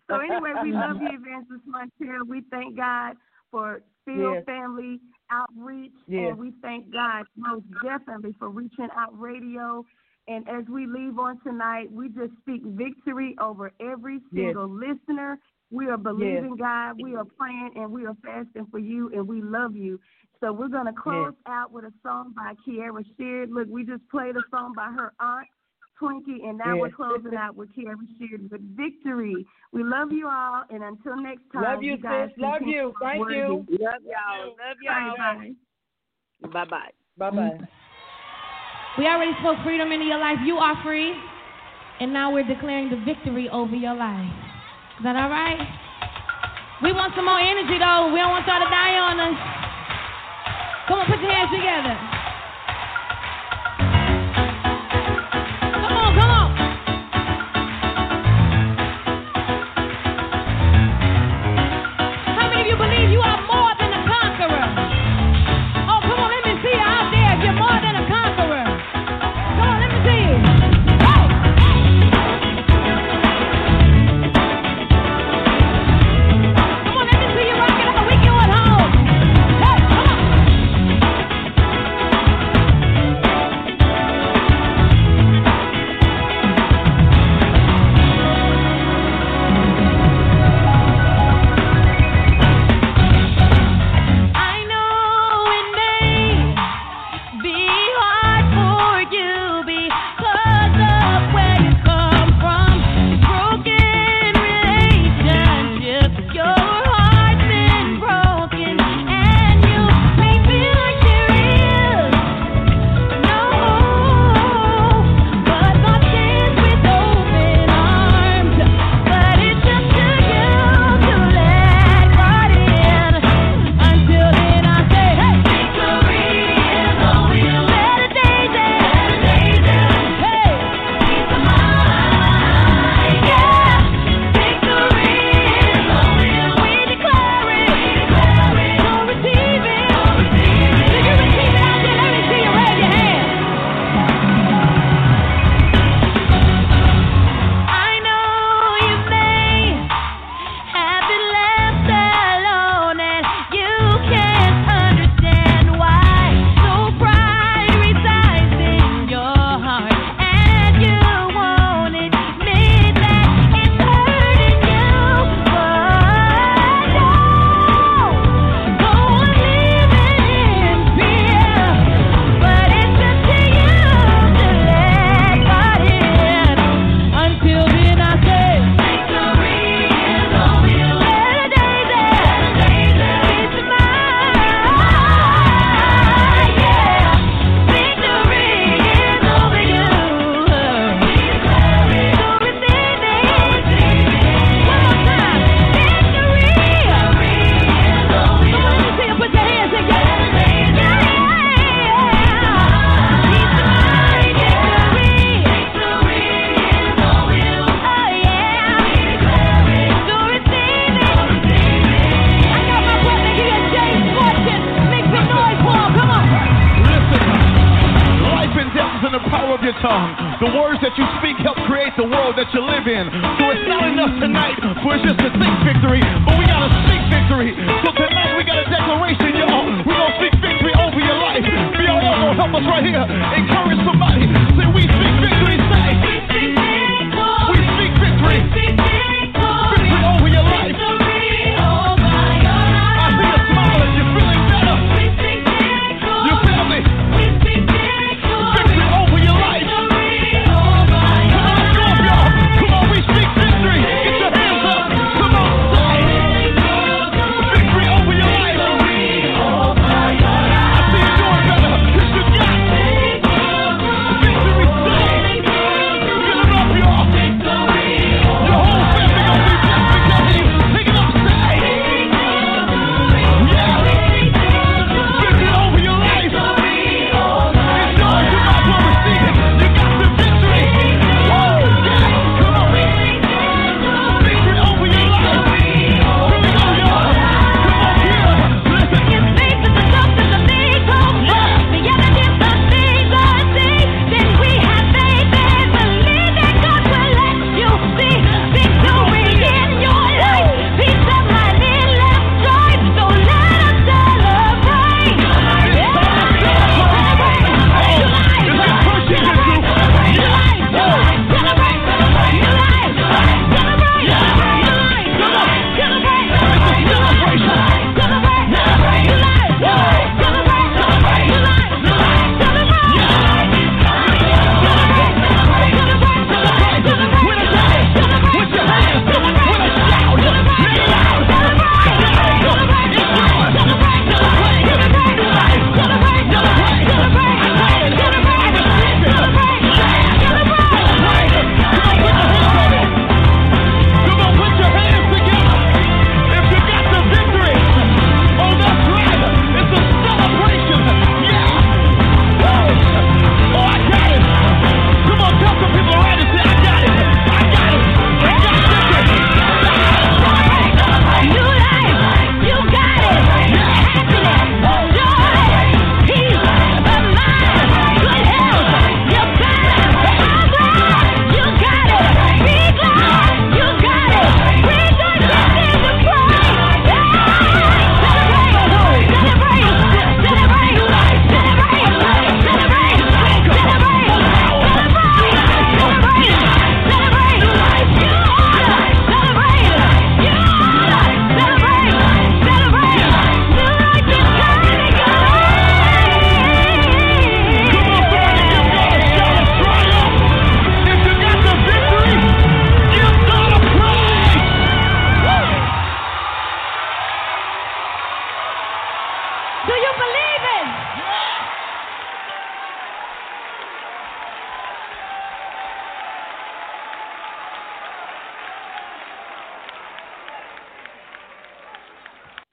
so anyway, we love you, Evangelist Montel. We thank God for Field Yes. Family Outreach, Yes. and we thank God most definitely for reaching out radio. And as we leave on tonight, we just speak victory over every Yes. single listener. We are believing God, we are praying, and we are fasting for you, and we love you. So we're going to close out with a song by Kierra Sheard. Look, we just played a song by her aunt, Twinkie, and now we're closing out with Kierra Sheard with victory. We love you all, and until next time, Love you, guys sis. Love you. Thank worthy. you. Love y'all. Love y'all. Bye-bye. Bye bye. Bye bye. We already spoke freedom into your life. You are free. And now we're declaring the victory over your life. Is that all right? We want some more energy, though. We don't want y'all to die on us. Come on, put your hands together.